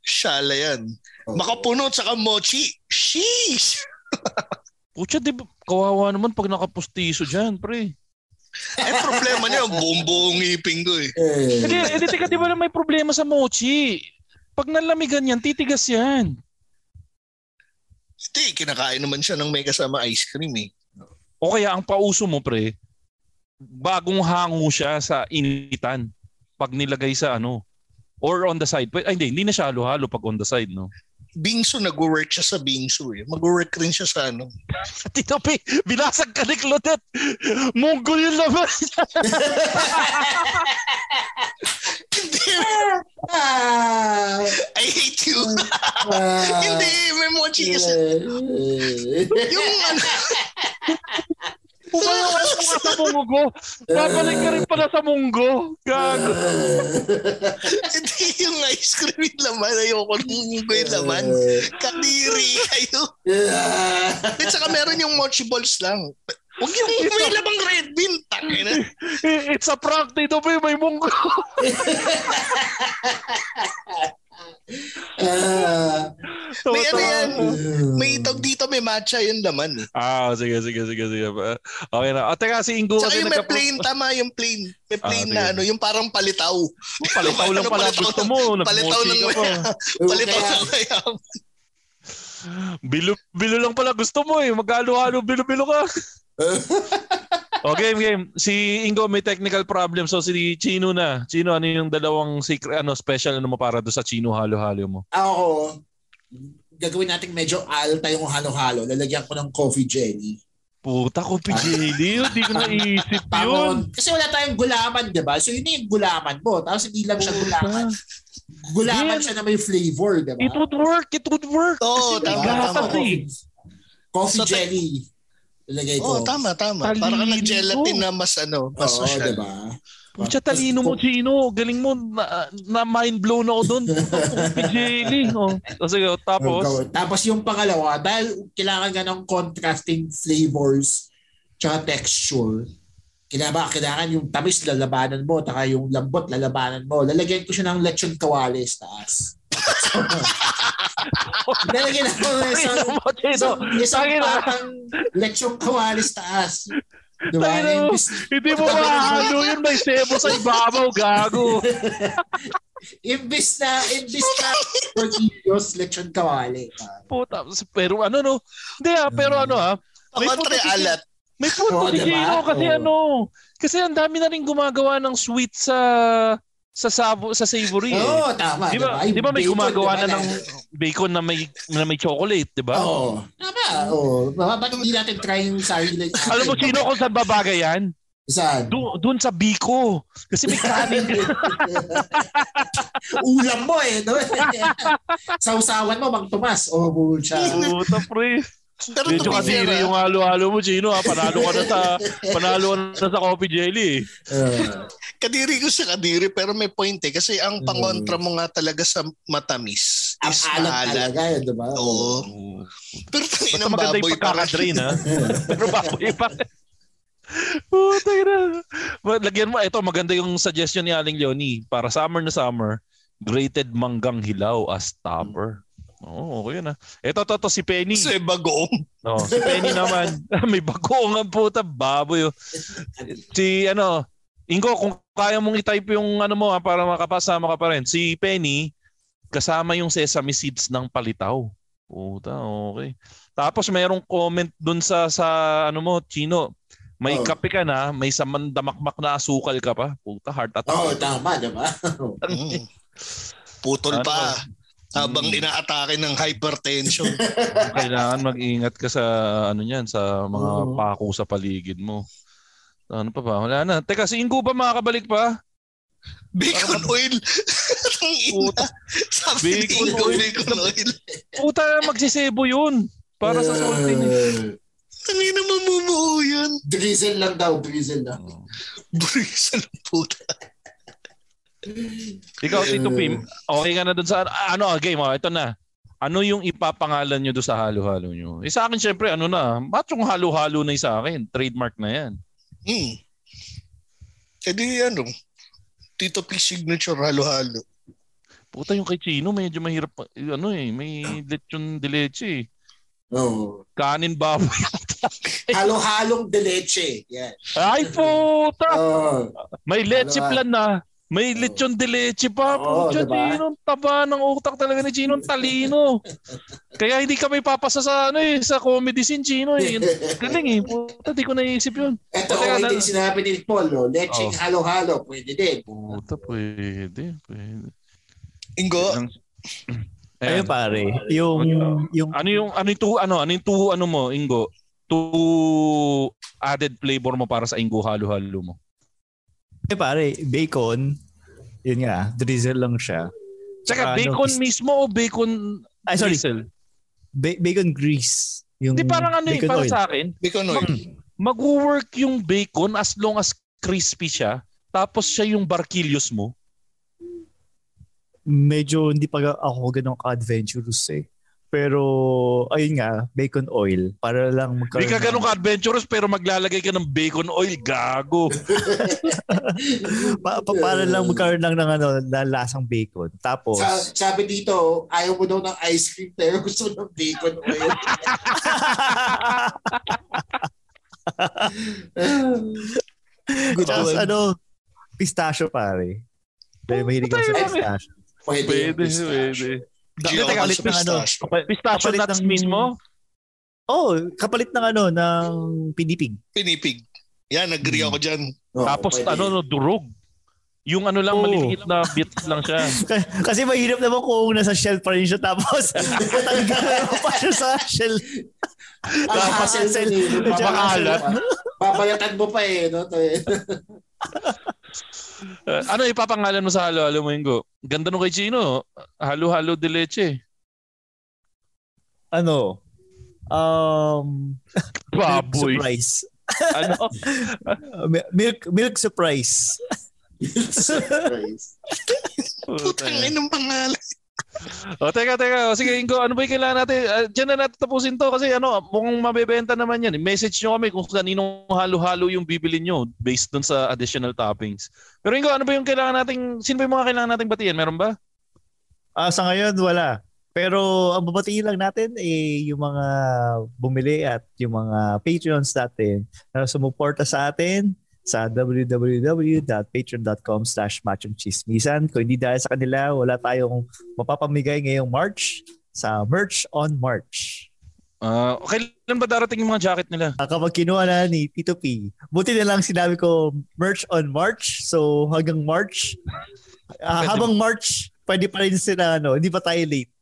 E: shala yan.
F: Oo.
E: Makapuno tsaka mochi. Sheesh! (laughs)
D: Pucha, di ba, kawawa naman pag nakapustiso dyan, pre.
E: Eh, problema niya, (laughs) buong-buong ngipin ko eh.
F: Eh,
D: Hindi, eh, di, teka, di ba na may problema sa mochi? Pag nalamigan yan, titigas yan.
E: Hindi, kinakain naman siya ng may kasama ice cream eh.
D: O kaya ang pauso mo, pre, bagong hango siya sa initan pag nilagay sa ano, or on the side. Ay, hindi, hindi na siya halo-halo pag on the side, no?
E: Bingsu, nag-work siya sa Bingsu eh. Mag-work rin siya sa ano. (laughs)
D: Tito P, binasag ka ni Claudette. Monggol yun naman. (laughs)
E: Hindi, (laughs) you. mochi kasi yung ano,
D: Pumayo ka sa munggo. Babalik ka rin pala sa munggo. Gago. (laughs)
E: hindi yung ice cream yung laman. Ayoko nung munggo yung laman. Kadiri kayo. At saka meron yung mochi balls lang. Huwag yung may labang red bean. Tangina.
D: Eh, It's a prank dito pa may munggo. (laughs)
F: Ah,
E: May ano yan. May itog dito, may matcha yung laman. eh.
D: Ah, sige, sige, sige, sige. Okay na. O, teka, si Ingo
E: Tsaka
D: kasi
E: yung may
D: nagka-
E: plain, tama yung plain. May
D: Ah,
E: plain
D: sige.
E: na ano, yung parang palitaw.
D: Palitaw lang
E: Ano,
D: pala
E: palitaw
D: gusto mo.
E: Palitaw ng
D: pa.
E: Palitaw ng mayam.
D: Bilo, bilo lang pala gusto mo eh. Magalo-halo, bilo-bilo ka. (laughs) o game, game. Si Ingo may technical problem. So si Chino na. Chino, ano yung dalawang secret, ano, special ano mo para do sa Chino halo-halo mo?
F: ako, gagawin natin medyo alta yung halo-halo. Lalagyan ko ng coffee jelly.
D: Puta ko, PJD. Hindi ko naisip (laughs) yun.
F: Kasi wala tayong gulaman, di ba? So yun yung gulaman mo. Tapos hindi lang siya gulaman. Gulaman
D: Yeah.
F: siya na may flavor, di ba?
D: It would work. It would work.
E: Oo,
D: Kasi may
E: tama,
D: gatas eh.
F: Coffee
E: So,
F: jelly. Ilagay ko.
E: tama, tama.
D: Talino.
E: Parang nag-gelatin na mas ano, mas
F: Oo,
E: social.
F: di ba?
D: Pucha, talino mo, Chino. Galing mo. Na, na mind blown ako doon. PJD. Oh. O, sige, tapos.
F: Tapos yung pangalawa, dahil kailangan ka ng contrasting flavors tsaka texture, kailangan, kailangan yung tamis lalabanan mo, taka yung lambot lalabanan mo. Lalagyan ko siya ng lechon kawali sa taas. Lalagyan ako ng isang, isang, isang patang lechon kawali sa taas. Diba?
D: Tangina mo. Hindi mo mahalo yun. May sebo sa ibabaw, gago. (laughs)
F: imbis na, imbis na tortillos, lechon kawali.
D: Puta. Pero ano, no? Hindi ah, pero ano ah. May si-
E: alat.
D: May punto
F: Oo,
D: si
F: diba?
D: Gino kasi
F: Oo.
D: ano. Kasi ang dami na rin gumagawa ng sweet sa sa sabo, sa savory eh.
F: Oo, tama.
D: Di ba,
F: Yung
D: di ba may
F: bacon,
D: gumagawa
F: diba,
D: na ng bacon na may na may chocolate, di ba?
F: Oo. Tama. Oo. Ba- Ba't hindi natin try yung sarili?
D: Alam mo sino kung saan babagay yan?
F: Saan?
D: Do, doon sa Biko. Kasi may kanin ka. (laughs)
F: Ulam mo eh. No? (laughs) Sausawan mo. O, oh, bull siya.
D: Puta pre.
E: Pero
D: Medyo
E: to be fair,
D: kadiri
E: ah,
D: yung halo-halo mo, Chino. Ha? Panalo ka na sa (laughs) panalo ka na sa coffee jelly. eh.
F: Uh,
E: kadiri ko sa kadiri pero may point eh. Kasi ang pangontra mo nga talaga sa matamis
F: ang
E: is
F: alat
E: maalat.
F: talaga yun, di ba?
E: Oo. Pero tangin ng
D: maganda
E: baboy
D: yung
E: pa
D: pagkakadrain, ha? (laughs) Pero baboy pa. Puta na. Lagyan mo, ito maganda yung suggestion ni Aling Leonie. Para summer na summer, grated manggang hilaw as topper. Oo, okay na. Ito, to, to, si Penny.
E: Kasi bagoong.
D: Oh, si Penny naman. (laughs) May bagoong ang puta, baboy. oh. Si, ano, Ingo, kung kaya mong i-type yung ano mo ha, para makapasama ka pa rin. Si Penny, kasama yung sesame seeds ng palitaw. Puta, okay. Tapos mayroong comment dun sa sa ano mo, Chino. May
F: Oh.
D: kape ka na, may samandamakmak na asukal ka pa. Puta, heart attack.
F: Oo, tama, di ba? (laughs)
E: Mm. Putol
D: Ano
E: pa.
D: Ba?
E: Habang
D: Mm.
E: inaatake ng hypertension. (laughs)
D: Kailangan mag-ingat ka sa ano niyan, sa mga
F: Oo.
D: pako sa paligid mo. Ano pa ba? Wala na. Teka, si Ingo ba makakabalik pa?
E: Bacon oil. (laughs)
D: Puta.
E: Sabi ni
D: Bacon
E: Ingo,
D: oil.
E: bacon oil.
D: Puta, magsisebo yun. Para sa salty.
F: Uh, (laughs)
E: Ang ina mamumuo yan.
F: drizzle lang daw, drizzle lang.
E: Brisa ng puta.
D: Ikaw, Tito Pim, okay ka na dun sa, ano, game, oh, ito na. Ano yung ipapangalan nyo doon sa halo-halo nyo? Eh, sa akin, syempre, ano na, machong halo-halo na sa akin. Trademark na yan.
E: Hmm. E di ano, Tito P signature halo-halo.
D: Puta yung kay Chino, medyo mahirap, pa- ano eh, may lechon de leche eh.
F: Oo.
D: Kanin baboy. (laughs)
F: Halo-halong de leche. Yan.
D: Ay, puta!
F: Oo.
D: May leche
F: ba?
D: plan na. May lechon de leche pa.
F: Oo,
D: Pucha,
F: diba?
D: Chino, ang taba ng utak talaga ni Chino, ang talino. Kaya hindi kami papasa sa ano eh, sa comedy scene Chino eh. Galing eh. Puta, di ko naisip yun.
F: Ito, okay
D: na-
F: din sinabi ni Paul, no? Lecheng
D: Oh.
F: halo-halo, pwede din.
D: Puta, pwede. pwede.
E: Ingo, (clears throat)
C: Ayun pare, yung yung
D: Ano yung ano yung two, ano ano yung two, ano mo Ingo? Two added flavor mo para sa Ingo halo-halo mo.
C: Eh, pare, bacon, yun nga, drizzle lang siya.
D: Tsaka
C: Saka ano,
D: bacon
C: is-
D: mismo o bacon
C: Ay, sorry.
D: drizzle?
C: ba- bacon grease. Yung
D: Hindi parang ano eh,
C: bacon
D: para
C: oil.
D: sa akin,
E: Bacon oil.
D: mag-work yung bacon as long as crispy siya, tapos siya yung barquillos mo.
C: Medyo hindi pa ako ganun ka-adventurous eh. Pero, ayun nga, bacon oil. Para lang magkaroon
D: Hindi ka ganun
C: ng-
D: ka-adventurous pero maglalagay ka ng bacon oil, gago. (laughs)
C: pa, pa- para lang magkaroon lang ng ano, lasang bacon. Tapos,
F: Sa, sabi dito, ayaw mo daw ng ice cream pero gusto mo ng bacon oil. (laughs)
C: Good Tapos
E: one.
C: ano, pistachio pare. Dahil mahilig ako sa pistachio.
F: Pwede,
D: Pwede,
F: pistachio.
D: pwede.
E: Ako
C: kapalit ng ano,
E: pistachio.
C: Kapalit
D: nuts
C: ng-
D: mismo?
C: Oh, kapalit ng ano, ng pinipig.
E: Pinipig. Yan, agree ako dyan.
F: Oo,
D: Tapos
F: pwede.
D: ano, no, durog. Yung ano lang,
C: Oo.
D: maliliit na bits lang siya. (laughs)
C: Kasi mahirap naman kung nasa shell pa rin siya tapos (laughs) tatanggalin mo pa siya sa shell.
F: Nung
C: Tsaka
F: babakalat.
C: sel-
F: Babayatan mo pa eh. No? (laughs)
D: Uh, ano ipapangalan mo sa halo-halo mo, Ingo? Ganda nung kay Chino. Halo-halo de leche.
C: Ano? Um, (laughs) milk
D: Baboy.
C: surprise.
D: ano? (laughs)
C: Mi- milk milk surprise.
E: Putang inang pangalan. (laughs)
D: O, teka, teka. O, sige, Ingo, ano ba yung kailangan natin? Uh, diyan na natin tapusin to kasi ano, mukhang mabebenta naman yan. Message nyo kami kung kaninong halo-halo yung bibili nyo based dun sa additional toppings. Pero Ingo, ano ba yung kailangan nating, sino ba yung mga kailangan nating batiyan? Meron ba?
C: Ah, sa ngayon wala. Pero ang babatiin lang natin eh yung mga bumili at yung mga Patreons natin na sumuporta sa atin sa www.patreon.com slash machongchismisan. Kung hindi dahil sa kanila, wala tayong mapapamigay ngayong March sa Merch on March.
D: Ah, kailan ba darating yung mga jacket nila?
C: Ah, kapag kinuha na ni Tito P, buti na lang sinabi ko Merch on March. So hanggang March,
D: Pwede.
C: habang March, pwede pa rin sila, ano, hindi pa tayo late.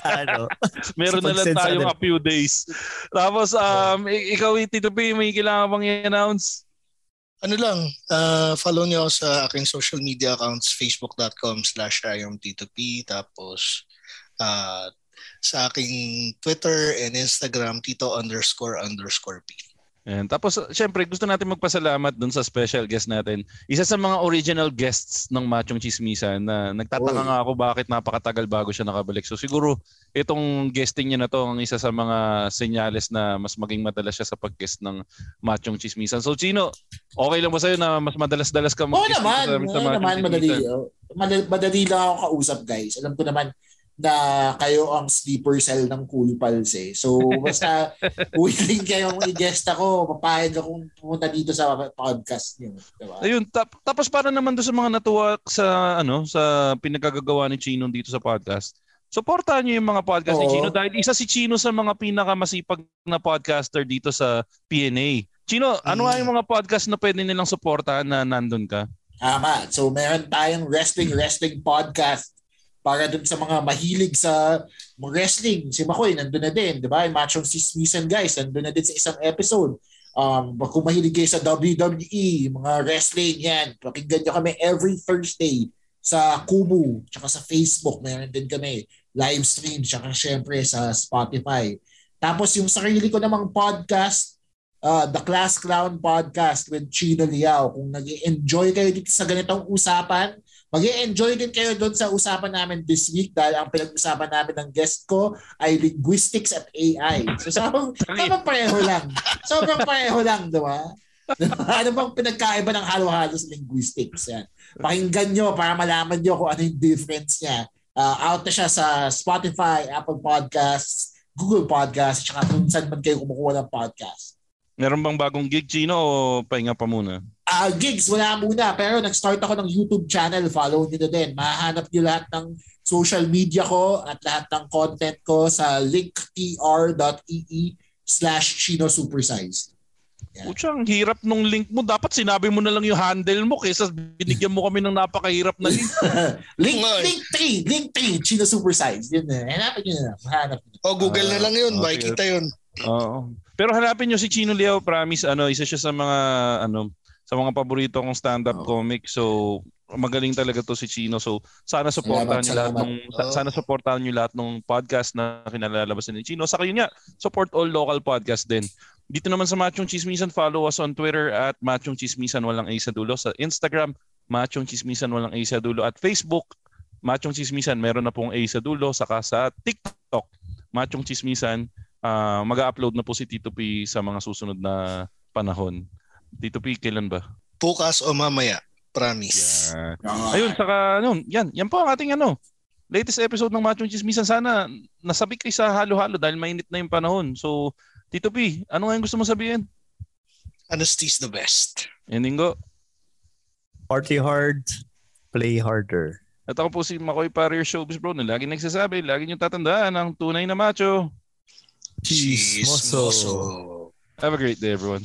C: sa ano. (laughs)
D: Meron na lang tayong
C: kanila.
D: a few days. Tapos, um, ikaw, Tito P, may kailangan bang i-announce?
E: Ano lang, uh, follow niyo sa aking social media accounts, facebook.com slash p tapos uh, sa aking Twitter and Instagram, tito underscore underscore p.
D: Ayan. Tapos, syempre, gusto natin magpasalamat dun sa special guest natin. Isa sa mga original guests ng Machong Chismisan na nagtataka
F: Oy.
D: nga ako bakit napakatagal bago siya nakabalik. So siguro, itong guesting niya na to ang isa sa mga senyales na mas maging madalas siya sa pag-guest ng Machong Chismisan. So Chino, okay lang ba sa'yo na mas madalas-dalas ka
F: Oo
D: mag-guest
F: naman.
D: dito sa
F: Oo
D: Machong
F: naman, madali. Oh. Madali, madali lang ako kausap, guys. Alam ko naman na kayo ang sleeper cell ng Cool Pals eh. So, basta (laughs) willing kayong i-guest ako, papayag akong pumunta dito sa podcast niyo. Diba?
D: Ayun, tap- tapos para naman doon sa mga natuwa sa ano sa pinagkagagawa ni Chino dito sa podcast. Suportahan niyo yung mga podcast ni
F: Oo.
D: Chino dahil isa si Chino sa mga pinakamasipag na podcaster dito sa PNA. Chino, ano nga yung mga podcast na pwede nilang suportahan na nandun ka?
F: Tama. So, meron tayong wrestling, wrestling podcast para dun sa mga mahilig sa wrestling. Si Makoy, nandun na din. Di ba? Yung Machong Sismisan guys, nandun na din sa isang episode. Um, kung mahilig kayo sa WWE, mga wrestling yan, pakinggan nyo kami every Thursday sa Kumu, tsaka sa Facebook. Meron din kami live stream, tsaka syempre sa Spotify. Tapos yung sarili ko namang podcast, uh, The Class Clown Podcast with Chino Liao. Kung nag enjoy kayo dito sa ganitong usapan, mag enjoy din kayo doon sa usapan namin this week dahil ang pinag-usapan namin ng guest ko ay linguistics at AI. So sobrang, (laughs) sobrang pareho lang. Sobrang pareho lang, di ba? (laughs) ano bang pinagkaiba ng halo-halo sa linguistics? Yan. Pakinggan nyo para malaman nyo kung ano yung difference niya. Uh, out na siya sa Spotify, Apple Podcasts, Google Podcasts, at kung saan man kayo kumukuha ng podcast.
D: Meron bang bagong gig, Chino, o pahinga pa muna?
F: Ah, gigs, wala muna. Pero nag-start ako ng YouTube channel. Follow nyo na din. Mahanap nyo lahat ng social media ko at lahat ng content ko sa linktr.ee slash Chino Supersize. Yeah.
D: Pucha, ang hirap nung link mo. Dapat sinabi mo na lang yung handle mo kaysa binigyan mo kami ng napakahirap na link. (laughs)
F: link,
E: eh.
F: link 3, link 3, Chino Supersize. Yun na. Hanapin nyo na. Mahanap nyo.
E: O, Google na lang yun.
D: Ah,
E: Makikita yun.
D: Oo. Pero hanapin nyo si Chino Leo, promise, ano, isa siya sa mga, ano, sa mga paborito kong stand-up
F: Oo.
D: comic. So, magaling talaga to si Chino. So, sana supportahan
F: Salamat,
D: niyo lahat
E: Oo.
D: sana supportahan niyo lahat ng podcast na kinalalabas ni Chino. Saka yun nga, support all local podcast din. Dito naman sa Machong Chismisan, follow us on Twitter at Machong Chismisan walang A sa dulo. Sa Instagram, Machong Chismisan walang A sa dulo. At Facebook, Machong Chismisan meron na pong A sa dulo. Saka sa TikTok, Machong Chismisan, ah, mag-upload na po si Tito P sa mga susunod na panahon. Tito P, kailan ba?
E: Bukas o mamaya. Promise.
D: Yan. Ayun, saka ano, yan, yan po ang ating ano, latest episode ng Machong Chismisan. Sana nasabi kayo sa halo-halo dahil mainit na yung panahon. So, Tito P, ano nga yung gusto mo sabihin?
E: Honesty's the best.
D: Endingo.
C: Party hard, play harder.
D: At ako po si Makoy Parir Showbiz Bro na lagi nagsasabi, lagi niyong tatandaan ang tunay na macho.
C: Chismoso.
E: Chismoso.
D: Have a great day, everyone.